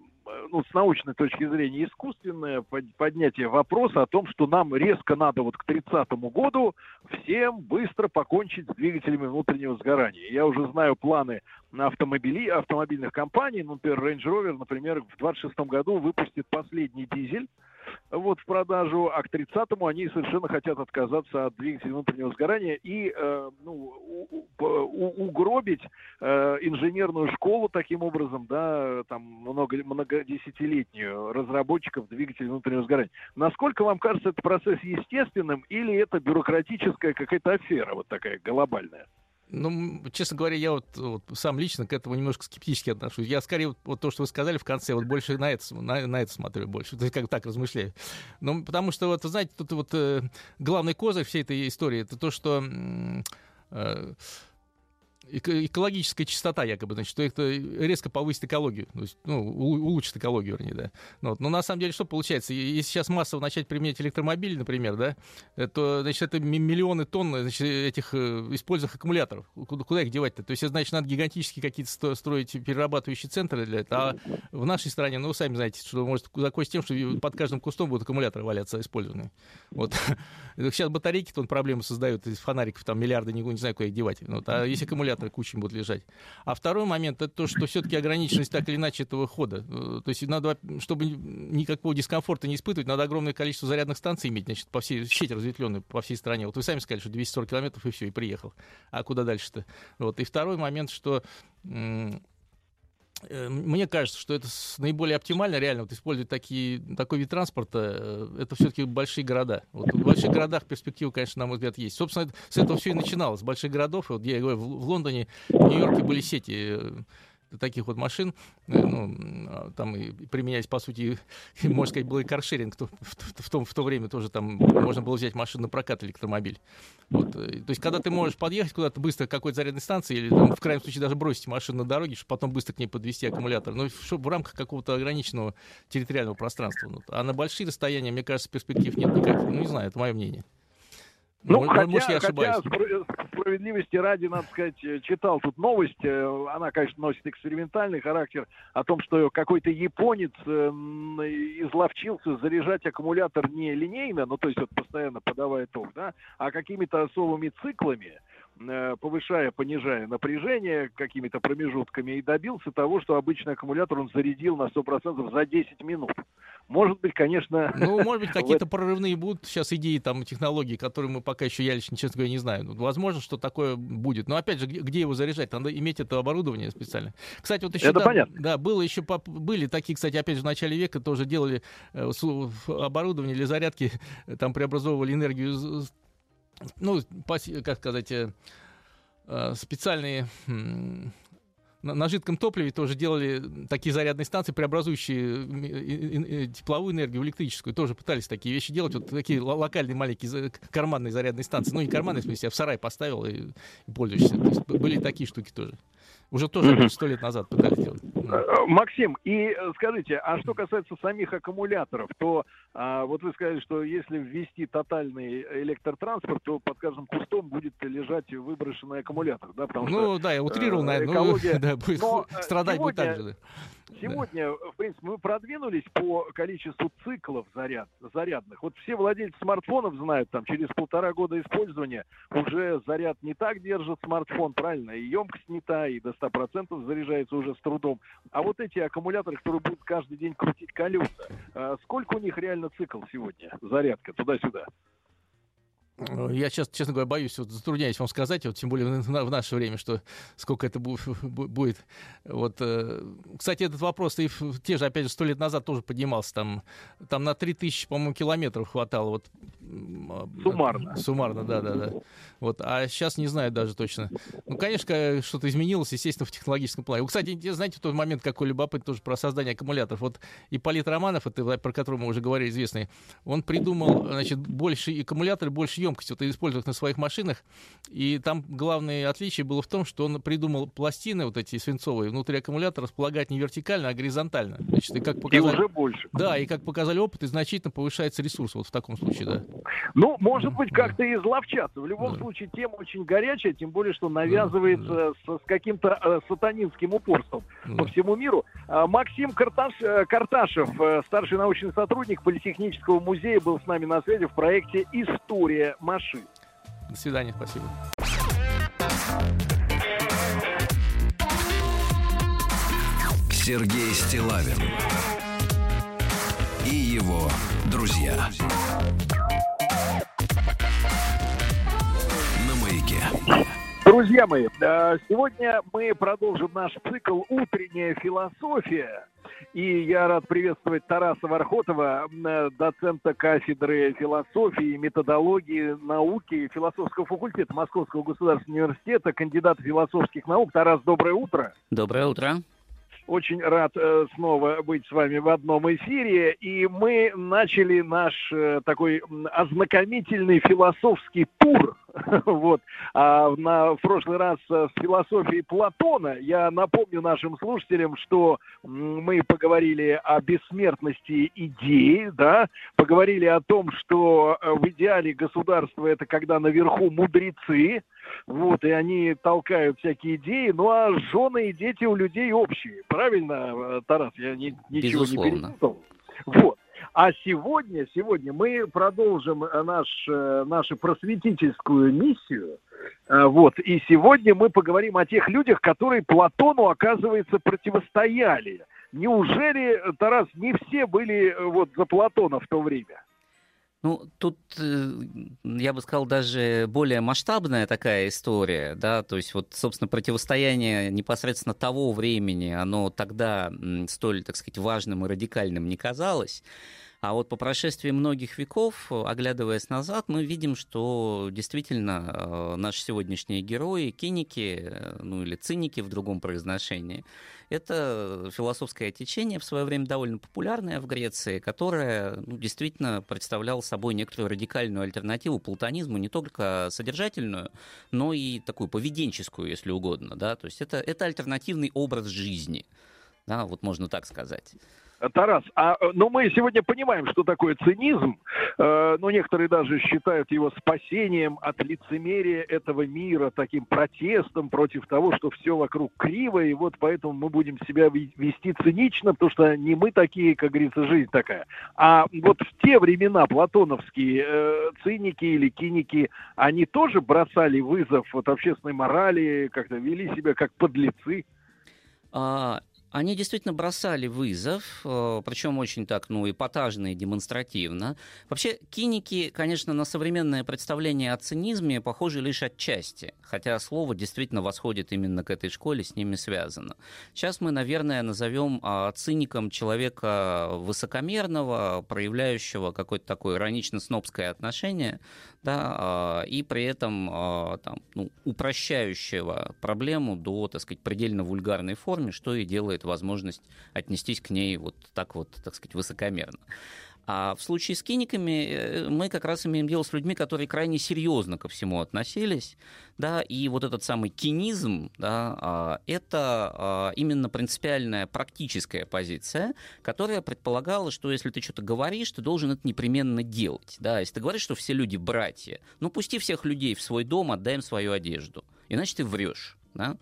ну, с научной точки зрения, искусственное поднятие вопроса о том, что нам резко надо вот к 30 году всем быстро покончить с двигателями внутреннего сгорания. Я уже знаю планы на автомобили, автомобильных компаний, например, Range Rover, например, в 26 году выпустит последний дизель, вот в продажу, а к 30-му они совершенно хотят отказаться от двигателя внутреннего сгорания и э, ну, у, у, угробить э, инженерную школу таким образом, да, там много, многодесятилетнюю разработчиков двигателей внутреннего сгорания. Насколько вам кажется этот процесс естественным или это бюрократическая какая-то афера вот такая глобальная? Ну, честно говоря, я вот, вот сам лично к этому немножко скептически отношусь. Я скорее вот, вот то, что вы сказали в конце, вот больше на это, на, на это смотрю больше. То есть как так размышляю. Ну, потому что, вот, знаете, тут вот э, главный козырь всей этой истории, это то, что э, экологическая чистота якобы, значит, что это резко повысит экологию, то есть, ну, улучшит экологию, вернее, да. Ну. Но на самом деле что получается? Если сейчас массово начать применять электромобили, например, да, то, значит, это миллионы тонн значит, этих э, использованных аккумуляторов. Куда, куда их девать-то? То есть, значит, надо гигантические какие-то строить перерабатывающие центры для этого. А в нашей стране, ну, вы сами знаете, что может закончиться тем, что под каждым кустом будут аккумуляторы валяться использованные. Вот. Сейчас батарейки-то он проблемы создают, из фонариков там миллиарды, не, не знаю, куда их девать. Ну, вот. А если аккумулятор аккумуляторы кучами будут лежать. А второй момент это то, что все-таки ограниченность так или иначе этого хода. Э, то есть надо, чтобы никакого дискомфорта не испытывать, надо огромное количество зарядных станций иметь, значит, по всей сети разветвленной по всей стране. Вот вы сами сказали, что 240 километров и все, и приехал. А куда дальше-то? Вот. И второй момент, что мне кажется, что это наиболее оптимально реально вот использовать такие, такой вид транспорта. Э, это все-таки большие города. Вот в больших городах перспектива, конечно, на мой взгляд, есть. Собственно, с этого все и начиналось. С больших городов. Вот я говорю, в Лондоне, в Нью-Йорке были сети э, таких вот машин, э, ну, а, там и применялись, по сути, можно сказать, был и каршеринг, в, в, в, том, в то время тоже там можно было взять машину на прокат электромобиль. Вот. Э, то есть, когда ты можешь подъехать куда-то быстро к какой-то зарядной станции, или там, в крайнем случае даже бросить машину на дороге, чтобы потом быстро к ней подвести аккумулятор, ну, чтобы в рамках какого-то ограниченного территориального пространства. А на большие расстояния, мне кажется, перспектив нет никаких. Ну, не знаю, это мое мнение. Ну, может, хотя, может, я ошибаюсь. хотя справедливости ради, надо сказать, э, читал тут новость, э, она, конечно, носит экспериментальный характер, о том, что какой-то японец э, изловчился заряжать аккумулятор не линейно, ну, то есть вот постоянно подавая ток, да, а какими-то особыми циклами, повышая, понижая напряжение какими-то промежутками и добился того, что обычный аккумулятор он зарядил на 100% за 10 минут. Может быть, конечно... Ну, может быть, какие-то прорывные будут сейчас идеи, там, технологии, которые мы пока еще, я лично, честно говоря, не знаю. Ну, возможно, что такое будет. Но, опять же, где его заряжать? Надо иметь это оборудование специально. Кстати, вот еще... Это да, понятно. Да, было еще... Были такие, кстати, опять же, в начале века тоже делали э, оборудование для зарядки, там преобразовывали энергию ну, как сказать, э, э, специальные на жидком топливе тоже делали такие зарядные станции, преобразующие тепловую энергию в электрическую. Тоже пытались такие вещи делать. Вот такие локальные маленькие карманные зарядные станции. Ну, не карманные, в смысле, я в сарай поставил и, и пользуешься. Были такие штуки тоже. Уже тоже сто лет назад пытались делать. Э, Максим, и э, скажите, а что касается самих аккумуляторов, то а, вот вы сказали, что если ввести тотальный электротранспорт, то под каждым кустом будет лежать выброшенный аккумулятор, да? Потому ну что, да, я утрировал, наверное, экология... ну, да, будет, Но э, страдать сегодня, будет так же. Да. Сегодня, в принципе, мы продвинулись по количеству циклов заряд, зарядных. Вот все владельцы смартфонов знают, там, через полтора года использования уже заряд не так держит смартфон, правильно, и емкость не та, и до 100% заряжается уже с трудом. А вот эти аккумуляторы, которые будут каждый день крутить колеса, а сколько у них реально цикл сегодня, зарядка, туда-сюда? Я сейчас, честно говоря, боюсь, вот затрудняюсь вам сказать, вот, тем более в наше время, что сколько это будет. Вот, э, кстати, этот вопрос и те же, опять же, сто лет назад тоже поднимался. Там, там на 3000, по-моему, километров хватало. Вот Суммарно. Суммарно, да, да, да. Вот, а сейчас не знаю даже точно. Ну, конечно, что-то изменилось, естественно, в технологическом плане. Вы, кстати, знаете, тот момент, какой любопытный тоже про создание аккумуляторов. Вот Ипполит Романов, это, про которого мы уже говорили, известный, он придумал, значит, больше аккумулятор, больше емкости. Вот использует на своих машинах. И там главное отличие было в том, что он придумал пластины вот эти свинцовые внутри аккумулятора располагать не вертикально, а горизонтально. Значит, и как показали... И уже больше. Да, и как показали опыт, и значительно повышается ресурс вот в таком случае, да. Ну, может быть, как-то изловчаться. В любом да. случае, тема очень горячая, тем более, что навязывается да. С, с каким-то э, сатанинским упорством да. по всему миру. А, Максим Карташ, э, Карташев, э, старший научный сотрудник Политехнического музея, был с нами на связи в проекте «История машин». До свидания, спасибо. Сергей Стилавин и его друзья. Друзья мои, э, сегодня мы продолжим наш цикл «Утренняя философия». И я рад приветствовать Тараса Вархотова, э, доцента кафедры философии, методологии, науки философского факультета Московского государственного университета, кандидата философских наук. Тарас, доброе утро. Доброе утро. Очень рад э, снова быть с вами в одном эфире. И мы начали наш э, такой ознакомительный философский тур. вот. А на, в прошлый раз э, с философией Платона. Я напомню нашим слушателям, что мы поговорили о бессмертности идеи, да, поговорили о том, что в идеале государства это когда наверху мудрецы, вот, и они толкают всякие идеи, ну а жены и дети у людей общие. Правильно, э, Тарас? Я ни, ничего Безусловно. не перепутал. Вот. А сегодня, сегодня мы продолжим наш, э, нашу просветительскую миссию. Э, вот. И сегодня мы поговорим о тех людях, которые Платону, оказывается, противостояли. Неужели, Тарас, не все были вот за Платона в то время? Ну, тут, э, я бы сказал, даже более масштабная такая история, да, то есть вот, собственно, противостояние непосредственно того времени, оно тогда столь, так сказать, важным и радикальным не казалось. А вот по прошествии многих веков, оглядываясь назад, мы видим, что действительно э, наши сегодняшние герои, киники, э, ну или циники в другом произношении, это философское течение, в свое время довольно популярное в Греции, которое ну, действительно представляло собой некоторую радикальную альтернативу платонизму, не только содержательную, но и такую поведенческую, если угодно. Да? То есть это, это альтернативный образ жизни, да, вот можно так сказать. Тарас, а, э, ну мы сегодня понимаем, что такое цинизм, э, но некоторые даже считают его спасением от лицемерия этого мира, таким протестом против того, что все вокруг криво, и вот поэтому мы будем себя вести цинично, потому что не мы такие, как говорится, жизнь такая. А вот в те времена платоновские э, циники или киники, они тоже бросали вызов вот общественной морали, как-то вели себя как подлецы? А, они действительно бросали вызов, э, причем очень так, ну, эпатажно и демонстративно. Вообще, киники, конечно, на современное представление о цинизме похожи лишь отчасти, хотя слово действительно восходит именно к этой школе, с ними связано. Сейчас мы, наверное, назовем а, циником человека высокомерного, проявляющего какое-то такое иронично-снобское отношение, да, а, и при этом а, там, ну, упрощающего проблему до, так сказать, предельно вульгарной форме, что и делает возможность отнестись к ней вот так вот, так сказать, высокомерно. А в случае с киниками э, мы как раз имеем дело с людьми, которые крайне серьезно ко всему относились, да, и вот этот самый кинизм, да, а, это а, именно принципиальная практическая позиция, которая предполагала, что если ты что-то говоришь, ты должен это непременно делать, да, если ты говоришь, что все люди братья, ну пусти всех людей в свой дом, отдай им свою одежду, иначе ты врешь, да,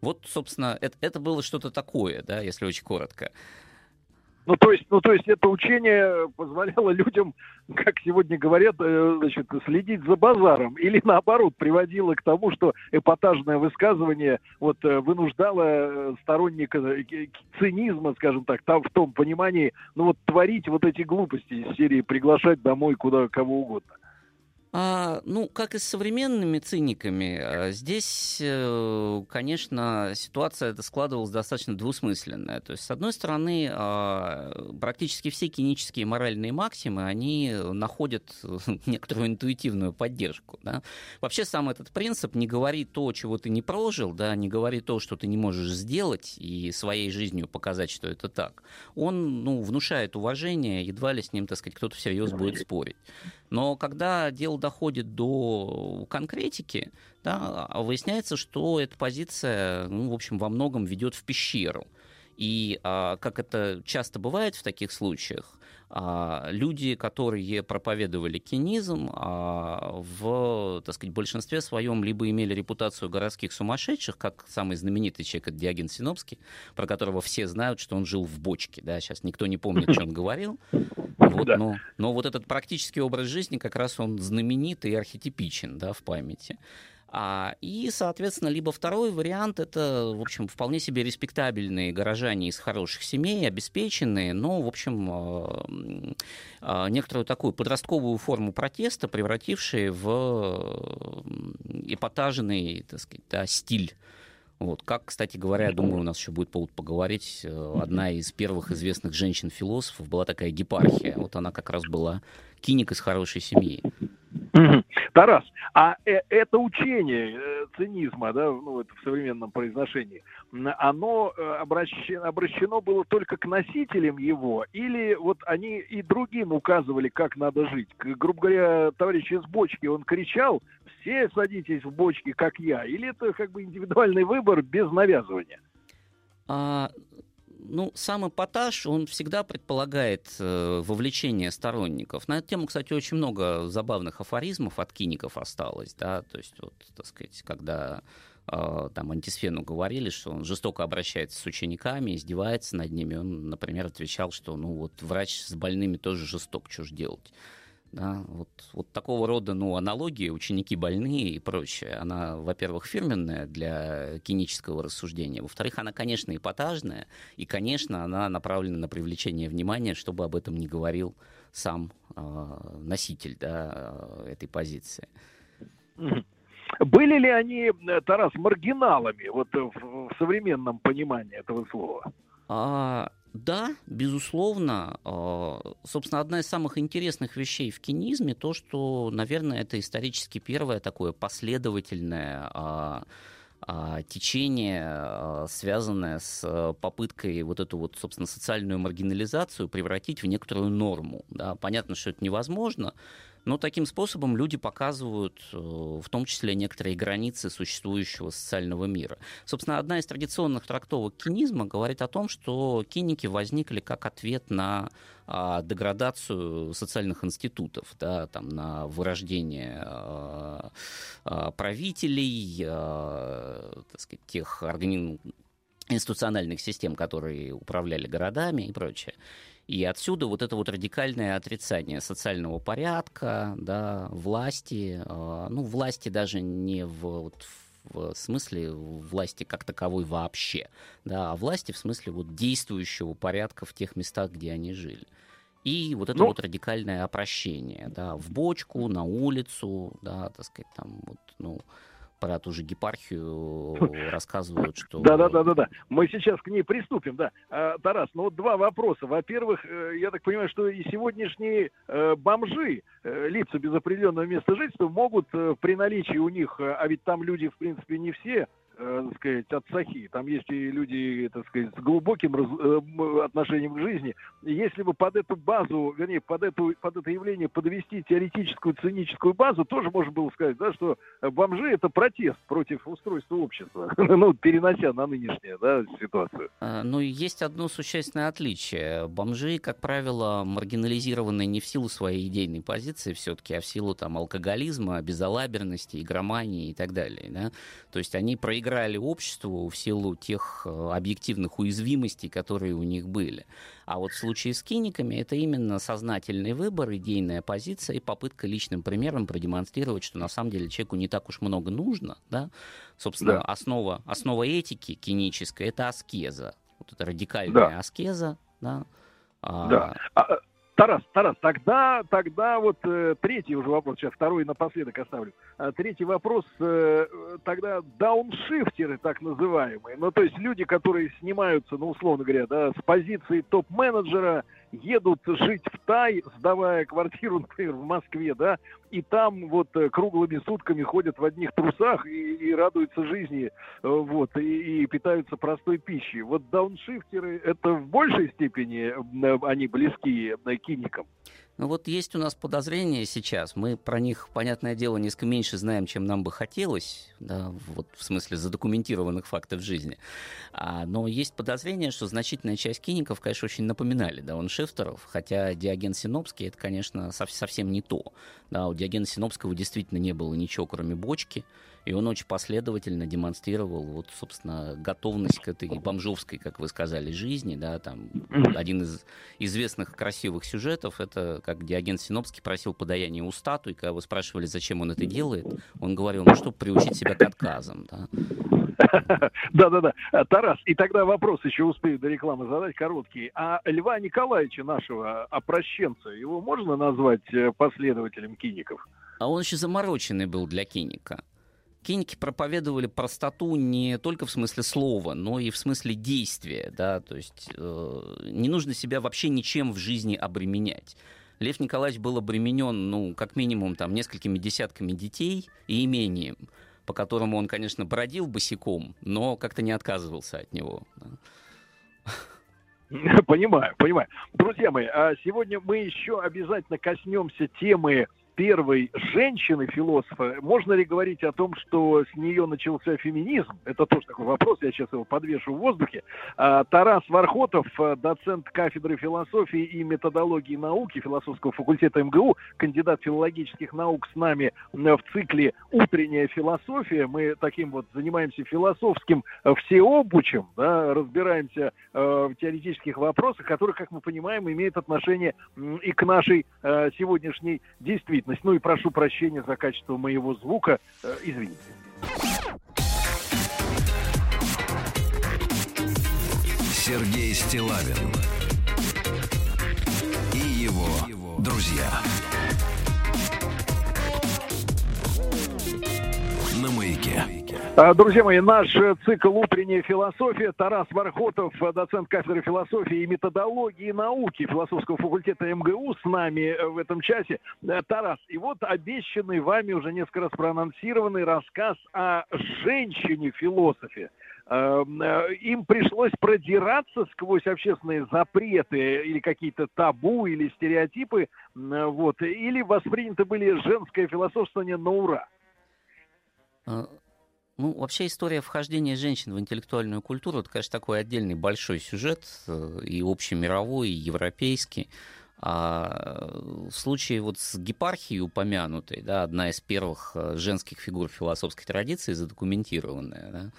вот, собственно, это, это было что-то такое, да, если очень коротко. Ну, то есть, ну, то есть это учение позволяло людям, как сегодня говорят, э, значит, следить за базаром, или наоборот приводило к тому, что эпатажное высказывание вот э, вынуждало э, сторонника цинизма, скажем так, там в том понимании, ну вот творить вот эти глупости из серии приглашать домой куда кого угодно. А, ну, как и с современными циниками, а, здесь, э, конечно, ситуация складывалась достаточно двусмысленная. То есть, с одной стороны, а, практически все кинические моральные максимы, они находят некоторую интуитивную поддержку. Да? Вообще сам этот принцип «не говори то, чего ты не прожил», да, «не говори то, что ты не можешь сделать и своей жизнью показать, что это так», он ну, внушает уважение, едва ли с ним, так сказать, кто-то всерьез будет спорить. Но когда дело доходит до конкретики, да, выясняется, что эта позиция, ну, в общем, во многом ведет в пещеру. И а, как это часто бывает в таких случаях, а, люди, которые проповедовали кинизм, а, в, так сказать, большинстве своем либо имели репутацию городских сумасшедших, как самый знаменитый человек, это Диоген Синопский, про которого все знают, что он жил в бочке, да, сейчас никто не помнит, что он говорил, вот, но, но вот этот практический образ жизни как раз он знаменит и архетипичен, да, в памяти. А, и, соответственно, либо второй вариант это, в общем, вполне себе респектабельные горожане из хороших семей, обеспеченные, но, в общем, э, э, некоторую такую подростковую форму протеста, превратившие в эпатажный, так сказать, да, стиль вот. Как, кстати говоря, я думаю, у нас еще будет повод поговорить. Э, одна из первых известных женщин-философов была такая Гепархия. Вот она как раз была киник из хорошей семьи. Тарас, а э, это учение э, цинизма, да, ну, это в современном произношении, оно э, обращено, обращено было только к носителям его, или вот они и другим указывали, как надо жить? Грубо говоря, товарищ из бочки, он кричал, все садитесь в бочки, как я, или это как бы индивидуальный выбор без навязывания? А, ну, сам эпатаж, он всегда предполагает э, вовлечение сторонников. На эту тему, кстати, очень много забавных афоризмов от киников осталось, да, то есть, вот, так сказать, когда э, там антисфену говорили, что он жестоко обращается с учениками, издевается над ними, он, например, отвечал, что, ну, вот, врач с больными тоже жесток, что ж делать. Да, вот, вот такого рода ну, аналогии, ученики больные и прочее, она, во-первых, фирменная для кинического рассуждения, во-вторых, она, конечно, эпатажная, и, конечно, она направлена на привлечение внимания, чтобы об этом не говорил сам э, носитель да, этой позиции. Были ли они, э, Тарас, маргиналами вот в, в современном понимании этого слова? А, да, безусловно. А, собственно, одна из самых интересных вещей в кинизме то, что, наверное, это исторически первое такое последовательное а, а, течение, связанное с попыткой вот эту вот, собственно, социальную маргинализацию превратить в некоторую норму. Да, понятно, что это невозможно, но таким способом люди показывают э, в том числе некоторые границы существующего социального мира. Собственно, одна из традиционных трактовок кинизма говорит о том, что киники возникли как ответ на а, деградацию социальных институтов, да, там, на вырождение а, а, правителей, так сказать, тех органи... институциональных систем, которые управляли городами и прочее. И отсюда вот это вот радикальное отрицание социального порядка, да, власти, э, ну, власти даже не в, вот, в смысле власти как таковой вообще, да, а власти в смысле вот действующего порядка в тех местах, где они жили. И вот это ну, вот радикальное опрощение, да, в бочку, на улицу, да, так сказать, там вот, ну, про ту же гепархию рассказывают, что... Да-да-да-да-да. Мы сейчас к ней приступим, да. А, Тарас, ну вот два вопроса. Во-первых, э, я так понимаю, что и сегодняшние э, бомжи, э, лица без определенного места жительства, могут при наличии у них, а ведь там люди, в принципе, не все, э, так сказать, от сахи. Там есть и люди, так сказать, с глубоким раз, э, отношением к жизни. Если бы под эту базу, вернее, под, эту, под это явление подвести теоретическую, циническую базу, тоже можно было сказать, да, что бомжи — это протест против устройства общества, ну, перенося на нынешнюю да, ситуацию. А, ну, есть одно существенное отличие. Бомжи, как правило, маргинализированы не в силу своей идейной позиции все-таки, а в силу там алкоголизма, безалаберности, игромании и так далее. Да? То есть они проигрывают проиграли обществу в силу тех э, объективных уязвимостей, которые у них были. А вот в случае с киниками это именно сознательный выбор, идейная позиция и попытка личным примером продемонстрировать, что на самом деле человеку не так уж много нужно. Да? Собственно, да. Основа, основа этики кинической — это аскеза. Вот это радикальная да. аскеза. Да? А... да. А, Тарас, Тарас, тогда, тогда вот э, третий уже вопрос, сейчас второй напоследок оставлю. А, третий вопрос, э, тогда дауншифтеры так называемые, ну то есть люди, которые снимаются, ну условно говоря, да, с позиции топ-менеджера, едут жить в Тай, сдавая квартиру, например, в Москве, да, и там вот э, круглыми сутками ходят в одних трусах и, и радуются жизни, э, вот, и, и питаются простой пищей. Вот дауншифтеры, это в большей степени э, они близки киникам? Ну вот есть у нас подозрения сейчас. Мы про них, понятное дело, несколько меньше знаем, чем нам бы хотелось, да, вот в смысле задокументированных фактов жизни. А, но есть подозрение, что значительная часть киников, конечно, очень напоминали дауншифтеров, хотя Диоген Синопский это, конечно, совсем не то. Да, у Диогена Синопского действительно не было ничего, кроме бочки. И он очень последовательно демонстрировал, вот, собственно, готовность к этой бомжовской, как вы сказали, жизни. Да, там, один из известных красивых сюжетов, это как Диоген Синопский просил подаяние у статуи, когда вы спрашивали, зачем он это делает, он говорил, ну, чтобы приучить себя к отказам. Да. Да-да-да. Тарас, и тогда вопрос еще успею до рекламы задать короткий. А Льва Николаевича, нашего опрощенца, его можно назвать э, последователем киников? А он еще замороченный был для киника. Киники проповедовали простоту не только в смысле слова, но и в смысле действия, да, то есть э, не нужно себя вообще ничем в жизни обременять. Лев Николаевич был обременен, ну, как минимум, там, несколькими десятками детей и имением, по которому он, конечно, бродил босиком, но как-то не отказывался от него. Понимаю, понимаю. Друзья мои, а сегодня мы еще обязательно коснемся темы первой женщины-философа, можно ли говорить о том, что с нее начался феминизм? Это тоже такой вопрос, я сейчас его подвешу в воздухе. А, Тарас Вархотов, э, доцент кафедры философии и методологии науки философского факультета МГУ, кандидат филологических наук с нами в цикле «Утренняя философия». Мы таким вот занимаемся философским э, всеобучем, да, разбираемся э, в теоретических вопросах, которые, как мы понимаем, имеют отношение и к нашей э, сегодняшней действительности действительность. Ну и прошу прощения за качество моего звука. Э, извините. Сергей Стилавин и его друзья. На маяке. А, друзья мои, наш э, цикл «Утренняя философия». Тарас Вархотов, э, доцент кафедры философии и методологии науки философского факультета МГУ с нами э, в этом часе. Тарас, и вот обещанный вами уже несколько раз проанонсированный рассказ о женщине-философе. Им пришлось продираться сквозь общественные запреты или какие-то табу или стереотипы, вот, или восприняты были женское философствование на ура. А, ну, вообще история вхождения женщин в интеллектуальную культуру, это, конечно, такой отдельный большой сюжет, э, и общемировой, и европейский. А в случае вот с гепархией упомянутой, да, одна из первых э, женских фигур философской традиции, задокументированная, да,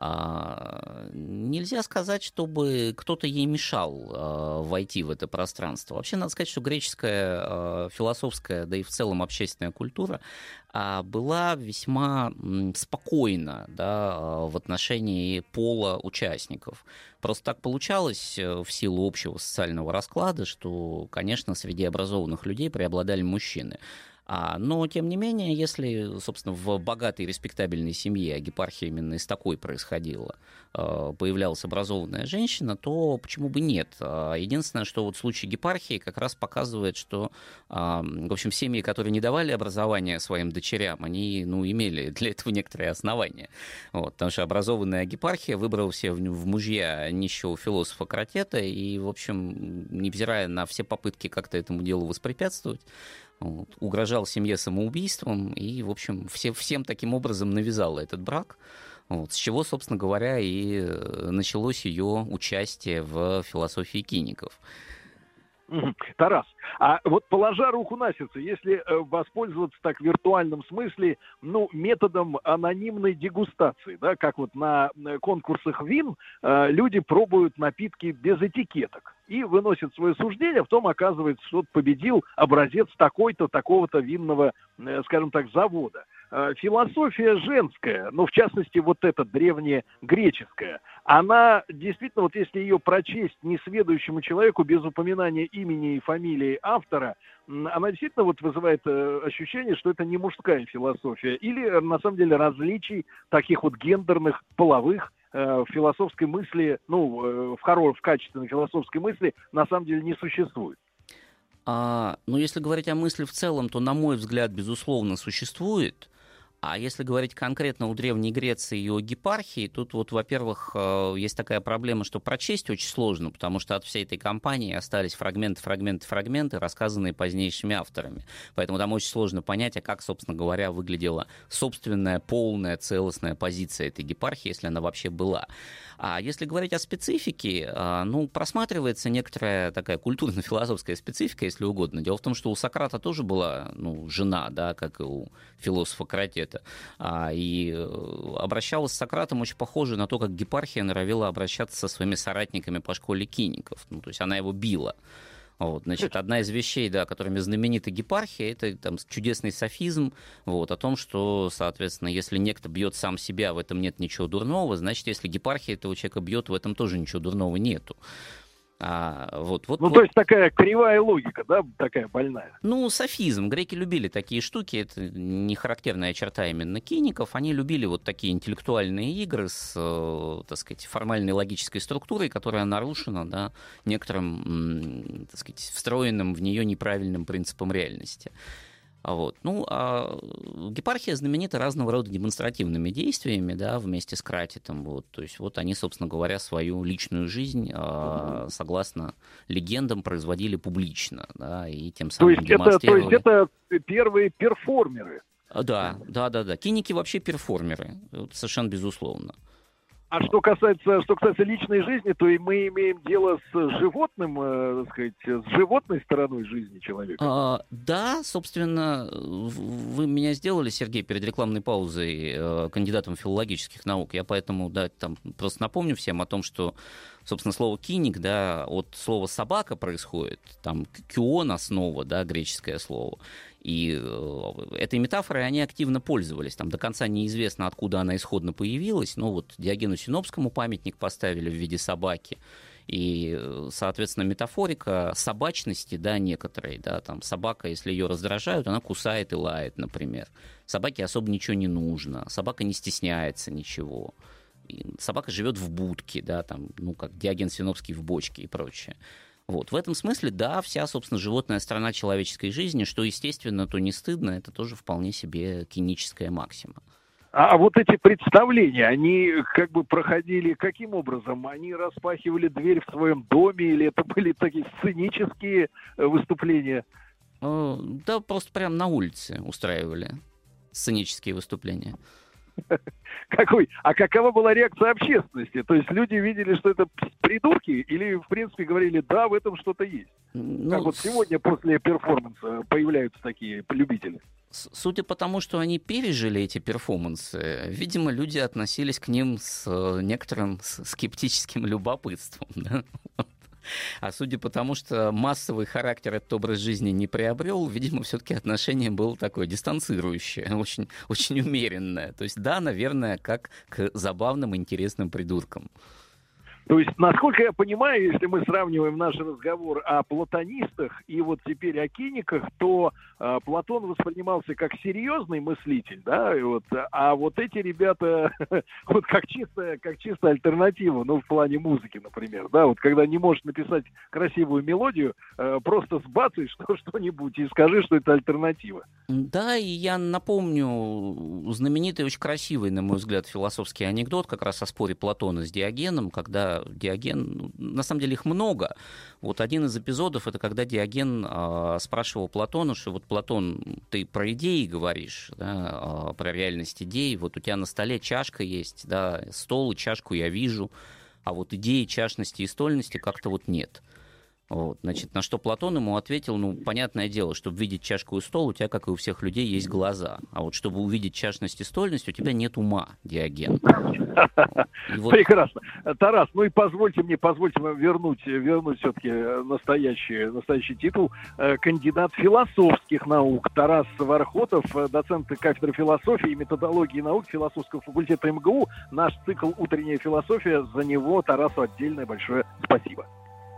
а, нельзя сказать, чтобы кто-то ей мешал а, войти в это пространство. Вообще, надо сказать, что греческая а, философская, да и в целом общественная культура а, была весьма спокойна да, а, в отношении пола участников. Просто так получалось э, в силу общего социального расклада, что, конечно, среди образованных людей преобладали мужчины. А, но, тем не менее, если, собственно, в богатой респектабельной семье, а гепархия именно из такой происходила, а, появлялась образованная женщина, то почему бы нет? А, единственное, что вот случай гепархии как раз показывает, что, в общем, семьи, которые не давали образования своим дочерям, они, ну, имели для этого некоторые основания. Вот, потому что образованная гепархия выбрала себе в мужья нищего философа Кратета и, в общем, невзирая на все попытки как-то этому делу воспрепятствовать, вот, угрожал семье самоубийством и, в общем, все, всем таким образом навязал этот брак. Вот, с чего, собственно говоря, и э, началось ее участие в философии киников. Тарас, а вот положа руку на сердце, если э, воспользоваться так в виртуальном смысле, ну, методом анонимной дегустации, да, как вот на конкурсах вин э, люди пробуют напитки без этикеток и выносят свое суждение, а потом оказывается, что победил образец такой-то, такого-то винного, скажем так, завода. э, философия женская, ну, в частности, вот эта древнегреческая, она действительно, вот если ее прочесть несведущему человеку без упоминания имени и фамилии автора, она действительно вот вызывает э, ощущение, что это не мужская философия, или э, на самом деле различий таких вот гендерных, половых э, в философской мысли, ну, э, в, хоро, в качественной философской мысли на самом деле не существует. А, ну, если говорить о мысли в целом, то, на мой взгляд, безусловно, существует. А если говорить конкретно о Древней Греции и о гепархии, тут вот, во-первых, э, есть такая проблема, что прочесть очень сложно, потому что от всей этой кампании остались фрагменты, фрагменты, фрагменты, рассказанные позднейшими авторами. Поэтому там очень сложно понять, а как, собственно говоря, выглядела собственная, полная, целостная позиция этой гепархии, если она вообще была. А если говорить о специфике, а, ну, просматривается некоторая такая культурно-философская специфика, если угодно. Дело в том, что у Сократа тоже была ну, жена, да, как и у философа Кратета. А, и э, обращалась с Сократом очень похоже на то, как Гепархия норовила обращаться со своими соратниками по школе киников. Ну, то есть она его била. Вот, значит, одна из вещей, да, которыми знаменита гепархия, это там чудесный софизм, вот, о том, что, соответственно, если некто бьет сам себя, в этом нет ничего дурного, значит, если гепархия этого человека бьет, в этом тоже ничего дурного нету. А, вот, вот, ну, вот. то есть такая кривая логика, да, такая больная. Ну, софизм. Греки любили такие штуки, это не характерная черта именно киников. Они любили вот такие интеллектуальные игры с, э, так сказать, формальной логической структурой, которая нарушена, да, некоторым, так сказать, встроенным в нее неправильным принципом реальности. А вот. Ну, а гепархия знаменита разного рода демонстративными действиями, да, вместе с Кратитом. Вот. То есть вот они, собственно говоря, свою личную жизнь, а, согласно легендам, производили публично, да, и тем самым то есть Это, то есть это первые перформеры? Да, да, да, да. Киники вообще перформеры, совершенно безусловно. А что касается, что касается личной жизни, то и мы имеем дело с животным, э, так сказать, с животной стороной жизни человека. А, да, собственно, вы меня сделали, Сергей, перед рекламной паузой э, кандидатом филологических наук. Я поэтому, да, там просто напомню всем о том, что собственно, слово «киник», да, от слова «собака» происходит, там «кюон» основа, да, греческое слово. И э, этой метафорой они активно пользовались. Там до конца неизвестно, откуда она исходно появилась. Но вот Диогену Синопскому памятник поставили в виде собаки. И, э, соответственно, метафорика собачности, да, некоторой, да, там собака, если ее раздражают, она кусает и лает, например. Собаке особо ничего не нужно, собака не стесняется ничего. собака живет в будке, да, там, ну, как Диоген Синопский в бочке и прочее. Вот. В этом смысле, да, вся, собственно, животная страна человеческой жизни, что, естественно, то не стыдно, это тоже вполне себе киническая максима. А, а вот эти представления, они как бы проходили каким образом? Они распахивали дверь в своем доме или это были такие сценические э, выступления? Э, да, просто прямо на улице устраивали сценические выступления. Какой? А какова была реакция общественности? То есть люди видели, что это придурки, или, в принципе, говорили, да, в этом что-то есть? Ну, как вот сегодня после перформанса появляются такие любители? Судя по тому, что они пережили эти перформансы, видимо, люди относились к ним с э, некоторым скептическим любопытством. Да? А судя по тому, что массовый характер этот образ жизни не приобрел, видимо, все-таки отношение было такое дистанцирующее, очень, очень умеренное. То есть, да, наверное, как к забавным, интересным придуркам. То есть, насколько я понимаю, если мы сравниваем наш разговор о платонистах и вот теперь о киниках, то э, Платон воспринимался как серьезный мыслитель, да, и вот, а вот эти ребята вот как чистая, как чистая альтернатива, ну, в плане музыки, например, да, вот когда не можешь написать красивую мелодию, э, просто сбацай что, что-нибудь и скажи, что это альтернатива. Да, и я напомню знаменитый, очень красивый, на мой взгляд, философский анекдот как раз о споре Платона с Диогеном, когда Диоген, ну, на самом деле их много. Вот один из эпизодов, это когда Диоген э, спрашивал Платона, что вот Платон, ты про идеи говоришь, да, э, про реальность идей, вот у тебя на столе чашка есть, да, стол и чашку я вижу, а вот идеи чашности и стольности как-то вот нет. Вот, значит, на что Платон ему ответил, ну, понятное дело, чтобы видеть чашку и стол, у тебя, как и у всех людей, есть глаза. А вот чтобы увидеть чашность и стольность, у тебя нет ума, Диоген. Вот... Прекрасно. Тарас, ну и позвольте мне, позвольте вам вернуть, вернуть все-таки настоящий, настоящий титул. Э, кандидат философских наук Тарас Вархотов, э, доцент кафедры философии и методологии наук философского факультета МГУ. Наш цикл «Утренняя философия». За него Тарасу отдельное большое спасибо.